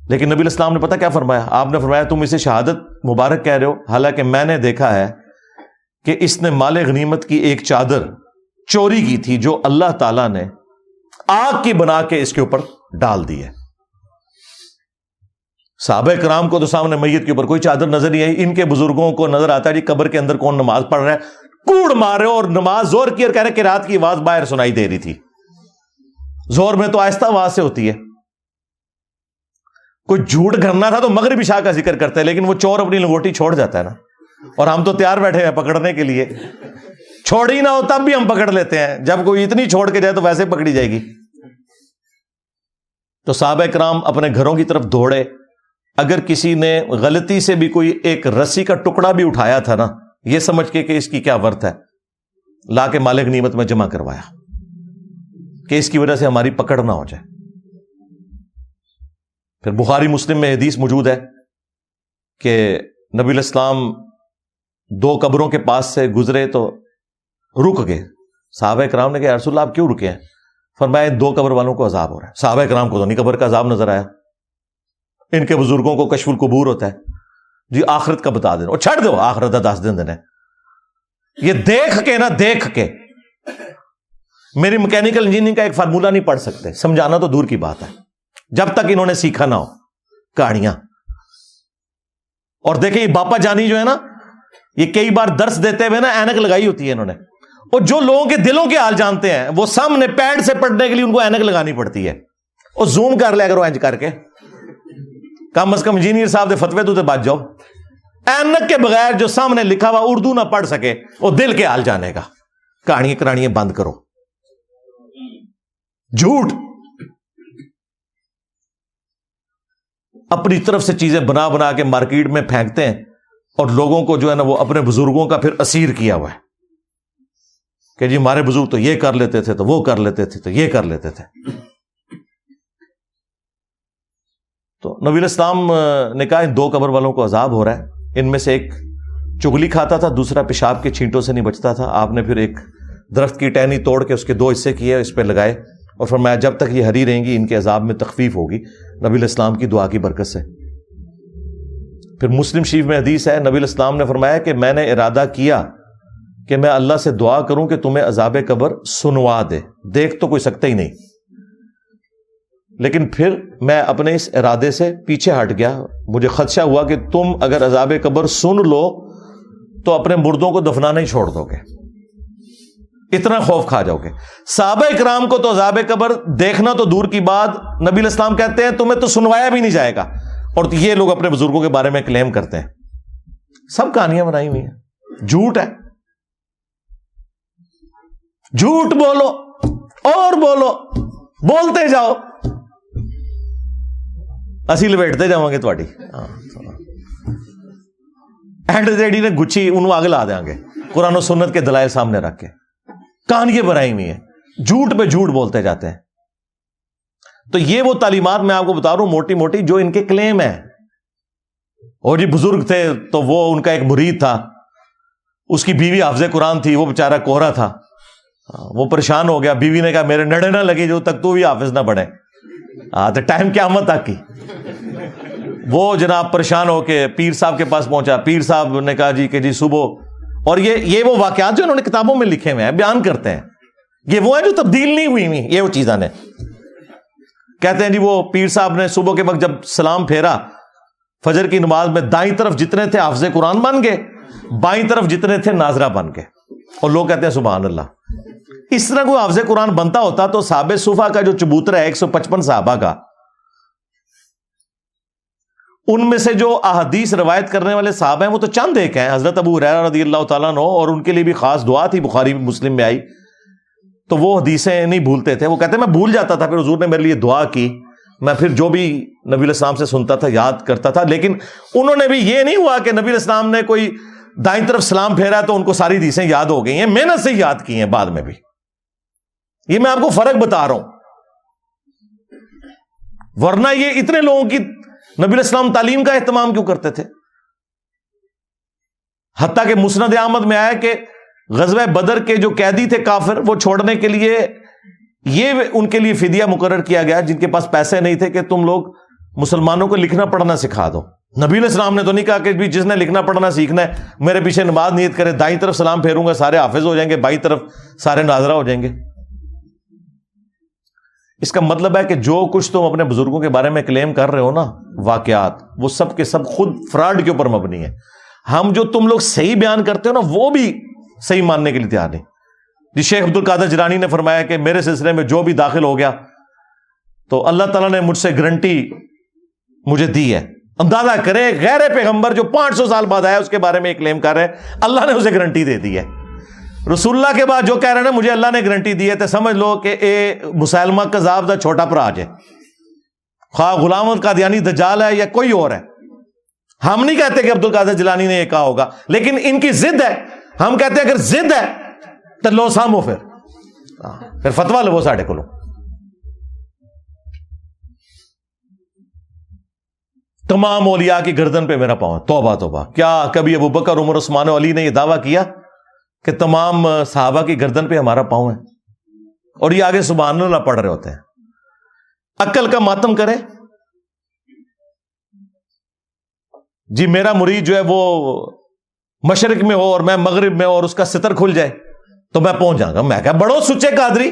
لیکن نبی الاسلام نے پتا کیا فرمایا؟ آپ نے فرمایا، تم اسے شہادت مبارک کہہ رہے ہو۔ حالانکہ میں نے دیکھا ہے کہ اس نے مال غنیمت کی ایک چادر چوری کی تھی، جو اللہ تعالی نے آگ کی بنا کے اس کے اوپر ڈال دی ہے۔ صحابہ کرام کو تو سامنے میت کے اوپر کوئی چادر نظر نہیں آئی۔ ان کے بزرگوں کو نظر آتا ہے جی قبر کے اندر کون نماز پڑھ رہا ہے۔ کوڑ مارے اور نماز زور کی اور کہہ رہے کہ رات کی آواز باہر سنائی دے رہی تھی۔ زور میں تو آہستہ آواز سے ہوتی ہے۔ کوئی جھوٹ کرنا تھا تو مغربی شاہ کا ذکر کرتا ہے لیکن وہ چور اپنی لنگوٹی چھوڑ جاتا ہے نا۔ اور ہم تو تیار بیٹھے ہیں پکڑنے کے لیے۔ چھوڑ ہی نہ ہو تب بھی ہم پکڑ لیتے ہیں۔ جب کوئی اتنی چھوڑ کے جائے تو ویسے پکڑی جائے گی۔ تو صحابہ کرام اپنے گھروں کی طرف دوڑے۔ اگر کسی نے غلطی سے بھی کوئی ایک رسی کا ٹکڑا بھی اٹھایا تھا نا، یہ سمجھ کے کہ اس کی کیا ورت ہے۔ لا کے مالک نیمت میں جمع کروایا۔ کہ اس کی وجہ سے ہماری پکڑ نہ ہو جائے۔ پھر بخاری مسلم میں حدیث موجود ہے کہ نبی الاسلام دو قبروں کے پاس سے گزرے تو رک گئے۔ صحابہ کرام نے کہا رسول اللہ، آپ کیوں رکے ہیں؟ فرمایا، دو قبر والوں کو عذاب ہو رہا ہے۔ صحابہ کرام کو تو نہیں، قبر کا عذاب نظر آیا۔ ان کے بزرگوں کو کشف القبور ہوتا ہے۔ جی آخرت کا بتا دینا چھڑ دو، آخرت دس دن دینا یہ دیکھ کے نا دیکھ کے۔ میری میکینکل انجینئرنگ کا ایک فارمولا نہیں پڑھ سکتے۔ سمجھانا تو دور کی بات ہے۔ جب تک انہوں نے سیکھا نہ ہو کہانیاں اور دیکھیں، یہ باپا جانی جو ہے نا، یہ کئی بار درس دیتے ہوئے نا، اینک لگائی ہوتی ہے انہوں نے۔ اور جو لوگوں کے دلوں کے حال جانتے ہیں، وہ سامنے پیڈ سے پڑھنے کے لیے ان کو اینک لگانی پڑتی ہے۔ اور زوم کر لیا کرو اینج کر کے۔ کم از کم انجینئر صاحب دے فتوے تو بات جاؤ۔ اینک کے بغیر جو سامنے لکھا ہوا اردو نہ پڑھ سکے وہ دل کے حال جانے گا۔ کہانی کرانی بند کرو۔ جھوٹ۔ اپنی طرف سے چیزیں بنا بنا کے مارکیٹ میں پھینکتے ہیں، اور لوگوں کو جو ہے نا وہ اپنے بزرگوں کا پھر اسیر کیا ہوا ہے۔ کہ جی ہمارے بزرگ تو یہ کر لیتے تھے تو وہ کر لیتے تھے تو یہ کر لیتے تھے۔ تو نبی اسلام نے کہا ان دو قبر والوں کو عذاب ہو رہا ہے۔ ان میں سے ایک چگلی کھاتا تھا، دوسرا پیشاب کے چھینٹوں سے نہیں بچتا تھا۔ آپ نے پھر ایک درخت کی ٹہنی توڑ کے اس کے دو حصے کیے، اس پہ لگائے اور فرمایا جب تک یہ ہری رہیں گی، ان کے عذاب میں تخفیف ہوگی۔ نبی الاسلام کی دعا کی برکت سے۔ پھر مسلم شریف میں حدیث ہے، نبی الاسلام نے فرمایا کہ میں نے ارادہ کیا کہ میں اللہ سے دعا کروں کہ تمہیں عذاب قبر سنوا دے۔ دیکھ تو کوئی سکتا ہی نہیں۔ لیکن پھر میں اپنے اس ارادے سے پیچھے ہٹ گیا۔ مجھے خدشہ ہوا کہ تم اگر عذاب قبر سن لو تو اپنے مردوں کو دفنانا ہی چھوڑ دو گے۔ اتنا خوف کھا جاؤ گے۔ صحابہ اکرام کو تو عذاب قبر دیکھنا تو دور کی بات۔ نبی الاسلام کہتے ہیں، تمہیں تو سنوایا بھی نہیں جائے گا۔ اور یہ لوگ اپنے بزرگوں کے بارے میں کلیم کرتے ہیں۔ سب کہانیاں بنائی ہوئی ہیں۔ جھوٹ ہے۔ جھوٹ بولو اور بولو، بولتے جاؤ۔ اسی لپیٹتے جاؤ گے تھوڑی اینڈ ریڈی نے گچھی انہوں آگ لا دیں گے قرآن و سنت کے دلائل سامنے رکھ کے۔ کہانیاں بنائی ہوئی ہیں۔ جھوٹ پہ جھوٹ بولتے جاتے ہیں۔ تو یہ وہ تعلیمات میں آپ کو بتا رہا ہوں، موٹی موٹی جو ان کے کلیم ہے اور جی بزرگ تھے تو وہ ان کا ایک مرید تھا۔ اس کی بیوی حافظ قرآن تھی، وہ بےچارا کوہرا تھا۔ ہاں، وہ پریشان ہو گیا، بیوی نے کہا، میرے نڑے نہ لگی جو تک تو بھی حافظ نہ بڑھے۔ ہاں تو ٹائم کیا مت کی وہ جناب پریشان ہو کے پیر صاحب کے پاس پہنچا۔ پیر صاحب نے کہا جی کہ جی صبح۔ اور یہ یہ وہ واقعات جو انہوں نے کتابوں میں لکھے ہوئے ہیں، بیان کرتے ہیں۔ یہ وہ ہیں جو تبدیل نہیں ہوئی ہوئی، یہ وہ چیزیں نے کہتے ہیں جی وہ پیر صاحب نے صبح کے وقت جب سلام پھیرا، فجر کی نماز میں دائیں طرف جتنے تھے حافظ قرآن بن گئے، بائیں طرف جتنے تھے ناظرہ بن گئے۔ اور لوگ کہتے ہیں، سبحان اللہ۔ اس طرح کوئی حافظ قرآن بنتا ہوتا تو صحاب صوفہ کا جو چبوتر ہے ایک سو پچپن صحابہ کا، ان میں سے جو احادیث روایت کرنے والے صاحب ہیں وہ تو چند ایک ہیں، حضرت ابو ریرا رضی اللہ تعالیٰ نو اور ان کے لیے بھی خاص دعا تھی، بخاری مسلم میں آئی۔ تو وہ حدیثیں نہیں بھولتے تھے۔ وہ کہتے ہیں، میں بھول جاتا تھا، پھر حضور نے میرے لیے دعا کی۔ میں پھر جو بھی نبی الاسلام سے سنتا تھا، یاد کرتا تھا۔ لیکن انہوں نے بھی یہ نہیں ہوا کہ نبی الاسلام نے کوئی دائیں طرف سلام پھیرا تو ان کو ساری حدیثیں یاد ہو گئی ہیں، محنت سے یاد کی ہیں بعد میں بھی۔ یہ میں آپ کو فرق بتا رہا ہوں۔ ورنہ یہ اتنے لوگوں کی نبی الاسلام تعلیم کا اہتمام کیوں کرتے تھے؟ حتیٰ کہ مسند احمد میں آیا کہ غزوہ بدر کے جو قیدی تھے کافر، وہ چھوڑنے کے لیے یہ ان کے لیے فدیہ مقرر کیا گیا، جن کے پاس پیسے نہیں تھے کہ تم لوگ مسلمانوں کو لکھنا پڑھنا سکھا دو۔ نبی السلام نے تو نہیں کہا کہ جس نے لکھنا پڑھنا سیکھنا ہے، میرے پیچھے نماز نیت کرے، دائیں طرف سلام پھیروں گا، سارے حافظ ہو جائیں گے، بائیں طرف سارے ناظرہ ہو جائیں گے۔ اس کا مطلب ہے کہ جو کچھ تم اپنے بزرگوں کے بارے میں کلیم کر رہے ہو نا، واقعات، وہ سب کے سب خود فراڈ کے اوپر مبنی ہے۔ ہم جو تم لوگ صحیح بیان کرتے ہو نا، وہ بھی صحیح ماننے کے لیے تیار نہیں۔ جی شیخ عبد القادر جرانی نے فرمایا کہ میرے سلسلے میں جو بھی داخل ہو گیا، تو اللہ تعالیٰ نے مجھ سے گارنٹی مجھے دی ہے۔ اندازہ کرے غیر پیغمبر جو پانچ سو سال بعد آیا، اس کے بارے میں کلیم کر رہے اللہ نے اسے گارنٹی دے دی ہے۔ رسول اللہ کے بعد جو کہہ رہے ہیں مجھے اللہ نے گارنٹی دی ہے تو سمجھ لو کہ اے مسلمہ کذاب دا چھوٹا پراج ہے۔ خواہ غلام کا دجال ہے یا کوئی اور ہے۔ ہم نہیں کہتے کہ عبد القادر جلانی نے یہ کہا ہوگا، لیکن ان کی ضد ہے۔ ہم کہتے ہیں اگر ضد ہے، تو لو سامو پھر۔ ہاں، پھر فتوا لو ساڈے کو تمام اولیاء کی گردن پہ میرا پاؤں۔ توبہ توبہ۔ کیا کبھی ابو بکر، عمر، عثمان علی نے یہ دعویٰ کیا کہ تمام صحابہ کی گردن پہ ہمارا پاؤں ہے؟ اور یہ آگے سبحان اللہ پڑھ رہے ہوتے ہیں۔ عقل کا ماتم کرے۔ جی میرا مرید جو ہے وہ مشرق میں ہو اور میں مغرب میں ہو اور اس کا ستر کھل جائے تو میں پہنچ جاؤں گا۔ میں کہا، بڑو سچے قادری۔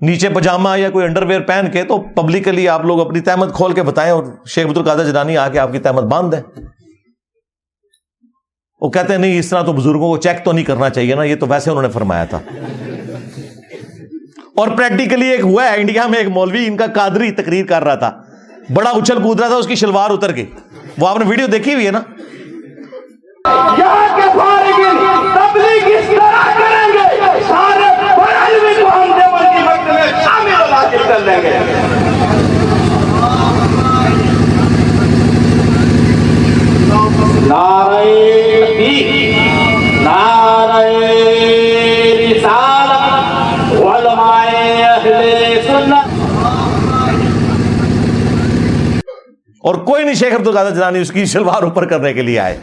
نیچے پجامہ یا کوئی انڈر ویئر پہن کے تو پبلکلی آپ لوگ اپنی تحمد کھول کے بتائیں اور شیخ بدر القادر جنانی آ کے آپ کی تحمد باندھ دیں۔ وہ کہتے ہیں، نہیں، اس طرح تو بزرگوں کو چیک تو نہیں کرنا چاہیے نا، یہ تو ویسے انہوں نے فرمایا تھا۔ اور پریکٹیکلی ایک ہوا ہے انڈیا میں ایک مولوی، ان کا قادری تقریر کر رہا تھا۔ بڑا اچھل کود رہا تھا، اس کی شلوار اتر گئی وہ آپ نے ویڈیو دیکھی ہوئی ہے نا؟ کریں گے سارے میں کامل مناسب کر گے۔ رسالت اہل سنت اور کوئی نہیں شیخ عبدالقادر جنانی اس کی شلوار اوپر کرنے کے لیے آئے۔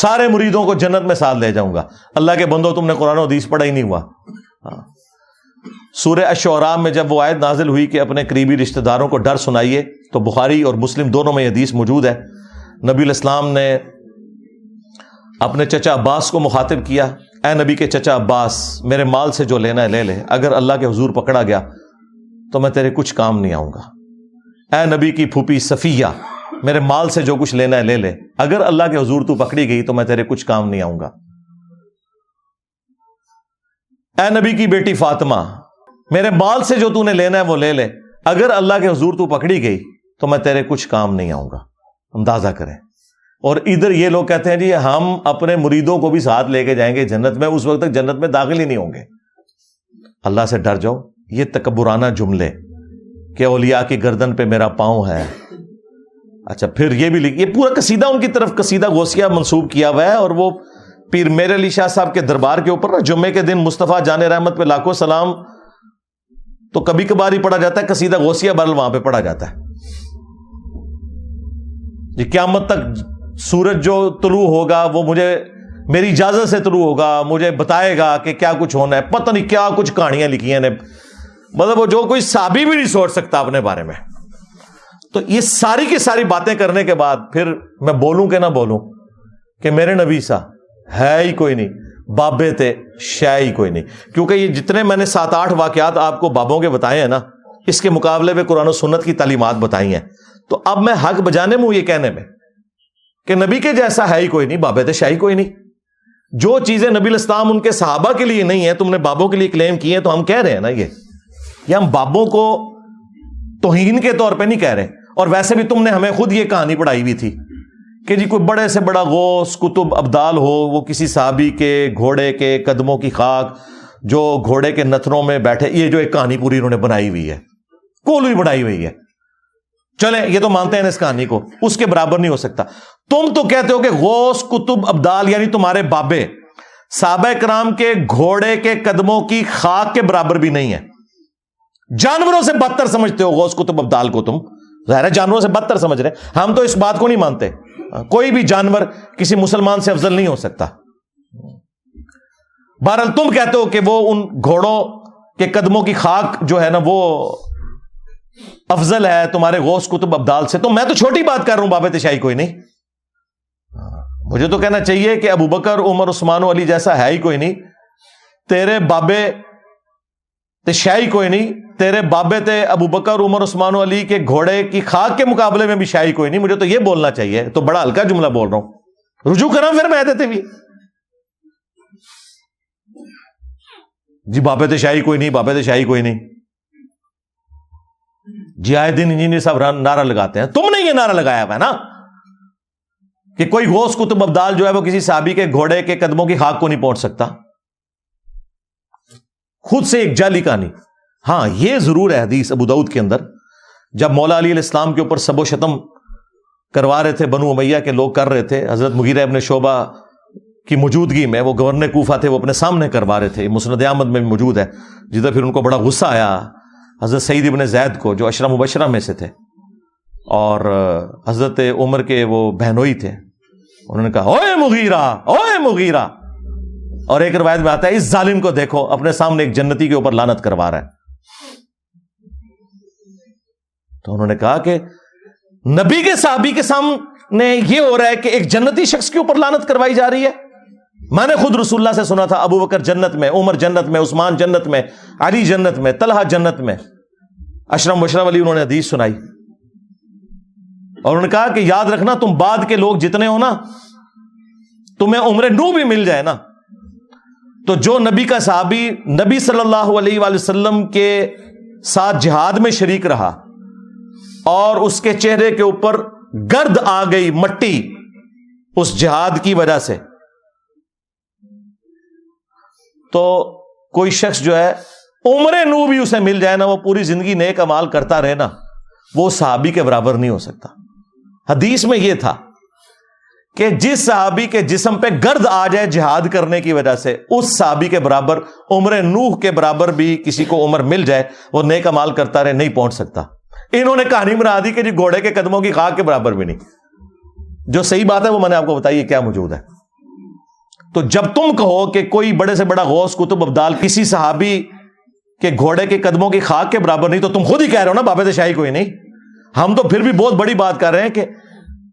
سارے مریدوں کو جنت میں ساتھ لے جاؤں گا۔ اللہ کے بندو تم نے قرآن و حدیث پڑھا ہی نہیں ہوا۔ ہاں۔ سورہ اشورام میں جب وہ آیت نازل ہوئی کہ اپنے قریبی رشتہ داروں کو ڈر سنائیے، تو بخاری اور مسلم دونوں میں حدیث موجود ہے۔ نبی الاسلام نے اپنے چچا عباس کو مخاطب کیا۔ اے نبی کے چچا عباس، میرے مال سے جو لینا ہے لے لے۔ اگر اللہ کے حضور پکڑا گیا، تو میں تیرے کچھ کام نہیں آؤں گا۔ اے نبی کی پھوپھی صفیہ میرے مال سے جو کچھ لینا ہے لے لے۔ اگر اللہ کے حضور تو پکڑی گئی تو میں تیرے کچھ کام نہیں آؤں گا۔ اے نبی کی بیٹی فاطمہ، میرے مال سے جو تو نے لینا ہے وہ لے لے۔ اگر اللہ کے حضور تو پکڑی گئی تو میں تیرے کچھ کام نہیں آؤں گا۔ اندازہ کریں۔ اور ادھر یہ لوگ کہتے ہیں جی ہم اپنے مریدوں کو بھی ساتھ لے کے جائیں گے جنت میں، اس وقت تک جنت میں داخل ہی نہیں ہوں گے۔ اللہ سے ڈر جاؤ۔ یہ تکبرانہ جملے کہ اولیاء کی گردن پہ میرا پاؤں ہے۔ اچھا پھر یہ بھی لکھ یہ پورا قصیدہ ان کی طرف قصیدہ گوسیا منسوب کیا ہوا ہے اور وہ پیر میر علی شاہ صاحب کے دربار کے اوپر نا، جمعے کے دن مصطفیٰ جان رحمت پہ لاکھوں سلام تو کبھی کبھار ہی پڑھا جاتا ہے، قصیدہ غوثیہ برل وہاں پہ پڑھا جاتا ہے۔ یہ قیامت تک سورج جو طلوع ہوگا، وہ مجھے میری اجازت سے طلوع ہوگا، مجھے بتائے گا کہ کیا کچھ ہونا ہے۔ پتہ نہیں کیا کچھ کہانیاں لکھی ہیں نے مطلب وہ جو کوئی سابی بھی نہیں سوچ سکتا اپنے بارے میں۔ تو یہ ساری کی ساری باتیں کرنے کے بعد پھر میں بولوں کہ نہ بولوں کہ میرے نبی سا ہے ہی کوئی نہیں، بابے تھے شہ ہی کوئی نہیں۔ کیونکہ یہ جتنے میں نے سات آٹھ واقعات آپ کو بابوں کے بتائے ہیں نا، اس کے مقابلے میں قرآن و سنت کی تعلیمات بتائی ہیں۔ تو اب میں حق بجانے میں ہوں یہ کہنے میں کہ نبی کے جیسا ہے ہی کوئی نہیں، بابے تھے شاہی کوئی نہیں۔ جو چیزیں نبی الاسلام ان کے صحابہ کے لیے نہیں ہے تم نے بابوں کے لیے کلیم کی ہیں، تو ہم کہہ رہے ہیں نا یہ ہم بابوں کو توہین کے طور پہ نہیں کہہ رہے۔ اور ویسے بھی تم نے ہمیں خود یہ کہانی پڑھائی ہوئی تھی کہ جی کوئی بڑے سے بڑا غوث کتب ابدال ہو، وہ کسی صحابی کے گھوڑے کے قدموں کی خاک، جو گھوڑے کے نتنوں میں بیٹھے، یہ جو ایک کہانی پوری انہوں نے بنائی ہوئی ہے کول بھی بنائی ہوئی ہے۔ چلے یہ تو مانتے ہیں اس کہانی کو، اس کے برابر نہیں ہو سکتا۔ تم تو کہتے ہو کہ غوث کتب ابدال یعنی تمہارے بابے سابہ کرام کے گھوڑے کے قدموں کی خاک کے برابر بھی نہیں ہے۔ جانوروں سے بدتر سمجھتے ہو غوث کتب ابدال کو تم۔ ظاہر جانوروں سے بدتر سمجھ رہے ہم تو اس بات کو نہیں مانتے۔ کوئی بھی جانور کسی مسلمان سے افضل نہیں ہو سکتا۔ بہرحال تم کہتے ہو کہ وہ ان گھوڑوں کے قدموں کی خاک جو ہے نا وہ افضل ہے، تمہارے غوث کتب ابدال سے۔ تو میں تو چھوٹی بات کر رہا ہوں، بابے تشائی کوئی نہیں۔ مجھے تو کہنا چاہیے کہ ابو بکر عمر، عثمان و علی جیسا ہے ہی کوئی نہیں۔ تیرے بابے تشائی کوئی نہیں، تیرے بابے تھے ابو بکر، عمر، عثمان، علی کے گھوڑے کی خاک کے مقابلے میں بھی شاہی کوئی نہیں، مجھے تو یہ بولنا چاہیے، تو بڑا ہلکا جملہ بول رہا ہوں۔ رجوع کرا پھر میں دیتے بھی جی بابے تھے شاہی کوئی نہیں، بابے تھے شاہی کوئی نہیں۔ جی آئے دن انجینئر صاحب نعرہ لگاتے ہیں۔ تم نے یہ نعرہ لگایا ہوا ہے نا؟ کہ کوئی غوث کتب ابدال جو ہے وہ کسی صحابی کے گھوڑے کے قدموں کی خاک کو نہیں پہنچ سکتا۔ خود سے ایک جعلی کہانی۔ ہاں یہ ضرور ہے حدیث ابو دعود کے اندر۔ جب مولا علی علیہ السلام کے اوپر سب و شتم کروا رہے تھے بنو امیہ کے لوگ کر رہے تھے، حضرت مغیر ابن شعبہ کی موجودگی میں وہ گورنر کوفہ تھے، وہ اپنے سامنے کروا رہے تھے۔ مسند احمد میں بھی موجود ہے۔ جدھر پھر ان کو بڑا غصہ آیا، حضرت سعید ابن زید کو، جو اشرم مبشرہ میں سے تھے۔ اور حضرت عمر کے وہ بہنوئی تھے۔ انہوں نے کہا، اوے مغیرہ اوے مغیرہ! اور ایک روایت میں آتا ہے، اس ظالم کو دیکھو، اپنے سامنے ایک جنتی کے اوپر لانت کروا رہا ہے۔ تو انہوں نے کہا کہ نبی کے صحابی کے سامنے یہ ہو رہا ہے کہ ایک جنتی شخص کے اوپر لانت کروائی جا رہی ہے۔ میں نے خود رسول اللہ سے سنا تھا، ابو بکر جنت میں، عمر جنت میں، عثمان جنت میں، علی جنت میں، طلحہ جنت میں۔ اشرم مشرف علی انہوں نے حدیث سنائی۔ اور انہوں نے کہا کہ یاد رکھنا، تم بعد کے لوگ جتنے ہو نا، تمہیں عمر نو بھی مل جائے نا۔ تو جو نبی کا صحابی نبی صلی اللہ علیہ وآلہ وسلم کے ساتھ جہاد میں شریک رہا اور اس کے چہرے کے اوپر گرد آ گئی مٹی اس جہاد کی وجہ سے، تو کوئی شخص جو ہے عمر نو بھی اسے مل جائے نا، وہ پوری زندگی نیک امال کرتا رہے نا، وہ صحابی کے برابر نہیں ہو سکتا۔ حدیث میں یہ تھا۔ کہ جس صحابی کے جسم پہ گرد آ جائے جہاد کرنے کی وجہ سے، اس صحابی کے برابر، عمر نوح کے برابر بھی کسی کو عمر مل جائے، وہ نیک مال کرتا رہے، نہیں پہنچ سکتا۔ انہوں نے کہانی بنا دی کہ جی گھوڑے کے قدموں کی خاک کے برابر بھی نہیں۔ جو صحیح بات ہے، وہ میں نے آپ کو بتائی کیا موجود ہے۔ تو جب تم کہو کہ کوئی بڑے سے بڑا غوث کتب ابدال کسی صحابی کے گھوڑے کے قدموں کی خاک کے برابر نہیں، تو تم خود ہی کہہ رہے ہو نا بابے شاہی کوئی نہیں۔ ہم تو پھر بھی بہت بڑی بات کر رہے ہیں کہ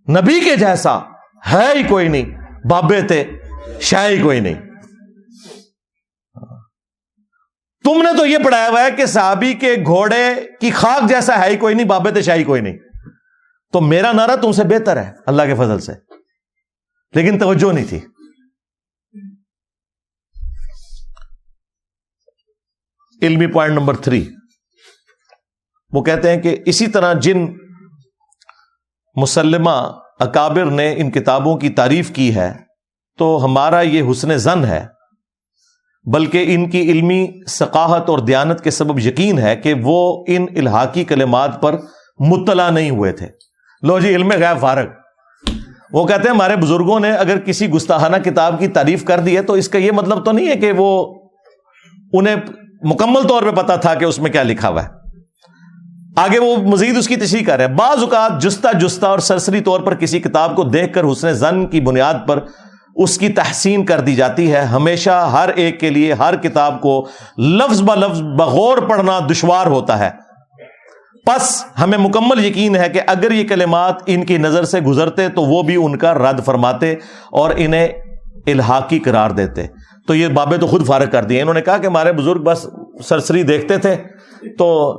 نبی کے جیسا ہے ہی کوئی نہیں، بابے تھے شاہی کوئی نہیں۔ تم نے تو یہ پڑھایا ہوا ہے کہ صحابی کے گھوڑے کی خاک جیسا ہے ہی کوئی نہیں، بابے تھے شاہی کوئی نہیں۔ تو میرا نعرہ تم سے بہتر ہے اللہ کے فضل سے۔ لیکن توجہ نہیں تھی۔ علمی پوائنٹ نمبر تھری۔ وہ کہتے ہیں کہ اسی طرح جن مسلمہ اکابر نے ان کتابوں کی تعریف کی ہے تو ہمارا یہ حسن زن ہے، بلکہ ان کی علمی ثقافت اور دیانت کے سبب یقین ہے کہ وہ ان الحاقی کلمات پر مطلع نہیں ہوئے تھے۔ لو جی علم غیر فارغ۔ وہ کہتے ہیں، ہمارے بزرگوں نے اگر کسی گستاحانہ کتاب کی تعریف کر دی ہے تو اس کا یہ مطلب تو نہیں ہے کہ وہ انہیں مکمل طور پہ پتا تھا کہ اس میں کیا لکھا ہوا ہے۔ آگے وہ مزید اس کی تشریح کر رہے ہیں۔ بعض اوقات جستا جستا اور سرسری طور پر کسی کتاب کو دیکھ کر حسن زن کی بنیاد پر اس کی تحسین کر دی جاتی ہے۔ ہمیشہ ہر ایک کے لیے ہر کتاب کو لفظ ب لفظ بغور پڑھنا دشوار ہوتا ہے۔ پس ہمیں مکمل یقین ہے کہ اگر یہ کلمات ان کی نظر سے گزرتے تو وہ بھی ان کا رد فرماتے اور انہیں الحاقی قرار دیتے۔ تو یہ بابے تو خود فارغ کر دیے انہوں نے کہا کہ ہمارے بزرگ بس سرسری دیکھتے تھے تو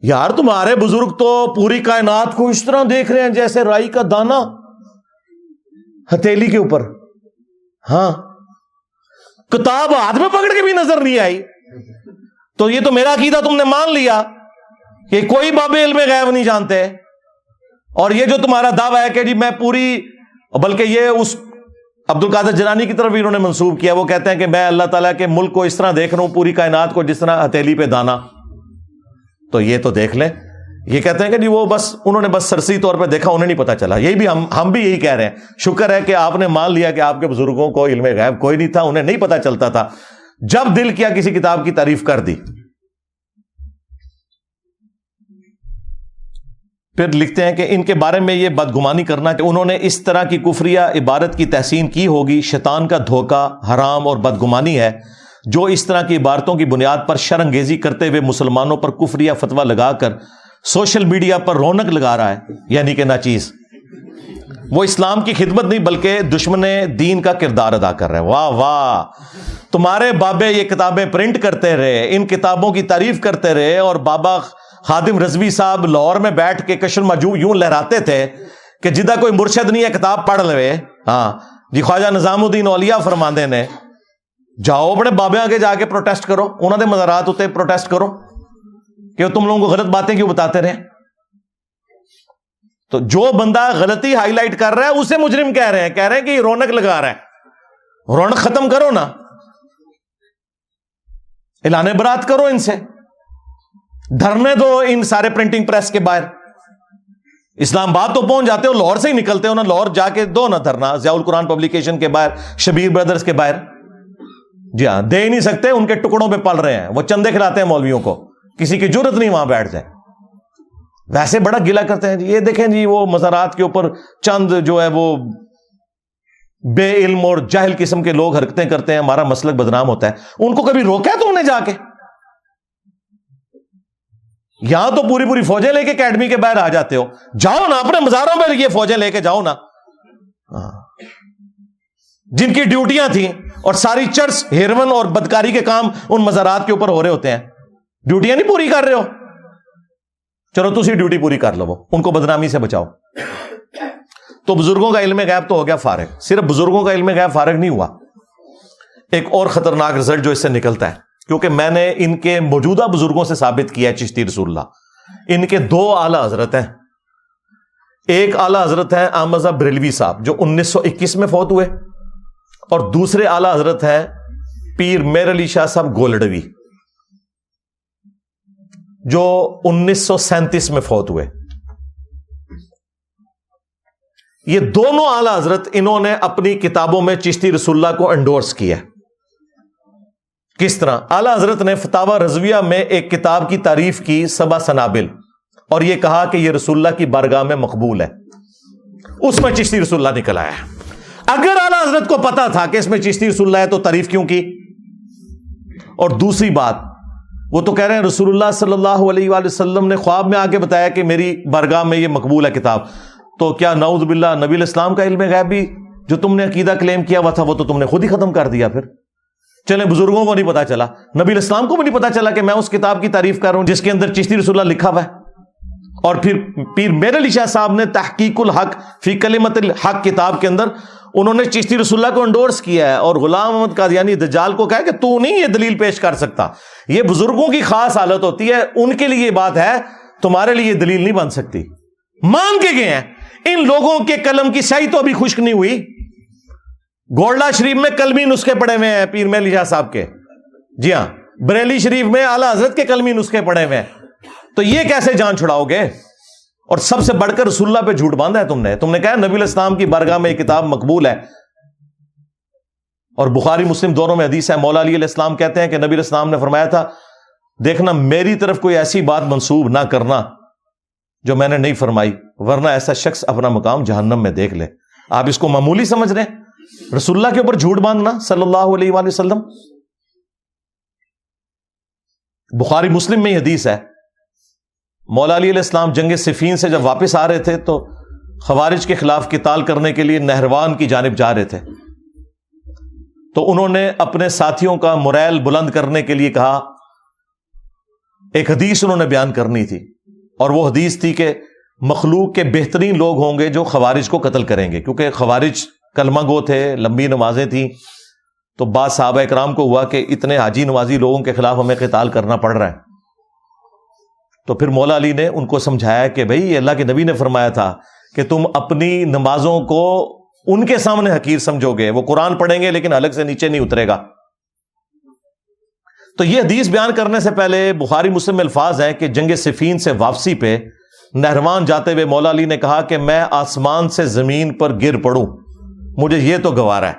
یار تمہارے بزرگ تو پوری کائنات کو اس طرح دیکھ رہے ہیں جیسے رائی کا دانا ہتھیلی کے اوپر۔ ہاں۔ کتاب ہاتھ میں پکڑ کے بھی نظر نہیں آئی۔ تو یہ تو میرا عقیدہ تم نے مان لیا کہ کوئی باب علم غیب نہیں جانتے۔ اور یہ جو تمہارا دعویٰ ہے کہ جی میں پوری، بلکہ یہ اس عبد القادر جنانی کی طرف بھی انہوں نے منسوب کیا، وہ کہتے ہیں کہ میں اللہ تعالیٰ کے ملک کو اس طرح دیکھ رہا ہوں، پوری کائنات کو جس طرح ہتھیلی پہ دانا۔ تو یہ تو دیکھ لیں یہ کہتے ہیں کہ جی وہ بس انہوں نے بس سرسی طور پہ دیکھا، انہیں نہیں پتا چلا۔ یہی بھی ہم ہم بھی یہی کہہ رہے ہیں۔ شکر ہے کہ آپ نے مان لیا کہ آپ کے بزرگوں کو علم غیب کوئی نہیں تھا، انہیں نہیں پتا چلتا تھا۔ جب دل کیا کسی کتاب کی تعریف کر دی۔ پھر لکھتے ہیں کہ ان کے بارے میں یہ بدگمانی کرنا کہ انہوں نے اس طرح کی کفریہ عبارت کی تحسین کی ہوگی، شیطان کا دھوکہ حرام اور بدگمانی ہے۔ جو اس طرح کی عبارتوں کی بنیاد پر شرنگیزی کرتے ہوئے مسلمانوں پر کفریہ فتوا لگا کر سوشل میڈیا پر رونق لگا رہا ہے یعنی کہ ناچیز۔ وہ اسلام کی خدمت نہیں، بلکہ دشمن دین کا کردار ادا کر رہے ہیں۔ واہ واہ۔ تمہارے بابے یہ کتابیں پرنٹ کرتے رہے، ان کتابوں کی تعریف کرتے رہے اور بابا خادم رضوی صاحب لاہور میں بیٹھ کے کشن مجو یوں لہراتے تھے کہ جدہ کوئی مرشد نہیں ہے، کتاب پڑھ لے ہاں جی خواجہ نظام الدین اولیا فرماندے نے۔ جاؤ اپنے بابے آگے جا کے پروٹیسٹ کرو، انہوں نے مزارات ہوتے پروٹیسٹ کرو کہ تم لوگوں کو غلط باتیں کیوں بتاتے رہے؟ تو جو بندہ غلطی ہائی لائٹ کر رہا ہے، اسے مجرم کہہ رہے ہیں، کہہ رہے ہیں کہ یہ رونق لگا رہا ہے۔ رونق ختم کرو نا۔ اعلان برات کرو ان سے۔ دھرنے دو ان سارے پرنٹنگ پریس کے باہر۔ اسلام آباد تو پہنچ جاتے ہو، لاہور سے ہی نکلتے ہو نا، لاہور جا کے دو نا دھرنا، ضیاء القرآن پبلیکیشن کے باہر، شبیر بردرس کے باہر۔ جی ہاں دے ہی نہیں سکتے، ان کے ٹکڑوں پہ پل رہے ہیں۔ وہ چندے کھلاتے ہیں مولویوں کو۔ کسی کی ضرورت نہیں وہاں بیٹھ جائے۔ ویسے بڑا گلا کرتے ہیں۔ جی یہ دیکھیں جی وہ مزارات کے اوپر چند جو ہے وہ بے علم اور جاہل قسم کے لوگ حرکتیں کرتے ہیں۔ ہمارا مسلک بدنام ہوتا ہے۔ ان کو کبھی روکا تو انہیں جا کے؟ یہاں تو پوری پوری فوجیں لے کے اکیڈمی کے باہر آ جاتے ہو۔ جاؤ نا، اپنے مزاروں میں یہ فوجیں لے کے جاؤ نا۔ ہاں۔ جن کی ڈیوٹیاں تھیں اور ساری چرس ہیرون اور بدکاری کے کام ان مزارات کے اوپر ہو رہے ہوتے ہیں۔ ڈیوٹیاں نہیں پوری کر رہے ہو۔ چلو تھی ڈیوٹی پوری کر لو، ان کو بدنامی سے بچاؤ۔ تو بزرگوں کا علم غیب تو ہو گیا فارغ۔ صرف بزرگوں کا علم غیب فارغ نہیں ہوا۔ ایک اور خطرناک رزلٹ جو اس سے نکلتا ہے، کیونکہ میں نے ان کے موجودہ بزرگوں سے ثابت کیا چشتی رسول اللہ۔ ان کے دو اعلی حضرت ہیں۔ ایک اعلی حضرت ہیں آمزہ بریلوی صاحب، جو انیس سو اکیس میں فوت ہوئے۔ اور دوسرے اعلی حضرت ہیں پیر میر علی شاہ صاحب گولڈوی، جو انیس سو سینتیس میں فوت ہوئے۔ یہ دونوں اعلی حضرت انہوں نے اپنی کتابوں میں چشتی رسول اللہ کو انڈورس کیا۔ کس طرح؟ اعلی حضرت نے فتح رضویہ میں ایک کتاب کی تعریف کی، سبا سنابل، اور یہ کہا کہ یہ رسول اللہ کی بارگاہ میں مقبول ہے۔ اس میں چشتی رسول اللہ نکل آیا۔ اگر اعلی حضرت کو پتا تھا کہ اس میں چشتی رسول اللہ ہے تو تعریف کیوں کی؟ اور دوسری بات، وہ تو کہہ رہے ہیں رسول اللہ صلی اللہ علیہ وآلہ وسلم نے خواب میں آ کے بتایا کہ میری بارگاہ میں یہ مقبول ہے کتاب۔ تو کیا نعوذ باللہ نبی الاسلام کا علم غیب بھی جو تم نے عقیدہ کلیم کیا ہوا تھا وہ تو تم نے خود ہی ختم کر دیا پھر؟ چلے بزرگوں کو نہیں پتا چلا۔ نبی الاسلام کو بھی نہیں پتا چلا کہ میں اس کتاب کی تعریف کر رہا ہوں جس کے اندر چشتی رسول اللہ لکھا ہوا ہے۔ اور پھر پیر میر علی شاہ صاحب نے تحقیق الحق فی کلمت الحق کتاب کے اندر انہوں نے چشتی رسول اللہ کو انڈورس کیا ہے اور غلام محمد قادیانی دجال کو کہا کہ تو نہیں یہ دلیل پیش کر سکتا۔ یہ بزرگوں کی خاص حالت ہوتی ہے، ان کے لیے یہ بات ہے، تمہارے لیے یہ دلیل نہیں بن سکتی۔ مان کے گئے ہیں۔ ان لوگوں کے قلم کی سیائی تو ابھی خشک نہیں ہوئی۔ گولڈا شریف میں کلمی نسخے پڑے ہوئے ہیں، پیر میں شاہ صاحب کے۔ جی ہاں بریلی شریف میں اعلی حضرت کے کلمی نسخے پڑے ہوئے ہیں۔ تو یہ کیسے جان چھڑاؤ گے؟ اور سب سے بڑھ کر رسول اللہ پہ جھوٹ باندھا ہے تم نے۔ تم نے کہا نبی الاسلام کی برگاہ میں یہ کتاب مقبول ہے۔ اور بخاری مسلم دونوں میں حدیث ہے، مولا علی علیہ السلام کہتے ہیں کہ نبی الاسلام نے فرمایا تھا، دیکھنا میری طرف کوئی ایسی بات منسوب نہ کرنا جو میں نے نہیں فرمائی، ورنہ ایسا شخص اپنا مقام جہنم میں دیکھ لے۔ آپ اس کو معمولی سمجھ رہے ہیں؟ رسول اللہ کے اوپر جھوٹ باندھنا صلی اللہ علیہ وآلہ وسلم۔ بخاری مسلم میں ہی حدیث ہے۔ مولا علی علیہ السلام جنگ صفین سے جب واپس آ رہے تھے تو خوارج کے خلاف قتال کرنے کے لیے نہروان کی جانب جا رہے تھے۔ تو انہوں نے اپنے ساتھیوں کا موریل بلند کرنے کے لیے کہا، ایک حدیث انہوں نے بیان کرنی تھی، اور وہ حدیث تھی کہ مخلوق کے بہترین لوگ ہوں گے جو خوارج کو قتل کریں گے۔ کیونکہ خوارج کلمہ گو تھے، لمبی نمازیں تھیں۔ تو بعض صحابہ اکرام کو ہوا کہ اتنے حاجی نوازی لوگوں کے خلاف ہمیں قتال کرنا پڑ رہا ہے۔ تو پھر مولا علی نے ان کو سمجھایا کہ بھائی اللہ کے نبی نے فرمایا تھا کہ تم اپنی نمازوں کو ان کے سامنے حقیر سمجھو گے۔ وہ قرآن پڑھیں گے لیکن الگ سے نیچے نہیں اترے گا۔ تو یہ حدیث بیان کرنے سے پہلے بخاری مسلم الفاظ ہے کہ جنگ صفین سے واپسی پہ نہروان جاتے ہوئے مولا علی نے کہا کہ میں آسمان سے زمین پر گر پڑوں۔ مجھے یہ تو گوارا ہے۔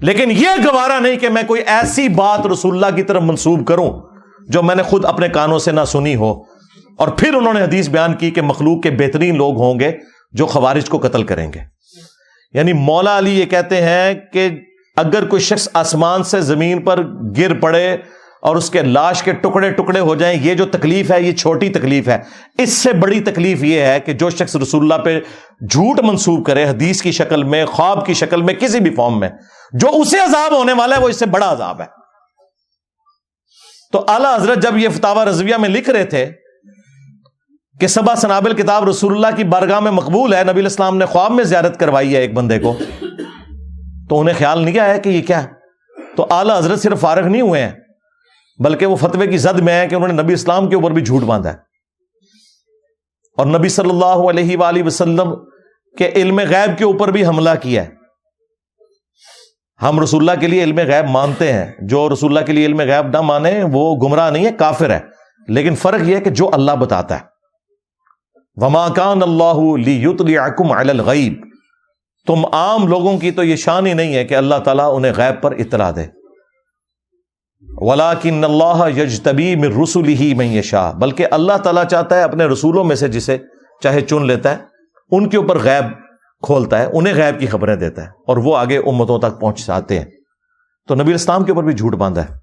لیکن یہ گوارا نہیں کہ میں کوئی ایسی بات رسول اللہ کی طرف منسوب کروں۔ جو میں نے خود اپنے کانوں سے نہ سنی ہو۔ اور پھر انہوں نے حدیث بیان کی کہ مخلوق کے بہترین لوگ ہوں گے جو خوارج کو قتل کریں گے۔ یعنی مولا علی یہ کہتے ہیں کہ اگر کوئی شخص آسمان سے زمین پر گر پڑے اور اس کے لاش کے ٹکڑے ٹکڑے ہو جائیں، یہ جو تکلیف ہے، یہ چھوٹی تکلیف ہے۔ اس سے بڑی تکلیف یہ ہے کہ جو شخص رسول اللہ پہ جھوٹ منسوب کرے حدیث کی شکل میں، خواب کی شکل میں، کسی بھی فارم میں، جو اسے عذاب ہونے والا ہے، وہ اس سے بڑا عذاب ہے۔ تو اعلی حضرت جب یہ فتح رضویہ میں لکھ رہے تھے کہ سبا سنابل کتاب رسول اللہ کی بارگاہ میں مقبول ہے، نبی الاسلام نے خواب میں زیارت کروائی ہے ایک بندے کو، تو انہیں خیال نہیں آیا کہ یہ کیا تو اعلی حضرت صرف فارغ نہیں ہوئے ہیں، بلکہ وہ فتوے کی زد میں ہے کہ انہوں نے نبی اسلام کے اوپر بھی جھوٹ باندھا ہے۔ اور نبی صلی اللہ علیہ وآلہ وسلم کے علم غیب کے اوپر بھی حملہ کیا ہے۔ ہم رسول اللہ کے لیے علم غیب مانتے ہیں۔ جو رسول اللہ کے لیے علم غیب نہ مانے، وہ گمراہ نہیں ہے، کافر ہے۔ لیکن فرق یہ ہے کہ جو اللہ بتاتا ہے۔ وما کان اللہ الغیب تم عام لوگوں کی تو یہ شان ہی نہیں ہے کہ اللہ تعالیٰ انہیں غیب پر اطلاع دے۔ ولاکن اللہ یجتبی من رسول ہی میں یشا بلکہ اللہ تعالیٰ چاہتا ہے اپنے رسولوں میں سے جسے چاہے چن لیتا ہے، ان کے اوپر غیب کھولتا ہے، انہیں غیب کی خبریں دیتا ہے اور وہ آگے امتوں تک پہنچ جاتے ہیں۔ تو نبی اسلام کے اوپر بھی جھوٹ باندھا ہے۔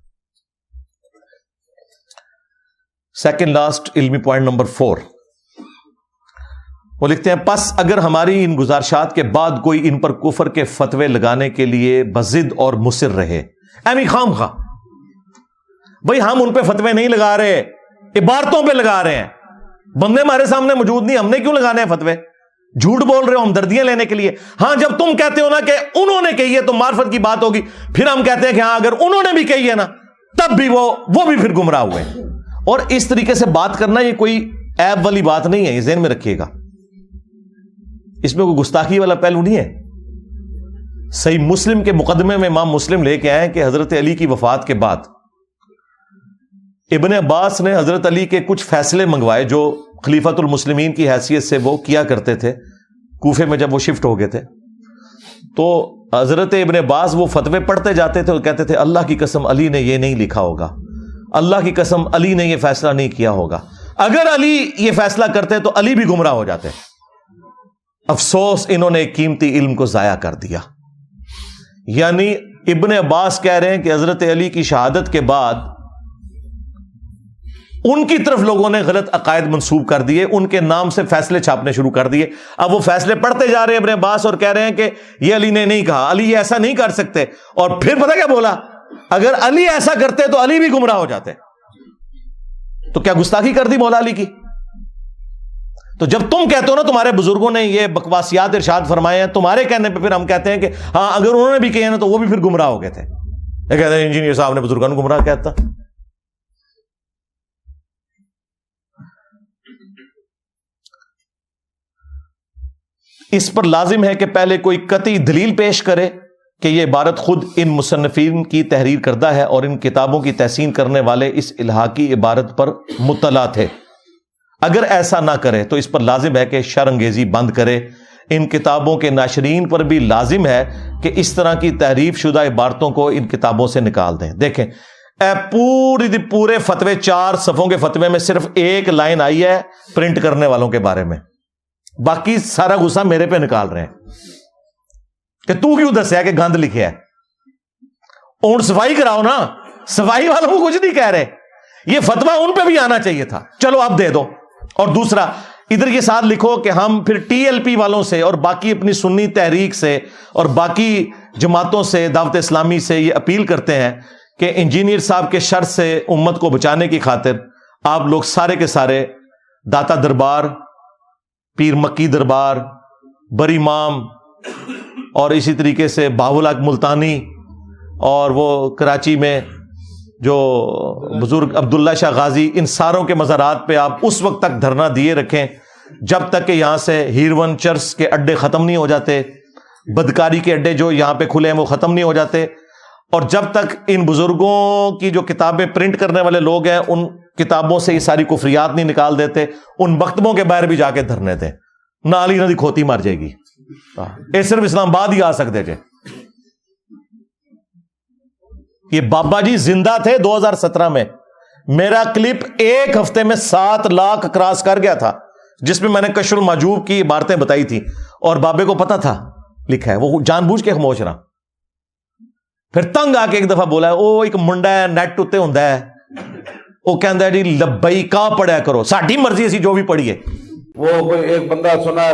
سیکنڈ لاسٹ علمی پوائنٹ نمبر فور وہ لکھتے ہیں، پس اگر ہماری ان گزارشات کے بعد کوئی ان پر کفر کے فتوے لگانے کے لیے بزد اور مصر رہے۔ ایمی خام خواہ۔ بھائی ہم ان پہ فتوے نہیں لگا رہے، عبارتوں پہ لگا رہے ہیں۔ بندے ہمارے سامنے موجود نہیں، ہم نے کیوں لگانے ہیں فتوے؟ جھوٹ بول رہے ہو ہم دردیاں لینے کے لیے۔ ہاں جب تم کہتے ہو نا کہ انہوں نے کہی ہے تو معرفت کی بات ہوگی۔ پھر ہم کہتے ہیں کہ ہاں اگر انہوں نے بھی کہی ہے نا، تب بھی وہ وہ بھی پھر گمراہ ہوئے۔ اور اس طریقے سے بات کرنا یہ کوئی ایب والی بات نہیں ہے، یہ ذہن میں رکھیے گا۔ اس میں کوئی گستاخی والا پہلو نہیں ہے۔ صحیح مسلم کے مقدمے میں امام مسلم لے کے آئے کہ حضرت علی کی وفات کے بعد ابن عباس نے حضرت علی کے کچھ فیصلے منگوائے جو خلیفت المسلمین کی حیثیت سے وہ کیا کرتے تھے؟ کوفے میں جب وہ شفٹ ہو گئے تھے، تو حضرت ابن باز وہ فتوے پڑھتے جاتے تھے اور کہتے تھے، اللہ کی قسم علی نے یہ نہیں لکھا ہوگا۔ اللہ کی قسم علی نے یہ فیصلہ نہیں کیا ہوگا۔ اگر علی یہ فیصلہ کرتے تو علی بھی گمراہ ہو جاتے۔ افسوس، انہوں نے قیمتی علم کو ضائع کر دیا۔ یعنی ابن عباس کہہ رہے ہیں کہ حضرت علی کی شہادت کے بعد ان کی طرف لوگوں نے غلط عقائد منسوب کر دیے، ان کے نام سے فیصلے چھاپنے شروع کر دیے۔ اب وہ فیصلے پڑھتے جا رہے ہیں، ابن عباس، اور کہہ رہے ہیں کہ یہ علی نے نہیں کہا۔ علی یہ ایسا نہیں کر سکتے۔ اور پھر پتہ کیا بولا؟ اگر علی ایسا کرتے تو علی بھی گمراہ ہو جاتے۔ تو کیا گستاخی کر دی مولا علی کی؟ تو جب تم کہتے ہو نا، تمہارے بزرگوں نے یہ بکواسیات ارشاد فرمائے ہیں، تمہارے کہنے پہ پھر ہم کہتے ہیں کہ ہاں اگر انہوں نے بھی کہے نا، تو وہ بھی پھر گمراہ ہو گئے تھے۔ یہ کہتے ہیں، انجینئر صاحب نے بزرگوں کو گمراہ کہتا اس پر لازم ہے کہ پہلے کوئی قطعی دلیل پیش کرے کہ یہ عبارت خود ان مصنفین کی تحریر کردہ ہے اور ان کتابوں کی تحسین کرنے والے اس الحاقی عبارت پر مطلع تھے۔ اگر ایسا نہ کرے تو اس پر لازم ہے کہ شرنگیزی بند کرے۔ ان کتابوں کے ناشرین پر بھی لازم ہے کہ اس طرح کی تحریف شدہ عبارتوں کو ان کتابوں سے نکال دیں۔ دیکھیں، اے پوری دی پورے فتوے، چار صفوں کے فتوے میں صرف ایک لائن آئی ہے پرنٹ کرنے والوں کے بارے میں۔ باقی سارا غصہ میرے پہ نکال رہے ہیں۔ کہ تو کیوں دسیا کہ گند لکھے ہے؟ اونٹ صفائی کراؤ نا، صفائی والوں کو کچھ نہیں کہہ رہے۔ یہ فتوا ان پہ بھی آنا چاہیے تھا۔ چلو اب دے دو۔ اور دوسرا، ادھر یہ ساتھ لکھو کہ ہم پھر ٹی ایل پی والوں سے اور باقی اپنی سنی تحریک سے اور باقی جماعتوں سے، دعوت اسلامی سے یہ اپیل کرتے ہیں کہ انجینئر صاحب کے شر سے امت کو بچانے کی خاطر آپ لوگ سارے کے سارے داتا دربار پیر مکی دربار، بری مام اور اسی طریقے سے باہولاک ملتانی، اور وہ کراچی میں جو بزرگ عبداللہ شاہ غازی، ان ساروں کے مزارات پہ آپ اس وقت تک دھرنا دیے رکھیں، جب تک کہ یہاں سے ہیرون چرس کے اڈے ختم نہیں ہو جاتے، بدکاری کے اڈے جو یہاں پہ کھلے ہیں وہ ختم نہیں ہو جاتے، اور جب تک ان بزرگوں کی جو کتابیں پرنٹ کرنے والے لوگ ہیں، ان کتابوں سے یہ ساری کفریات نہیں نکال دیتے، ان مکتبوں کے باہر بھی جا کے دھرنے تھے۔ نالی ندی کھوتی مر جائے گی۔ یہ صرف اسلام آباد ہی آ سکتے تھے۔ یہ بابا جی زندہ تھے دو ہزار سترہ میں۔ میرا کلپ ایک ہفتے میں سات لاکھ کراس کر گیا تھا، جس میں میں نے کشر الماجوب کی عبارتیں بتائی تھی اور بابے کو پتا تھا، لکھا ہے، وہ جان بوجھ کے خموش رہا۔ پھر تنگ آ کے ایک دفعہ بولا ہے وہ ایک منڈا ہے، نیٹ اتنے ہوں وہ کہ جی لبئی کا پڑھیا کرو ساڈی مرضی اسی جو بھی پڑھیے وہ ایک بندہ سنا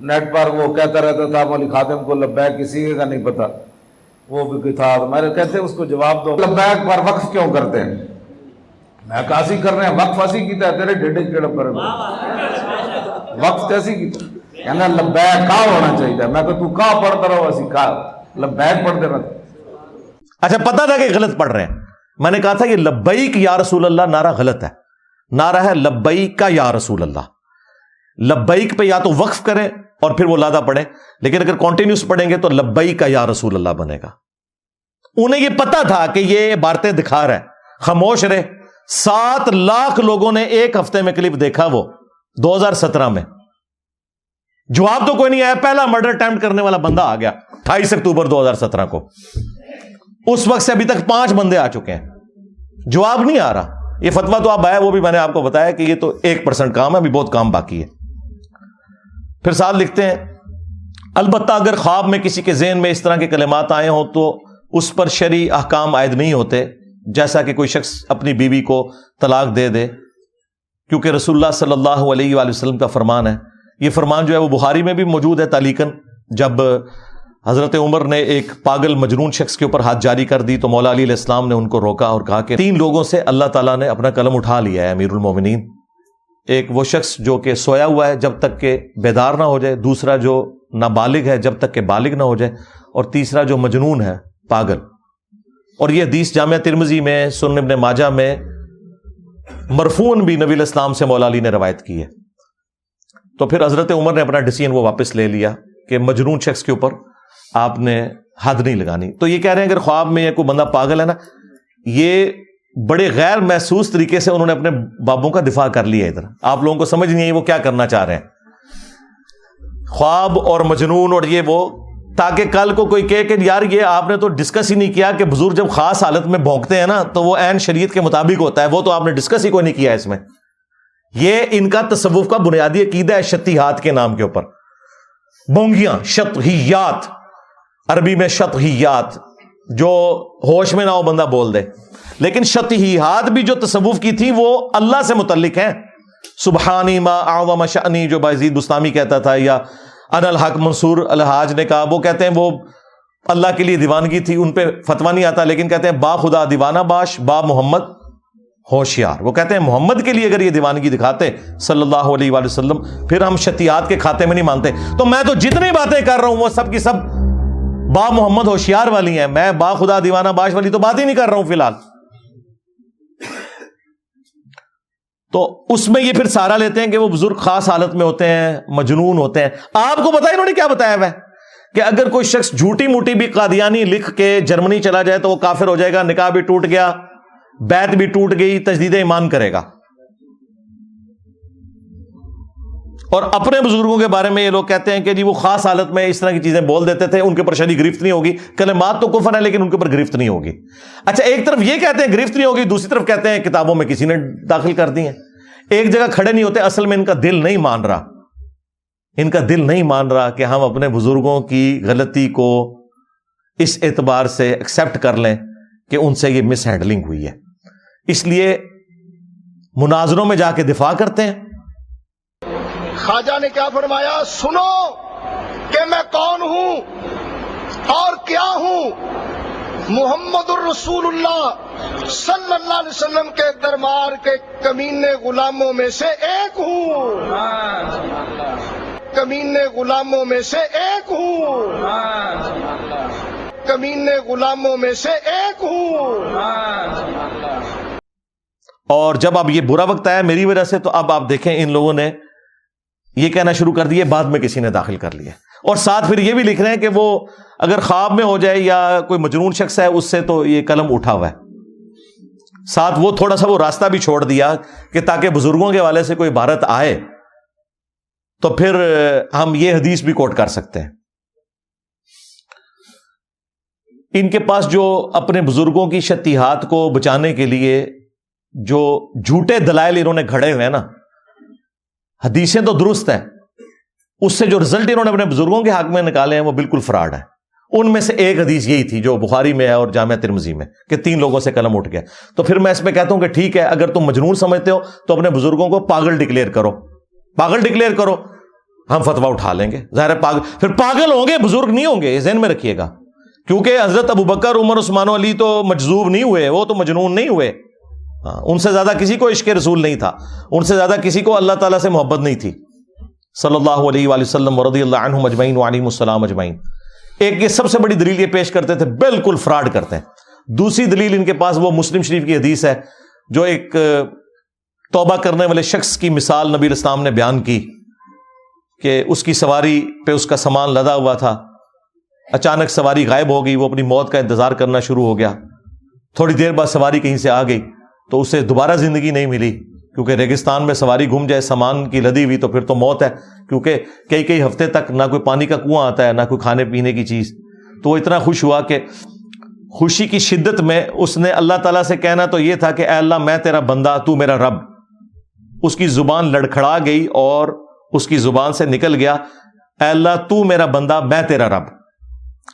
نیٹ پر وہ کہتا رہتا تھا مولی خاتم کو لبیک کسی کا نہیں پتا وہ بھی تھا میں نے کہتے اس کو جواب دو لبیک پر وقف کیوں کرتے ہیں میں کاسی کر رہے ہیں وقف ایسی کیتا ہے تیرے ڈیڈے کیڑا پر وقف کیسی کیتا کہنا لبیک کا ہونا چاہیے میں کہ تو کا پڑھتا رہو اسی کا لبیک پڑھتے رہتے اچھا پتہ تھا کہ غلط پڑھ رہے ہیں میں نے کہا تھا یہ لبیک یا رسول اللہ نعرہ غلط ہے۔ نعرہ ہے لبیک کا یا رسول اللہ۔ لبیک پہ یا تو وقف کریں اور پھر وہ لادہ پڑھیں۔ لیکن اگر کانٹینیوس پڑھیں گے تو لبئی کا یا رسول اللہ بنے گا۔ انہیں یہ پتا تھا کہ یہ بارتیں دکھا رہے خاموش رہے۔ سات لاکھ لوگوں نے ایک ہفتے میں کلپ دیکھا وہ دو ہزار سترہ میں۔ جواب تو کوئی نہیں آیا۔ پہلا مرڈر اٹمپٹ کرنے والا بندہ آ گیا۔ اٹھائیس اکتوبر دو ہزار سترہ کو۔ اس وقت سے ابھی تک پانچ بندے آ چکے ہیں۔ جواب نہیں آ رہا۔ یہ فتوا تو آپ آیا وہ بھی میں نے آپ کو بتایا کہ یہ تو ایک پرسنٹ کام ہے، ابھی بہت کام باقی ہے۔ پھر ساتھ لکھتے ہیں، البتہ اگر خواب میں کسی کے ذہن میں اس طرح کے کلمات آئے ہوں تو اس پر شرعی احکام عائد نہیں ہوتے، جیسا کہ کوئی شخص اپنی بیوی کو طلاق دے دے۔ کیونکہ رسول اللہ صلی اللہ علیہ وآلہ وسلم کا فرمان ہے۔ یہ فرمان جو ہے، وہ بخاری میں بھی موجود ہے تعلیقن جب حضرت عمر نے ایک پاگل مجنون شخص کے اوپر ہاتھ جاری کر دی تو مولا علی علیہ السلام نے ان کو روکا اور کہا کہ تین لوگوں سے اللہ تعالیٰ نے اپنا قلم اٹھا لیا ہے، امیر المومنین۔ ایک وہ شخص جو کہ سویا ہوا ہے جب تک کہ بیدار نہ ہو جائے، دوسرا جو نابالغ ہے جب تک کہ بالغ نہ ہو جائے، اور تیسرا جو مجنون ہے، پاگل۔ اور یہ حدیث جامعہ ترمزی میں سن ابن ماجہ میں مرفون بھی نبی الاسلام سے مولا علی نے روایت کی ہے۔ تو پھر حضرت عمر نے اپنا ڈسیزن وہ واپس لے لیا کہ مجنون شخص کے اوپر آپ نے حد نہیں لگانی۔ تو یہ کہہ رہے ہیں اگر خواب میں یا کوئی بندہ پاگل ہے نا، یہ بڑے غیر محسوس طریقے سے انہوں نے اپنے بابوں کا دفاع کر لیا ادھر۔ آپ لوگوں کو سمجھ نہیں آئی وہ کیا کرنا چاہ رہے ہیں۔ خواب اور مجنون اور یہ وہ، تاکہ کل کو کوئی کہے کہ یار یہ آپ نے تو ڈسکس ہی نہیں کیا کہ بزرگ جب خاص حالت میں بھونکتے ہیں نا، تو وہ عین شریعت کے مطابق ہوتا ہے۔ وہ تو آپ نے ڈسکس ہی کوئی نہیں کیا اس میں۔ یہ ان کا تصوف کا بنیادی عقیدہ ہے شتیحات کے نام کے اوپر۔ بونگیاں شتحیات عربی میں شتحیات جو ہوش میں نہ ہو بندہ بول دے۔ لیکن شتحیات بھی جو تصوف کی تھی، وہ اللہ سے متعلق ہیں۔ سبحانی ما اعظم شانی جو بازید بستامی کہتا تھا، یا ان الحق منصور الحاج نے کہا، وہ کہتے ہیں وہ اللہ کے لیے دیوانگی تھی، ان پہ فتوا نہیں آتا، لیکن کہتے ہیں با خدا دیوانہ باش، با محمد ہوشیار۔ وہ کہتے ہیں محمد کے لیے اگر یہ دیوانگی دکھاتے، صلی اللہ علیہ وآلہ وسلم، پھر ہم شتیات کے کھاتے میں نہیں مانتے۔ تو میں تو جتنی باتیں کر رہا ہوں، وہ سب کی سب با محمد ہوشیار والی ہیں۔ میں با خدا دیوانہ باش والی تو بات ہی نہیں کر رہا ہوں فی الحال۔ تو اس میں یہ پھر سارا لیتے ہیں کہ وہ بزرگ خاص حالت میں ہوتے ہیں، مجنون ہوتے ہیں۔ آپ کو بتایا انہوں نے کیا بتایا ہوا کہ اگر کوئی شخص جھوٹی موٹی بھی قادیانی لکھ کے جرمنی چلا جائے تو وہ کافر ہو جائے گا، نکاح بھی ٹوٹ گیا بیت بھی ٹوٹ گئی تجدید ایمان کرے گا۔ اور اپنے بزرگوں کے بارے میں یہ لوگ کہتے ہیں کہ جی وہ خاص حالت میں اس طرح کی چیزیں بول دیتے تھے، ان کے اوپر شدید گرفت نہیں ہوگی۔ کلمات تو کفر ہے لیکن ان کے اوپر گرفت نہیں ہوگی۔ اچھا ایک طرف یہ کہتے ہیں گرفت نہیں ہوگی، دوسری طرف کہتے ہیں کتابوں میں کسی نے داخل کر دی ہیں۔ ایک جگہ کھڑے نہیں ہوتے، اصل میں ان کا دل نہیں مان رہا۔ ان کا دل نہیں مان رہا کہ ہم اپنے بزرگوں کی غلطی کو اس اعتبار سے ایکسپٹ کر لیں کہ ان سے یہ مس ہینڈلنگ ہوئی ہے۔ اس لیے مناظروں میں جا کے دفاع کرتے ہیں۔ خواجہ نے کیا فرمایا؟ سنو کہ میں کون ہوں اور کیا ہوں؟ محمد الرسول اللہ صلی اللہ علیہ وسلم کے دربار کے کمینے غلاموں میں سے ایک ہوں۔ کمینے غلاموں میں سے ایک ہوں۔ کمینے غلاموں میں سے ایک ہوں۔ اور جب اب یہ برا وقت آیا میری وجہ سے، تو اب آپ دیکھیں ان لوگوں نے یہ کہنا شروع کر دیے، بعد میں کسی نے داخل کر لیا۔ اور ساتھ پھر یہ بھی لکھ رہے ہیں کہ وہ اگر خواب میں ہو جائے یا کوئی مجنون شخص ہے، اس سے تو یہ قلم اٹھا ہوا ہے۔ ساتھ وہ تھوڑا سا وہ راستہ بھی چھوڑ دیا کہ تاکہ بزرگوں کے والے سے کوئی بھارت آئے، تو پھر ہم یہ حدیث بھی کوٹ کر سکتے ہیں۔ ان کے پاس جو اپنے بزرگوں کی شتیحات کو بچانے کے لیے جو جھوٹے دلائل انہوں نے کھڑے ہوئے ہیں نا حدیثیں تو درست ہیں۔ اس سے جو رزلٹ انہوں نے اپنے بزرگوں کے حق میں نکالے ہیں وہ بالکل فراڈ ہے۔ ان میں سے ایک حدیث یہی تھی جو بخاری میں ہے اور جامعہ ترمزی میں کہ تین لوگوں سے قلم اٹھ گیا۔ تو پھر میں اس میں کہتا ہوں کہ ٹھیک ہے، اگر تم مجنون سمجھتے ہو تو اپنے بزرگوں کو پاگل ڈکلیئر کرو۔ پاگل ڈکلیئر کرو۔ ہم فتوا اٹھا لیں گے۔ ظاہر پاگل، پھر پاگل ہوں گے، بزرگ نہیں ہوں گے، یہ ذہن میں رکھیے گا۔ کیونکہ حضرت ابو بکر عمر، عثمان علی تو مجزوب نہیں ہوئے، وہ تو مجنون نہیں ہوئے۔ ہاں، ان سے زیادہ کسی کو عشق رسول نہیں تھا، ان سے زیادہ کسی کو اللہ تعالیٰ سے محبت نہیں تھی۔ صلی اللہ علیہ وآلہ وسلم ورضی اللہ عنہ مجمعین وعلیم السلام اجمعین۔ ایک یہ سب سے بڑی دلیل یہ پیش کرتے تھے، بالکل فراڈ کرتے ہیں۔ دوسری دلیل ان کے پاس وہ مسلم شریف کی حدیث ہے، جو ایک توبہ کرنے والے شخص کی مثال نبی اسلام نے بیان کی کہ اس کی سواری پہ اس کا سامان لدا ہوا تھا۔ اچانک سواری غائب ہو گئی، وہ اپنی موت کا انتظار کرنا شروع ہو گیا۔ تھوڑی دیر بعد سواری کہیں سے آ گئی۔ تو اسے دوبارہ زندگی نہیں ملی۔ کیونکہ ریگستان میں سواری گھوم جائے، سامان کی لدی ہوئی تو پھر تو موت ہے۔ کیونکہ کئی کئی ہفتے تک نہ کوئی پانی کا کنواں آتا ہے، نہ کوئی کھانے پینے کی چیز۔ تو وہ اتنا خوش ہوا کہ خوشی کی شدت میں اس نے اللہ تعالیٰ سے کہنا تو یہ تھا کہ اے اللہ، میں تیرا بندہ، تو میرا رب۔ اس کی زبان لڑکھڑا گئی اور اس کی زبان سے نکل گیا۔ اے اللہ، تو میرا بندہ، میں تیرا رب۔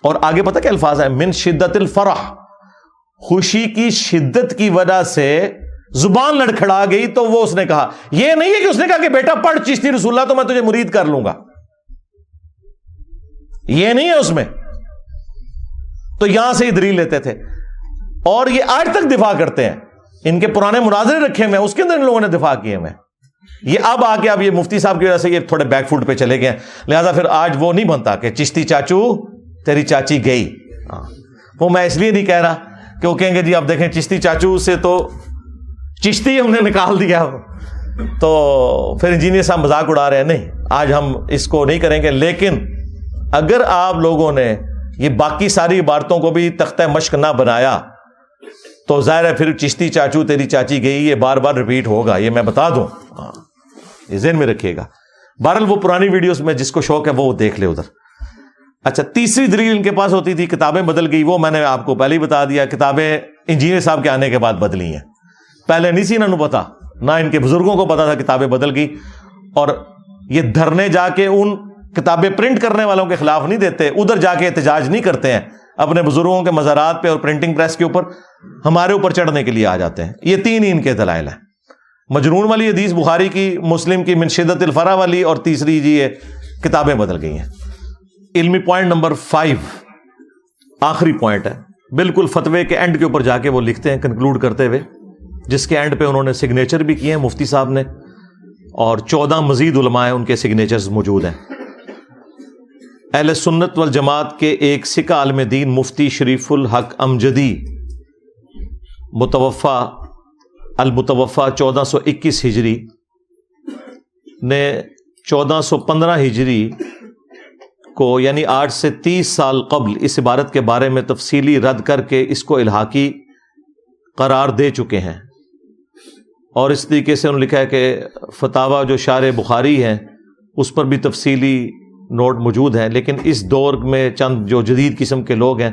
اور آگے پتہ کیا الفاظ ہے من شدت الفرح۔ خوشی کی شدت کی وجہ سے زبان لڑکھڑا گئی تو وہ اس نے کہا، یہ نہیں ہے کہ اس نے کہا کہ بیٹا پڑھ چشتی رسول اللہ تو میں تجھے مرید کر لوں گا۔ یہ نہیں ہے اس میں۔ تو یہاں سے ہی دلیل لیتے تھے۔ اور یہ آج تک دفاع کرتے ہیں۔ ان کے پرانے مناظرے رکھے ہوئے اس کے اندر ان لوگوں نے دفاع کیے ہوئے یہ اب آ کے اب یہ مفتی صاحب کی وجہ سے یہ تھوڑے بیک فوٹ پہ چلے گئے لہذا پھر آج وہ نہیں بنتا کہ چشتی چاچو، تیری چاچی گئی۔ ہاں۔ وہ میں اس لیے نہیں کہہ رہا کہ وہ کہیں گے جی آپ دیکھیں چشتی چاچو سے تو چشتی ہم نے نکال دیا تو پھر انجینئر صاحب مذاق اڑا رہے ہیں، نہیں، آج ہم اس کو نہیں کریں گے۔ لیکن اگر آپ لوگوں نے یہ باقی ساری عبارتوں کو بھی تختہ مشق نہ بنایا، تو ظاہر ہے پھر چشتی چاچو، تیری چاچی گئی، یہ بار بار ریپیٹ ہوگا، یہ میں بتا دوں۔ ہاں، یہ ذہن میں رکھیے گا۔ بہرحال وہ پرانی ویڈیوز میں جس کو شوق ہے، وہ دیکھ لے ادھر۔ اچھا تیسری دلیل ان کے پاس ہوتی تھی، کتابیں بدل گئی، وہ میں نے آپ کو پہلے ہی بتا دیا، کتابیں انجینئر صاحب کے آنے کے بعد بدلی ہیں۔ پہلے نہیں سی انہوں پتا، نہ ان کے بزرگوں کو پتا تھا کتابیں بدل گئی۔ اور یہ دھرنے جا کے ان کتابیں پرنٹ کرنے والوں کے خلاف نہیں دیتے، ادھر جا کے احتجاج نہیں کرتے ہیں۔ اپنے بزرگوں کے مزارات پہ اور پرنٹنگ پریس کے اوپر ہمارے اوپر چڑھنے کے لیے آ جاتے ہیں۔ یہ تین ہی ان کے دلائل ہیں۔ مجنون والی حدیث، بخاری کی، مسلم کی منشدت الفرا والی اور تیسری جی یہ کتابیں بدل گئی ہیں۔ علمی پوائنٹ نمبر فائیو آخری پوائنٹ ہے۔ بالکل فتوے کے اینڈ کے اوپر جا کے وہ لکھتے ہیں کنکلوڈ کرتے ہوئے۔ جس کے اینڈ پہ انہوں نے سگنیچر بھی کیے ہیں، مفتی صاحب نے۔ اور چودہ مزید علماء ان کے سگنیچرز موجود ہیں۔ اہل سنت والجماعت کے ایک سکہ عالم دین، مفتی شریف الحق امجدی متوفہ المتوفہ چودہ سو اکیس ہجری نے چودہ سو پندرہ ہجری کو یعنی آٹھ سے تیس سال قبل اس عبارت کے بارے میں تفصیلی رد کر کے اس کو الحاقی قرار دے چکے ہیں۔ اور اس طریقے سے انہوں نے لکھا ہے کہ فتح جو شار بخاری ہیں، اس پر بھی تفصیلی نوٹ موجود ہیں۔ لیکن اس دور میں چند جو جدید قسم کے لوگ ہیں،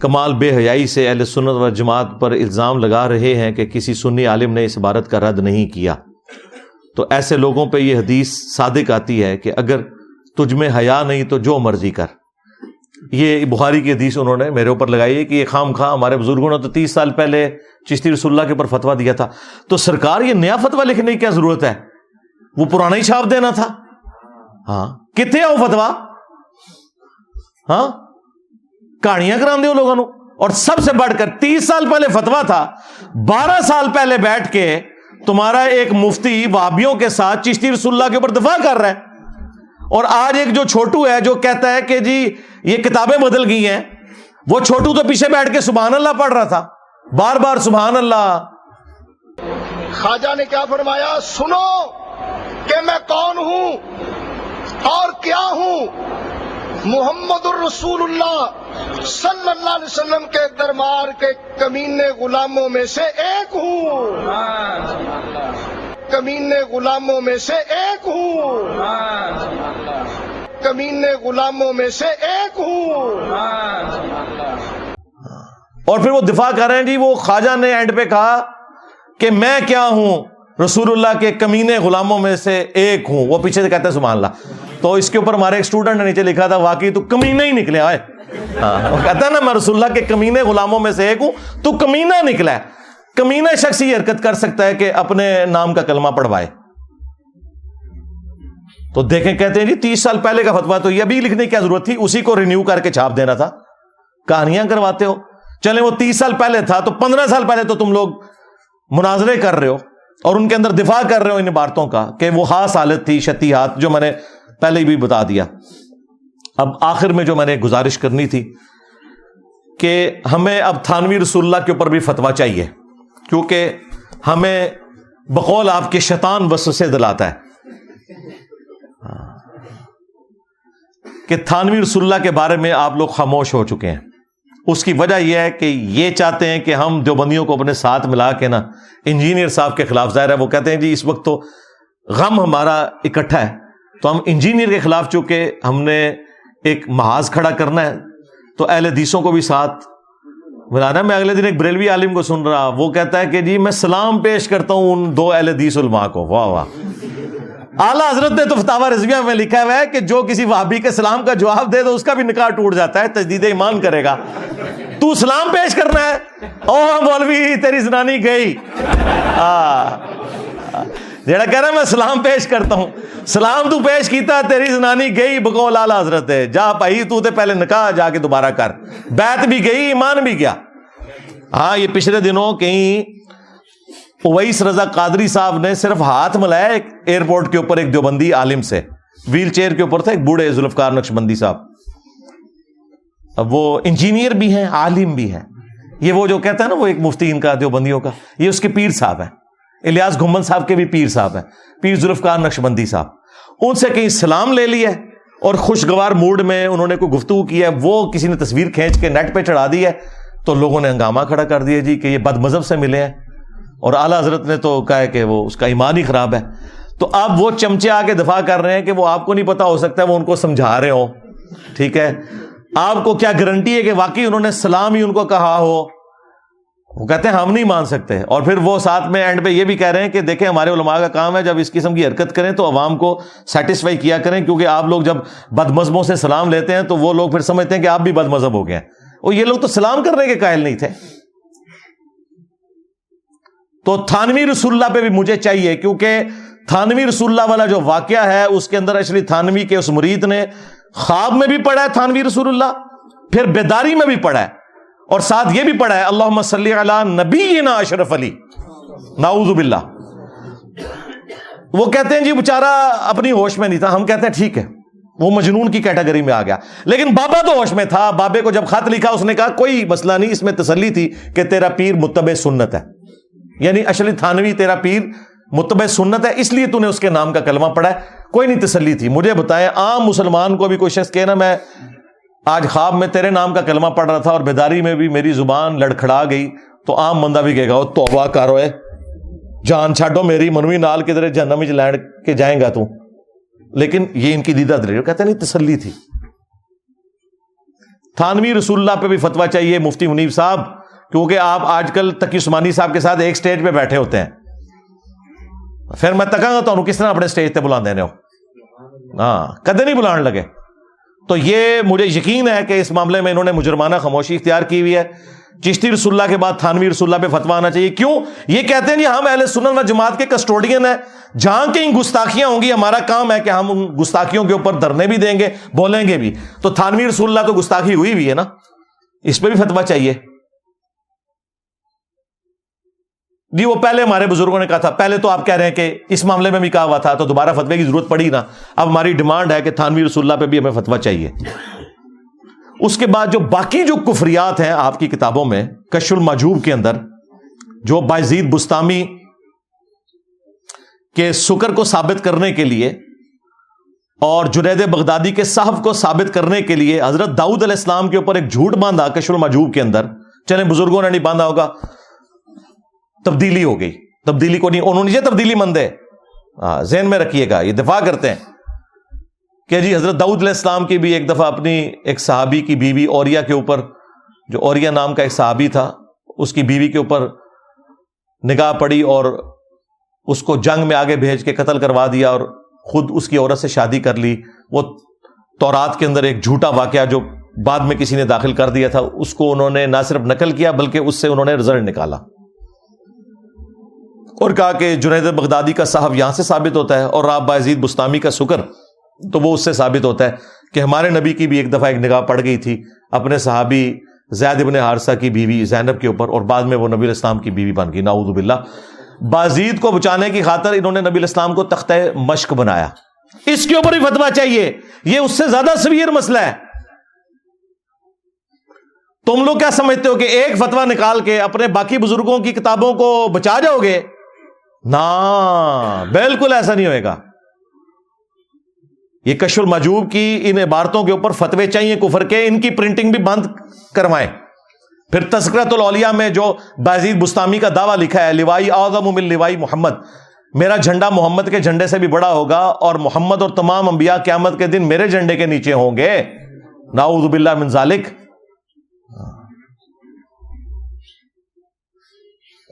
کمال بے حیائی سے اہل سنت و جماعت پر الزام لگا رہے ہیں کہ کسی سنی عالم نے اس عبارت کا رد نہیں کیا۔ تو ایسے لوگوں پہ یہ حدیث صادق آتی ہے کہ اگر تجھ میں حیا نہیں تو جو مرضی کر۔ یہ بخاری کی حدیث انہوں نے میرے اوپر لگائی ہے کہ یہ خام خواہ ہمارے بزرگوں نے تو تیس سال پہلے چشتی رسول اللہ کے اوپر فتوا دیا تھا۔ تو سرکار یہ نیا فتوا لکھنے کی کیا ضرورت ہے؟ وہ پرانا ہی چھاپ دینا تھا۔ ہاں کتنے آؤ فتوا ہاں کہانیاں کرا دے لوگوں اور سب سے بڑھ کر تیس سال پہلے فتوا تھا۔ بارہ سال پہلے بیٹھ کے تمہارا ایک مفتی وابیوں کے ساتھ چشتی رسول اللہ کے اوپر دفاع کر رہا ہے۔ اور آج ایک جو چھوٹو ہے جو کہتا ہے کہ جی یہ کتابیں بدل گئی ہیں۔ وہ چھوٹو تو پیچھے بیٹھ کے سبحان اللہ پڑھ رہا تھا۔ بار بار سبحان اللہ۔ خواجہ نے کیا فرمایا؟ سنو کہ میں کون ہوں اور کیا ہوں؟ محمد الرسول اللہ صلی اللہ علیہ وسلم کے دربار کے کمینے غلاموں میں سے ایک ہوں۔ کمینے غلاموں میں سے ایک ہوں۔ کمینے غلاموں میں سے ایک ہوں۔ اور پھر وہ دفاع کر رہے ہیں جی وہ خواجہ نے اینڈ پہ کہا کہ میں کیا ہوں؟ رسول اللہ کے کمینے غلاموں میں سے ایک ہوں۔ وہ پیچھے سے کہتے ہیں سبحان اللہ۔ تو اس کے اوپر ہمارے ایک اسٹوڈنٹ نے نیچے لکھا تھا واقعی تو کمینے ہی نکلے آئے۔ ہاں، وہ کہتا ہے نا میں رسول اللہ کے کمینے غلاموں میں سے ایک ہوں تو کمینہ نکلا ہے۔ کمینہ شخص ہی حرکت کر سکتا ہے کہ اپنے نام کا کلمہ پڑھوائے۔ تو دیکھیں، کہتے ہیں جی تیس سال پہلے کا فتوا تو یہ ابھی لکھنے کی کیا ضرورت تھی؟ اسی کو رینیو کر کے چھاپ دینا تھا۔ کہانیاں کرواتے ہو۔ چلے وہ تیس سال پہلے تھا تو پندرہ سال پہلے تو تم لوگ مناظرے کر رہے ہو اور ان کے اندر دفاع کر رہے ہو ان عبارتوں کا کہ وہ خاص حالت تھی شتی ہاتھ جو میں نے پہلے بھی بتا دیا۔ اب آخر میں جو میں نے گزارش کرنی تھی کہ ہمیں اب تھانوی رسول اللہ کے اوپر بھی فتوا چاہیے۔ کیونکہ ہمیں بقول آپ کے شیطان بس سے دلاتا ہے۔ ہاں۔ کہ تھانوی رسول اللہ کے بارے میں آپ لوگ خاموش ہو چکے ہیں۔ اس کی وجہ یہ ہے کہ یہ چاہتے ہیں کہ ہم جو بندیوں کو اپنے ساتھ ملا کے نا انجینئر صاحب کے خلاف ظاہر ہے، وہ کہتے ہیں جی اس وقت تو غم ہمارا اکٹھا ہے۔ تو ہم انجینئر کے خلاف چونکہ ہم نے ایک محاذ کھڑا کرنا ہے، تو اہل حدیثوں کو بھی ساتھ ملانا میں اگلے دن ایک بریلوی عالم کو سن رہا، وہ کہتا ہے کہ جی میں سلام پیش کرتا ہوں ان دو اہل حدیث علماء کو۔ واہ واہ۔ اعلیٰ حضرت نے تو فتح رضویہ میں لکھا ہوا ہے کہ جو کسی وہابی کے سلام کا جواب دے تو اس کا بھی نکاح ٹوٹ جاتا ہے، تجدید ایمان کرے گا۔ تو سلام پیش کرنا ہے۔ او مولوی، تیری زنانی گئی۔ جڑا کہہ رہا میں سلام پیش کرتا ہوں۔ سلام تو پیش کیتا، تیری زنانی گئی بکول آلہ حضرت ہے۔ جا پائی تو تے پہلے نکاح جا کے دوبارہ کر۔ بیت بھی گئی، ایمان بھی گیا۔ ہاں یہ پچھلے دنوں کہیں اویس رضا قادری صاحب نے صرف ہاتھ ملایا ایک ایئرپورٹ کے اوپر ایک دیوبندی عالم سے۔ ویل چیئر کے اوپر تھا ایک بوڑھے ذوالفقار نقش بندی صاحب۔ اب وہ انجینئر بھی ہیں، عالم بھی ہیں۔ یہ وہ جو کہتا ہے نا، وہ ایک مفتی ان کا دیوبندیوں کا۔ یہ اس کے پیر صاحب ہیں۔ الیاس گھمن صاحب کے بھی پیر صاحب ہیں، پیر ذوالفقار نقشبندی صاحب۔ ان سے کہیں سلام لے لیا اور خوشگوار موڈ میں انہوں نے کوئی گفتگو کی ہے، وہ کسی نے تصویر کھینچ کے نیٹ پہ چڑھا دی ہے، تو لوگوں نے ہنگامہ کھڑا کر دیا جی کہ یہ بد مذہب سے ملے ہیں۔ اور اعلیٰ حضرت نے تو کہا ہے کہ وہ اس کا ایمان ہی خراب ہے۔ تو اب وہ چمچے آ کے دفاع کر رہے ہیں کہ وہ آپ کو نہیں پتا، ہو سکتا ہے وہ ان کو سمجھا رہے ہو ٹھیک ہے۔ آپ کو کیا گارنٹی ہے کہ واقعی انہوں نے سلام ہی ان کو کہا ہو؟ وہ کہتے ہیں ہم نہیں مان سکتے اور پھر وہ ساتھ میں اینڈ پہ یہ بھی کہہ رہے ہیں کہ دیکھیں ہمارے علماء کا کام ہے جب اس قسم کی حرکت کریں تو عوام کو سیٹسفائی کیا کریں، کیونکہ آپ لوگ جب بد مذہبوں سے سلام لیتے ہیں تو وہ لوگ پھر سمجھتے ہیں کہ آپ بھی بد مذہب ہو گئے ہیں۔ اور یہ لوگ تو سلام کرنے کے قائل نہیں تھے۔ تو تھانوی رسول اللہ پہ بھی مجھے چاہیے، کیونکہ تھانوی رسول اللہ والا جو واقعہ ہے، اس کے اندر ایکچولی تھانوی کے اس مرید نے خواب میں بھی پڑھا ہے تھانوی رسول اللہ، پھر بیداری میں بھی پڑھا ہے۔ اور ساتھ یہ بھی پڑھا ہے اللہ صلی علی نبی اشرف علی۔ ناؤز باللہ۔ وہ کہتے ہیں جی بےچارا اپنی ہوش میں نہیں تھا۔ ہم کہتے ہیں، ٹھیک ہے۔ وہ مجنون کی کیٹیگری میں آ گیا۔ لیکن بابا تو ہوش میں تھا۔ بابے کو جب خط لکھا، اس نے کہا، کوئی مسئلہ نہیں، اس میں تسلی تھی کہ تیرا پیر متبع سنت ہے۔ یعنی اشلی تھانوی، تیرا پیر متبع سنت ہے، اس لیے تو نے اس کے نام کا کلمہ پڑھا ہے۔ کوئی نہیں تسلی تھی۔ مجھے بتائیں، عام مسلمان کو بھی کوئی شخص کہنا میں آج خواب میں تیرے نام کا کلمہ پڑھ رہا تھا اور بیداری میں بھی میری زبان لڑکھڑا گئی، تو عام بندہ بھی کہے گا توبہ کارو ہے جان چھاڈو میری، منوی نال کے ذریعے جنم لینڈ کے جائیں گا تو. لیکن یہ ان کی دیدہ دلیل کہتے نہیں، تسلی تھی۔ تھانوی رسول اللہ پہ بھی فتوا چاہیے، مفتی منیب صاحب، کیونکہ آپ آج کل تقی عثمانی صاحب کے ساتھ ایک سٹیج پہ بیٹھے ہوتے ہیں۔ پھر میں تکا گا تو کس طرح اپنے سٹیج پہ بلا دینے ہو؟ ہاں کدے نہیں بلان لگے۔ تو یہ مجھے یقین ہے کہ اس معاملے میں انہوں نے مجرمانہ خاموشی اختیار کی ہوئی ہے۔ چشتی رسول اللہ کے بعد تھانوی رسول اللہ پہ فتوا آنا چاہیے۔ کیوں؟ یہ کہتے ہیں جی ہم اہل سنن و جماعت کے کسٹوڈین ہیں۔ جہاں کہیں گستاخیاں ہوں گی، ہمارا کام ہے کہ ہم ان گستاخیوں کے اوپر دھرنے بھی دیں گے، بولیں گے بھی۔ تو تھانوی رسول اللہ تو گستاخی ہوئی بھی ہے نا؟ اس پہ بھی فتوا چاہیے۔ جی وہ پہلے ہمارے بزرگوں نے کہا تھا، پہلے تو آپ کہہ رہے ہیں کہ اس معاملے میں بھی کہا ہوا تھا، تو دوبارہ فتوے کی ضرورت پڑی نا۔ اب ہماری ڈیمانڈ ہے کہ تھانوی رسول اللہ پہ بھی ہمیں فتوا چاہیے۔ اس کے بعد جو باقی جو کفریات ہیں آپ کی کتابوں میں کش المجوب کے اندر، جو بائزید بستامی کے سکر کو ثابت کرنے کے لیے اور جنید بغدادی کے صاحب کو ثابت کرنے کے لیے حضرت داؤد علیہ السلام کے اوپر ایک جھوٹ باندھا کش المجوب کے اندر۔ چلے بزرگوں نے نہیں باندھا ہوگا۔ تبدیلی ہو گئی۔ تبدیلی کو نہیں، انہوں نے یہ تبدیلی مند ہے۔ ہاں، ذہن میں رکھیے گا، یہ دفاع کرتے ہیں۔ کہ جی حضرت داؤد علیہ السلام کی بھی ایک دفعہ اپنی ایک صحابی کی بیوی اوریا کے اوپر، جو اوریا نام کا ایک صحابی تھا، اس کی بیوی کے اوپر نگاہ پڑی اور اس کو جنگ میں آگے بھیج کے قتل کروا دیا اور خود اس کی عورت سے شادی کر لی۔ وہ تورات کے اندر ایک جھوٹا واقعہ جو بعد میں کسی نے داخل کر دیا تھا، اس کو انہوں نے نہ صرف نقل کیا، بلکہ اس سے انہوں نے رزلٹ نکالا۔ اور کہا کہ جنید بغدادی کا صاحب یہاں سے ثابت ہوتا ہے اور راب بازید بستانی کا سکر تو وہ اس سے ثابت ہوتا ہے کہ ہمارے نبی کی بھی ایک دفعہ ایک نگاہ پڑ گئی تھی، اپنے صحابی زید ابن حارثہ کی بیوی زینب کے اوپر اور بعد میں وہ نبی الاسلام کی بیوی بن گئی ناؤد باللہ۔ بازید کو بچانے کی خاطر انہوں نے نبی الاسلام کو تختہ مشق بنایا۔ اس کے اوپر بھی فتوا چاہیے، یہ اس سے زیادہ سویر مسئلہ ہے۔ تم لوگ کیا سمجھتے ہو کہ ایک فتوا نکال کے اپنے باقی بزرگوں کی کتابوں کو بچا جاؤ گے؟ نہ بالکل ایسا نہیں ہوئے گا۔ یہ کش المجوب کی ان عبارتوں کے اوپر فتوے چاہیے کفر کے، ان کی پرنٹنگ بھی بند کروائیں۔ پھر تذکرت الاولیاء میں جو بازید بستامی کا دعویٰ لکھا ہے، لوائی اعظم من لوائی محمد۔ میرا جھنڈا محمد کے جھنڈے سے بھی بڑا ہوگا اور محمد اور تمام انبیاء قیامت کے دن میرے جھنڈے کے نیچے ہوں گے۔ ناؤذ باللہ من ذالک۔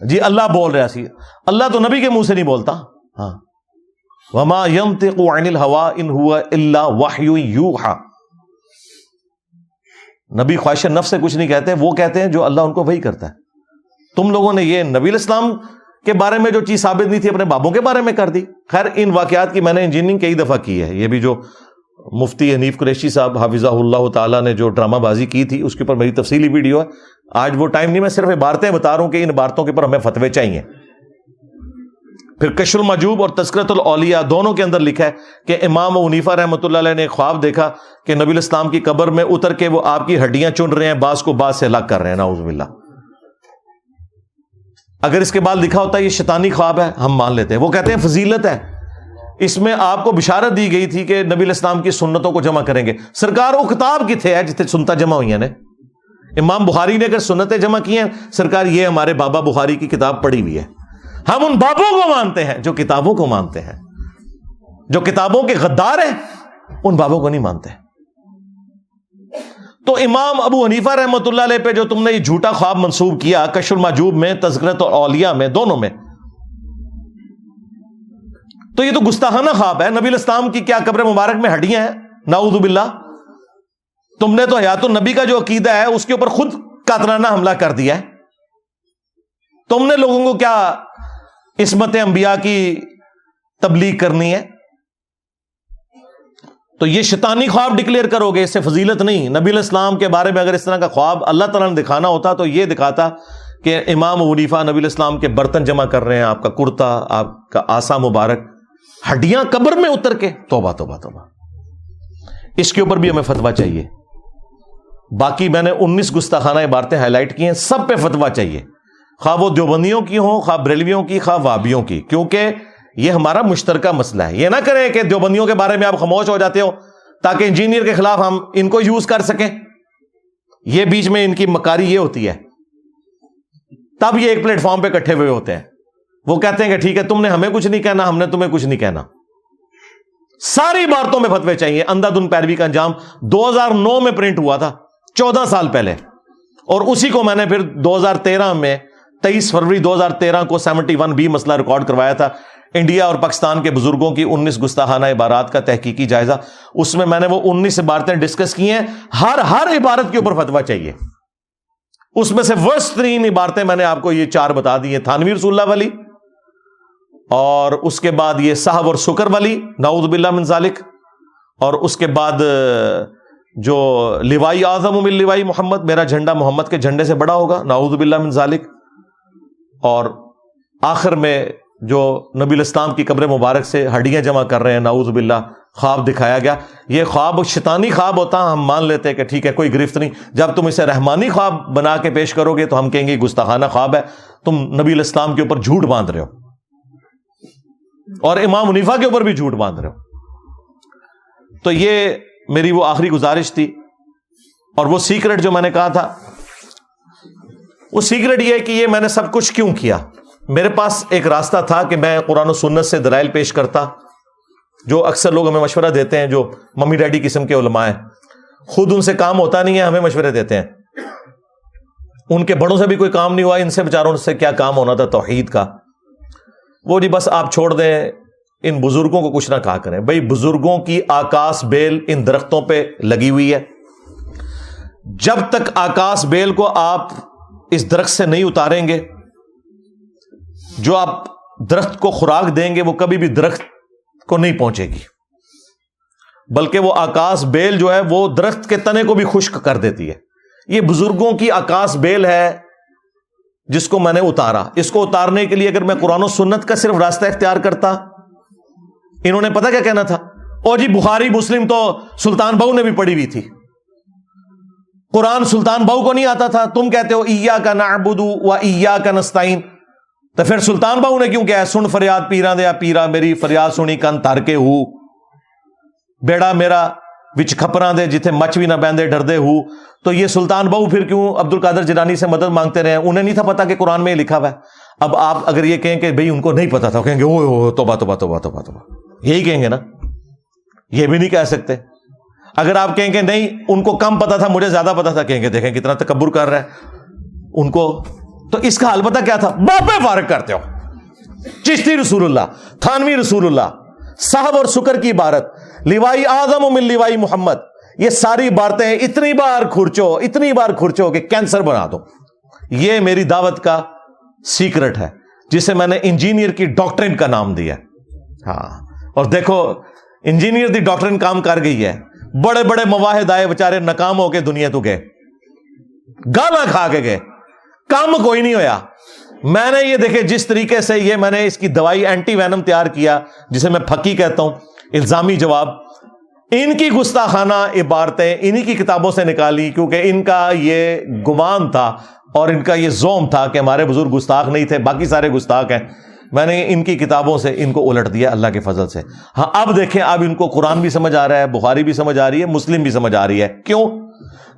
جی اللہ بول رہا سی۔ اللہ تو نبی کے منہ سے نہیں بولتا۔ ہاں۔ وما ينطق عن الهوى ان هو الا وحي يوحى۔ نبی خواہش نفس سے کچھ نہیں کہتے، وہ کہتے ہیں جو اللہ ان کو وہی کرتا ہے۔ تم لوگوں نے یہ نبی الاسلام کے بارے میں جو چیز ثابت نہیں تھی، اپنے بابوں کے بارے میں کر دی۔ خیر، ان واقعات کی میں نے انجینئرنگ کئی دفعہ کی ہے۔ یہ بھی جو مفتی حنیف قریشی صاحب، حافظہ اللہ تعالیٰ نے جو ڈرامہ بازی کی تھی، اس کے اوپر میری تفصیلی ویڈیو ہے۔ آج وہ ٹائم نہیں، میں صرف عبارتیں بتا رہا ہوں کہ ان عبارتوں کے اوپر ہمیں فتوے چاہیے۔ پھر کش المجوب اور تسکرت الاولیاء دونوں کے اندر لکھا ہے کہ امام ونیفا رحمۃ اللہ علیہ نے خواب دیکھا کہ نبی الاسلام کی قبر میں اتر کے وہ آپ کی ہڈیاں چن رہے ہیں باس کو باس سے الگ کر رہے ہیں ناؤز باللہ۔ اگر اس کے بعد لکھا ہوتا ہے یہ شیطانی خواب ہے، ہم مان لیتے ہیں۔ وہ کہتے ہیں فضیلت ہے۔ اس میں آپ کو بشارت دی گئی تھی کہ نبی الاسلام کی سنتوں کو جمع کریں گے۔ سرکار وہ کتاب کتنے ہے جتنے سنتا جمع ہوئی ہیں نے۔ امام بخاری نے اگر سنتیں جمع کی ہیں، سرکار یہ ہمارے بابا بخاری کی کتاب پڑھی ہوئی ہے۔ ہم ان بابوں کو مانتے ہیں جو کتابوں کو مانتے ہیں۔ جو کتابوں کے غدار ہیں، ان بابوں کو نہیں مانتے۔ تو امام ابو حنیفہ رحمۃ اللہ علیہ پہ جو تم نے یہ جھوٹا خواب منسوب کیا کش الماجوب میں، تذکرت اور اولیا میں، دونوں میں۔ تو یہ تو گستاحانہ خواب ہے۔ نبی الاسلام کی کیا قبر مبارک میں ہڈیاں ہیں؟ ناؤد باللہ۔ تم نے تو حیات النبی کا جو عقیدہ ہے، اس کے اوپر خود قاتلانہ حملہ کر دیا ہے۔ تم نے لوگوں کو کیا عصمت انبیاء کی تبلیغ کرنی ہے؟ تو یہ شیطانی خواب ڈکلیئر کرو گے، اس سے فضیلت نہیں۔ نبی الاسلام کے بارے میں اگر اس طرح کا خواب اللہ تعالیٰ نے دکھانا ہوتا تو یہ دکھاتا کہ امام ونیفا نبی الاسلام کے برتن جمع کر رہے ہیں، آپ کا کرتا، آپ کا آسا مبارک۔ ہڈیاں قبر میں اتر کے۔ توبہ توبہ توبہ۔ اس کے اوپر بھی ہمیں فتوا چاہیے۔ باقی میں نے انیس گستاخانہ عبارتیں ہائی لائٹ کی ہیں، سب پہ فتوا چاہیے۔ خواہ وہ دیوبندیوں کی ہوں، خواہ بریلویوں کی، خواہ وابیوں کی، کیونکہ یہ ہمارا مشترکہ مسئلہ ہے۔ یہ نہ کریں کہ دیوبندیوں کے بارے میں آپ خاموش ہو جاتے ہو، تاکہ انجینئر کے خلاف ہم ان کو یوز کر سکیں۔ یہ بیچ میں ان کی مکاری یہ ہوتی ہے۔ تب یہ ایک پلیٹ فارم پہ کٹھے ہوئے ہوتے ہیں۔ وہ کہتے ہیں کہ ٹھیک ہے، تم نے ہمیں کچھ نہیں کہنا، ہم نے تمہیں کچھ نہیں کہنا۔ ساری باتوں میں فتوے چاہیے۔ اندھا دن پیروی کا انجام۔ دو ہزار نو میں پرنٹ ہوا تھا۔ چودہ سال پہلے۔ اور اسی کو میں نے پھر دو ہزار تیرہ میں تیئیس فروری دو ہزار تیرہ کو سیونٹی ون بی مسئلہ ریکارڈ کروایا تھا۔ انڈیا اور پاکستان کے بزرگوں کی انیس گستاحانہ عبارات کا تحقیقی جائزہ۔ اس میں میں نے وہ انیس عبارتیں ڈسکس کی ہیں۔ ہر ہر عبارت کے اوپر فتوا چاہیے۔ اس میں سے ورس ترین عبارتیں میں نے آپ کو یہ چار بتا دی ہیں۔ تھانوی رسول اللہ والی اور اس کے بعد یہ صاحب اور شکر والی ناؤد باللہ من ذالک، اور اس کے بعد جو لیوائی اعظم من لیوائی محمد، میرا جھنڈا محمد کے جھنڈے سے بڑا ہوگا ناؤد باللہ من ذالک۔ اور آخر میں جو نبی الاسلام کی قبر مبارک سے ہڈیاں جمع کر رہے ہیں ناؤز باللہ، خواب دکھایا گیا۔ یہ خواب شیطانی خواب ہوتا، ہم مان لیتے کہ ٹھیک ہے، کوئی گرفت نہیں۔ جب تم اسے رحمانی خواب بنا کے پیش کرو گے، تو ہم کہیں گے گستاخانہ خواب ہے۔ تم نبی الاسلام کے اوپر جھوٹ باندھ رہے ہو۔ اور امام منیفا کے اوپر بھی جھوٹ باندھ رہے ہو۔ تو یہ میری وہ آخری گزارش تھی اور وہ سیکرٹ جو میں نے کہا تھا، وہ سیکرٹ یہ ہے کہ یہ میں نے سب کچھ کیوں کیا؟ میرے پاس ایک راستہ تھا کہ میں قرآن و سنت سے درائل پیش کرتا، جو اکثر لوگ ہمیں مشورہ دیتے ہیں، جو ممی ڈیڈی قسم کے علماء ہیں۔ خود ان سے کام ہوتا نہیں ہے، ہمیں مشورے دیتے ہیں۔ ان کے بڑوں سے بھی کوئی کام نہیں ہوا، ان سے بےچاروں سے کیا کام ہونا تھا توحید کا؟ وہ جی بس آپ چھوڑ دیں ان بزرگوں کو کچھ نہ کہا کریں۔ بھائی بزرگوں کی آکاش بیل ان درختوں پہ لگی ہوئی ہے۔ جب تک آکاش بیل کو آپ اس درخت سے نہیں اتاریں گے، جو آپ درخت کو خوراک دیں گے، وہ کبھی بھی درخت کو نہیں پہنچے گی۔ بلکہ وہ آکاش بیل جو ہے، وہ درخت کے تنے کو بھی خشک کر دیتی ہے۔ یہ بزرگوں کی آکاش بیل ہے جس کو میں نے اتارا۔ اس کو اتارنے کے لیے اگر میں قرآن و سنت کا صرف راستہ اختیار کرتا انہوں نے پتا کیا کہنا تھا؟ او جی بخاری، مسلم تو سلطان بہو نے بھی پڑھی ہوئی تھی۔ قرآن سلطان بہو کو نہیں آتا تھا، تم کہتے ہو ایا کا نعبدو و ایا کا نستعین. تو پھر سلطان بہو نے کیوں کیا سن فریاد پیرا دیا پیرا میری، فریاد سنی، کن تر کے ہو۔ بیڑا میرا وچ کھپرا دے، جتھے مچ بھی نہ بہندے ڈردے ہو۔ تو یہ سلطان بہو پھر کیوں عبد القادر جنانی سے مدد مانگتے رہے انہیں نہیں تھا پتا کہ قرآن میں یہ لکھا ہوا ہے۔ اب آپ اگر یہ کہیں کہ بھائی ان کو نہیں پتا تھا کہیں گے او توبہ توبہ توبہ توبہ توبہ۔ یہی کہیں گے نا، یہ بھی نہیں کہہ سکتے۔ اگر آپ کہیں گے نہیں، ان کو کم پتا تھا، مجھے زیادہ پتا تھا۔ کہیں گے، دیکھیں کتنا تکبر کر رہا ہے۔ ان کو تو اس کا البتہ کیا تھا؟ باپے فارغ کرتے ہو۔ چشتی رسول اللہ، تھانوی رسول اللہ، صاحب اور شکر کی عبارت لیوائی آزم و مل لیوائی محمد۔ یہ ساری باتیں اتنی بار کھرچو، اتنی بار کھرچو کہ کینسر بنا دو۔ یہ میری دعوت کا سیکرٹ ہے، جسے میں نے انجینئر کی ڈاکٹرن کا نام دیا۔ ہاں۔ اور دیکھو انجینئر دی ڈاکٹرن کام کر گئی ہے۔ بڑے بڑے مواحد آئے بےچارے ناکام ہو کے دنیا تو گئے۔ گالا کھا کے گئے۔ کام کوئی نہیں ہویا۔ میں نے یہ دیکھے، جس طریقے سے یہ میں نے اس کی دوائی اینٹی وینم تیار کیا، جسے میں پھکی کہتا ہوں، الزامی جواب۔ ان کی گستاخانہ عبارتیں، انہی کی کتابوں سے نکالی، کیونکہ ان کا یہ گمان تھا اور ان کا یہ زوم تھا کہ ہمارے بزرگ گستاخ نہیں تھے، باقی سارے گستاخ ہیں۔ میں نے ان کی کتابوں سے ان کو الٹ دیا اللہ کے فضل سے۔ ہاں اب دیکھیں، اب ان کو قرآن بھی سمجھ آ رہا ہے، بخاری بھی سمجھ آ رہی ہے، مسلم بھی سمجھ آ رہی ہے۔ کیوں؟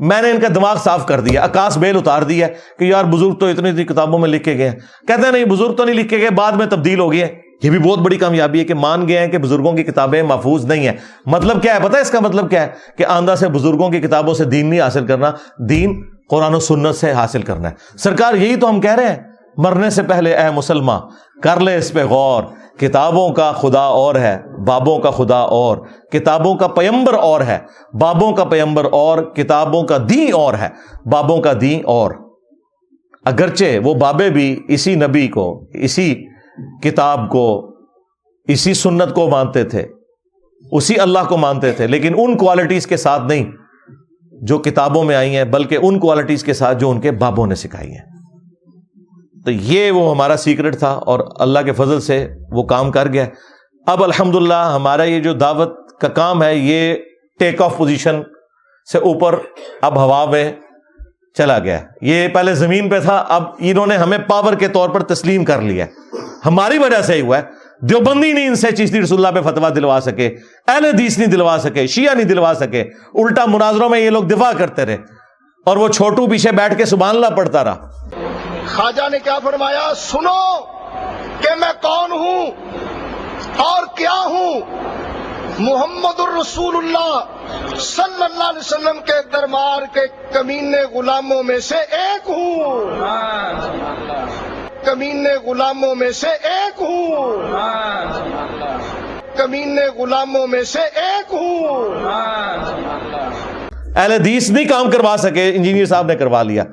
میں نے ان کا دماغ صاف کر دیا آکاش بیل اتار دیا کہ یار بزرگ تو اتنی اتنی کتابوں میں لکھ کے گئے کہتے ہیں، نہیں، بزرگ تو نہیں لکھ کے گئے، بعد میں تبدیل ہو گئے یہ بھی بہت بڑی کامیابی ہے کہ مان گئے ہیں کہ بزرگوں کی کتابیں محفوظ نہیں ہیں۔ مطلب کیا ہے؟ پتہ ہے اس کا مطلب کیا ہے؟ کہ آندہ سے بزرگوں کی کتابوں سے دین نہیں حاصل کرنا، دین قرآن و سنت سے حاصل کرنا ہے۔ سرکار یہی تو ہم کہہ رہے ہیں۔ مرنے سے پہلے اے مسلمان کر لے اس پہ غور، کتابوں کا خدا اور ہے، بابوں کا خدا اور، کتابوں کا پیمبر اور ہے، بابوں کا پیمبر اور، کتابوں کا دین اور ہے، بابوں کا دین اور۔ اگرچہ وہ بابے بھی اسی نبی کو، اسی کتاب کو، اسی سنت کو مانتے تھے، اسی اللہ کو مانتے تھے، لیکن ان کوالٹیز کے ساتھ نہیں جو کتابوں میں آئی ہیں، بلکہ ان کوالٹیز کے ساتھ جو ان کے بابوں نے سکھائی ہیں۔ تو یہ وہ ہمارا سیکرٹ تھا اور اللہ کے فضل سے وہ کام کر گیا۔ اب الحمد ہمارا یہ جو دعوت کا کام ہے، یہ ٹیک آف پوزیشن سے اوپر اب ہوا میں چلا گیا۔ یہ پہلے زمین پہ تھا، اب انہوں نے ہمیں پاور کے طور پر تسلیم کر لیا۔ ہماری وجہ سے ہی ہوا ہے۔ دیوبندی نہیں ان سے چیشتی رسول اللہ پہ فتوا دلوا سکے، اہل حدیث نہیں دلوا سکے، شیعہ نہیں دلوا سکے۔ الٹا مناظروں میں یہ لوگ دفاع کرتے رہے اور وہ چھوٹو پیچھے بیٹھ کے سبحان اللہ پڑھتا رہا۔ خواجہ نے کیا فرمایا؟ سنو کہ میں کون ہوں اور کیا ہوں؟ محمد الرسول اللہ صلی اللہ علیہ وسلم کے دربار کے کمینے غلاموں میں سے ایک ہوں۔ کمینے غلاموں میں سے ایک ہوں۔ کمینے غلاموں میں سے ایک ہوں۔ اہل حدیث نہیں کام کروا سکے، انجینئر صاحب نے کروا لیا۔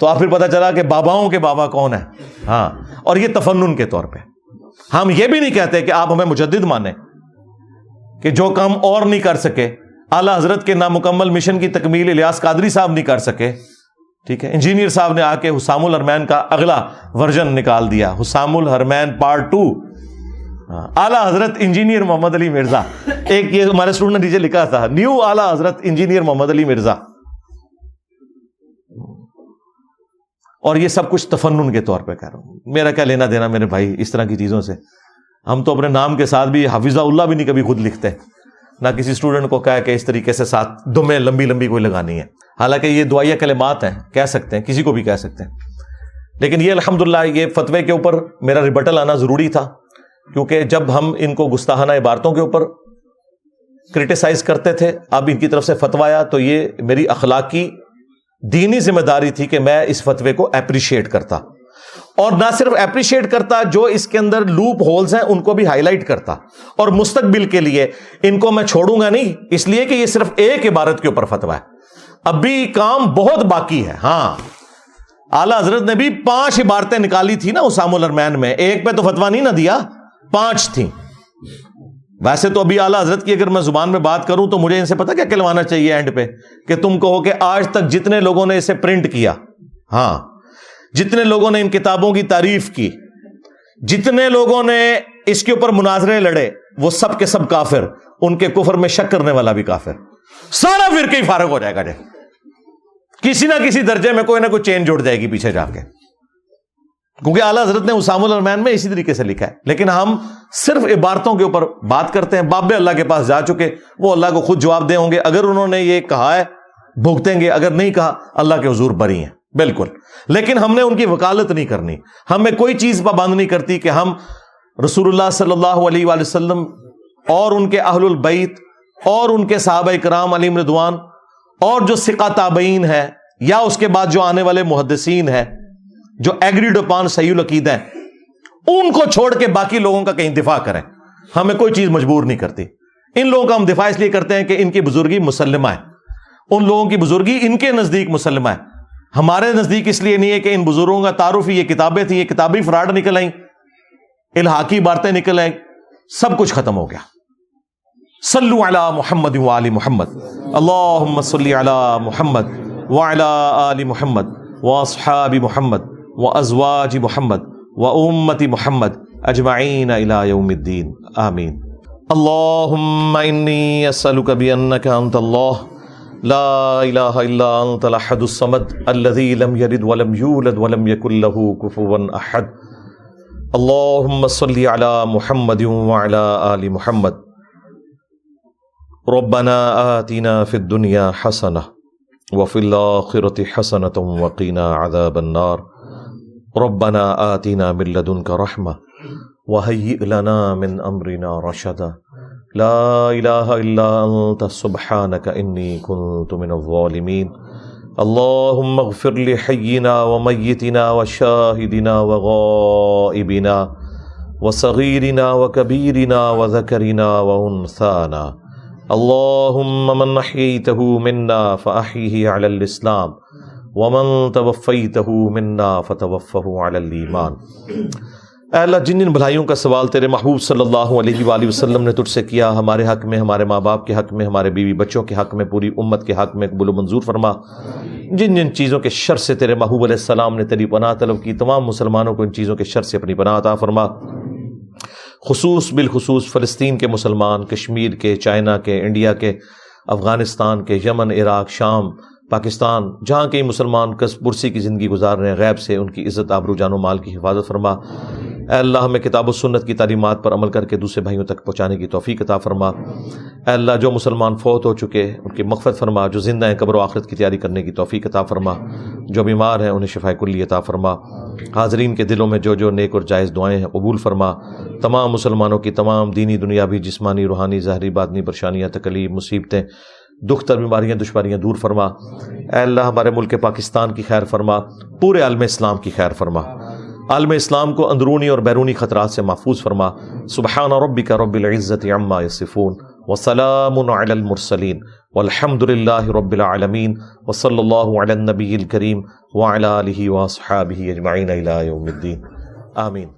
تو آپ پھر پتا چلا کہ باباؤں کے بابا کون ہے ہاں۔ اور یہ تفنن کے طور پہ۔ ہم یہ بھی نہیں کہتے کہ آپ ہمیں مجدد مانیں کہ جو کام اور نہیں کر سکے، اعلی حضرت کے نامکمل مشن کی تکمیل الیاس قادری صاحب نہیں کر سکے۔ ٹھیک ہے۔ انجینئر صاحب نے آ کے حسام الحرمین کا اگلا ورژن نکال دیا۔ حسام الحرمین پارٹ ہاں۔ ٹو اعلی حضرت انجینئر محمد علی مرزا۔ ایک یہ ہمارے اسٹوڈنٹ نے نیچے لکھا تھا۔ نیو اعلی حضرت انجینئر محمد علی مرزا۔ اور یہ سب کچھ تفنن کے طور پہ کہہ رہا ہوں۔ میرا کیا لینا دینا میرے بھائی اس طرح کی چیزوں سے؟ ہم تو اپنے نام کے ساتھ بھی حافظہ اللہ بھی نہیں کبھی خود لکھتے۔ نہ کسی اسٹوڈنٹ کو کہا کہ اس طریقے سے ساتھ دمیں لمبی لمبی کوئی لگانی ہے۔ حالانکہ یہ دعائیا کلمات ہیں، کہہ سکتے ہیں، کسی کو بھی کہہ سکتے ہیں۔ لیکن یہ الحمد یہ فتوے کے اوپر میرا ریبٹل آنا ضروری تھا، کیونکہ جب ہم ان کو گستاحانہ عبارتوں کے اوپر کرٹیسائز کرتے تھے، اب ان کی طرف سے فتوایا تو یہ میری اخلاقی دینی ذمہ داری تھی کہ میں اس فتوے کو اپریشیٹ کرتا۔ اور نہ صرف اپریشیٹ کرتا، جو اس کے اندر لوپ ہولز ہیں، ان کو بھی ہائی لائٹ کرتا۔ اور مستقبل کے لیے ان کو میں چھوڑوں گا نہیں، اس لیے کہ یہ صرف ایک عبارت کے اوپر فتوا ہے۔ اب بھی کام بہت باقی ہے۔ ہاں اعلی حضرت نے بھی پانچ عبارتیں نکالی تھی نا اسام الرمین میں۔ ایک پہ تو فتوا نہیں نہ دیا، پانچ تھیں۔ ویسے تو ابھی اعلیٰ حضرت کی اگر میں زبان میں بات کروں تو مجھے ان سے پتا کیا کہلوانا چاہیے اینڈ پہ؟ کہ تم کہو کہ آج تک جتنے لوگوں نے اسے پرنٹ کیا ہاں جتنے لوگوں نے ان کتابوں کی تعریف کی، جتنے لوگوں نے اس کے اوپر مناظرے لڑے، وہ سب کے سب کافر، ان کے کفر میں شک کرنے والا بھی کافر۔ سارا فرقہ ہی فارغ ہو جائے گا جی کسی نہ کسی درجے میں کوئی نہ کوئی چین جڑ جائے گی پیچھے جا کے۔ کیونکہ اعلیٰ حضرت نے اسام الرمین میں اسی طریقے سے لکھا ہے۔ لیکن ہم صرف عبارتوں کے اوپر بات کرتے ہیں۔ بابے اللہ کے پاس جا چکے، وہ اللہ کو خود جواب دے ہوں گے۔ اگر انہوں نے یہ کہا ہے، بھگتیں گے۔ اگر نہیں کہا، اللہ کے حضور بری ہیں۔ بالکل۔ لیکن ہم نے ان کی وکالت نہیں کرنی۔ ہمیں کوئی چیز پابند نہیں کرتی کہ ہم رسول اللہ صلی اللہ علیہ وآلہ وسلم اور ان کے اہل البیت اور ان کے صحابہ کرام علی مردوان اور جو سکا تابعین ہے یا اس کے بعد جو آنے والے محدثین ہیں جو ایگریڈ اپان صحیح العقید ہیں، ان کو چھوڑ کے باقی لوگوں کا کہیں دفاع کریں۔ ہمیں کوئی چیز مجبور نہیں کرتی۔ ان لوگوں کا ہم دفاع اس لیے کرتے ہیں کہ ان کی بزرگی مسلمہ ہے۔ ان لوگوں کی بزرگی ان کے نزدیک مسلمہ ہے۔ ہمارے نزدیک اس لیے نہیں ہے کہ ان بزرگوں کا تعارف، یہ کتابیں تھیں، یہ کتابی فراڈ نکل آئیں۔ الحاقی باتیں نکل آئیں۔ سب کچھ ختم ہو گیا۔ صلو علی محمد وعلی محمد۔ اللہم صلی علی محمد وعلی آل محمد واصحاب محمد۔ و ازواج محمد و امت محمد اجمعین الى يوم الدین آمین اللهم انی اسألك بأنك انت اللہ لا الہ الا انت الاحد الصمد الذي لم يلد ولم يولد ولم يكن له كفوا احد اللهم صل على محمد وعلى آل محمد ربنا آتنا في الدنيا حسنة وفي الآخرة حسنة وقنا عذاب النار ربنا آتنا من لدنك رحمة وهيئ لنا من أمرنا رشدا. لا إله إلا أنت، سبحانك إني كنت من الظالمين. اللهم اغفر لحينا وميتنا وشاهدنا وغائبنا وصغيرنا وكبيرنا وذكرنا وأنثانا. اللهم من أحييته منا فأحيه على الإسلام. ومن توفيته منا فتوفه على اے اللہ، جن جن بھلائیوں کا سوال تیرے محبوب صلی اللہ علیہ وآلہ وسلم نے تجھ سے کیا، ہمارے حق میں، ہمارے ماں باپ کے حق میں، ہمارے بیوی بچوں کے حق میں، پوری امت کے حق میں قبول و منظور فرما۔ جن جن چیزوں کے شر سے تیرے محبوب علیہ السلام نے تیری پناہ طلب کی، تمام مسلمانوں کو ان چیزوں کے شر سے اپنی پناہ عطا فرما۔ خصوص بالخصوص فلسطین کے مسلمان، کشمیر کے، چائنا کے، انڈیا کے، افغانستان کے، یمن، عراق، شام پاکستان، جہاں کئی مسلمان کس پرسی کی زندگی گزار رہے ہیں، غیب سے ان کی عزت، آبرو جان و مال کی حفاظت فرما۔ اے اللہ، ہمیں کتاب و سنت کی تعلیمات پر عمل کر کے دوسرے بھائیوں تک پہنچانے کی توفیق عطا فرما۔ اے اللہ، جو مسلمان فوت ہو چکے ان کی مغفرت فرما۔ جو زندہ ہیں، قبر و آخرت کی تیاری کرنے کی توفیق عطا فرما۔ جو بیمار ہیں، انہیں شفا کلی عطا فرما۔ حاضرین کے دلوں میں جو جو نیک اور جائز دعائیں ہیں، قبول فرما۔ تمام مسلمانوں کی تمام دینی، دنیاوی، جسمانی، روحانی، ظاہری بادنی پریشانیاں، تکلیف، مصیبتیں دکھ تر بیماریاں، دشواریاں دور فرما۔ اے اللہ، ہمارے ملک پاکستان کی خیر فرما، پورے عالم اسلام کی خیر فرما۔ عالم اسلام کو اندرونی اور بیرونی خطرات سے محفوظ فرما۔ سبحان ربک رب العزت عما یصفون وسلام علی المرسلین والحمد للہ رب العالمین وصلی اللہ علی النبی الکریم وعلی آلہ واصحابہ اجمعین الى یوم الدین۔ آمین۔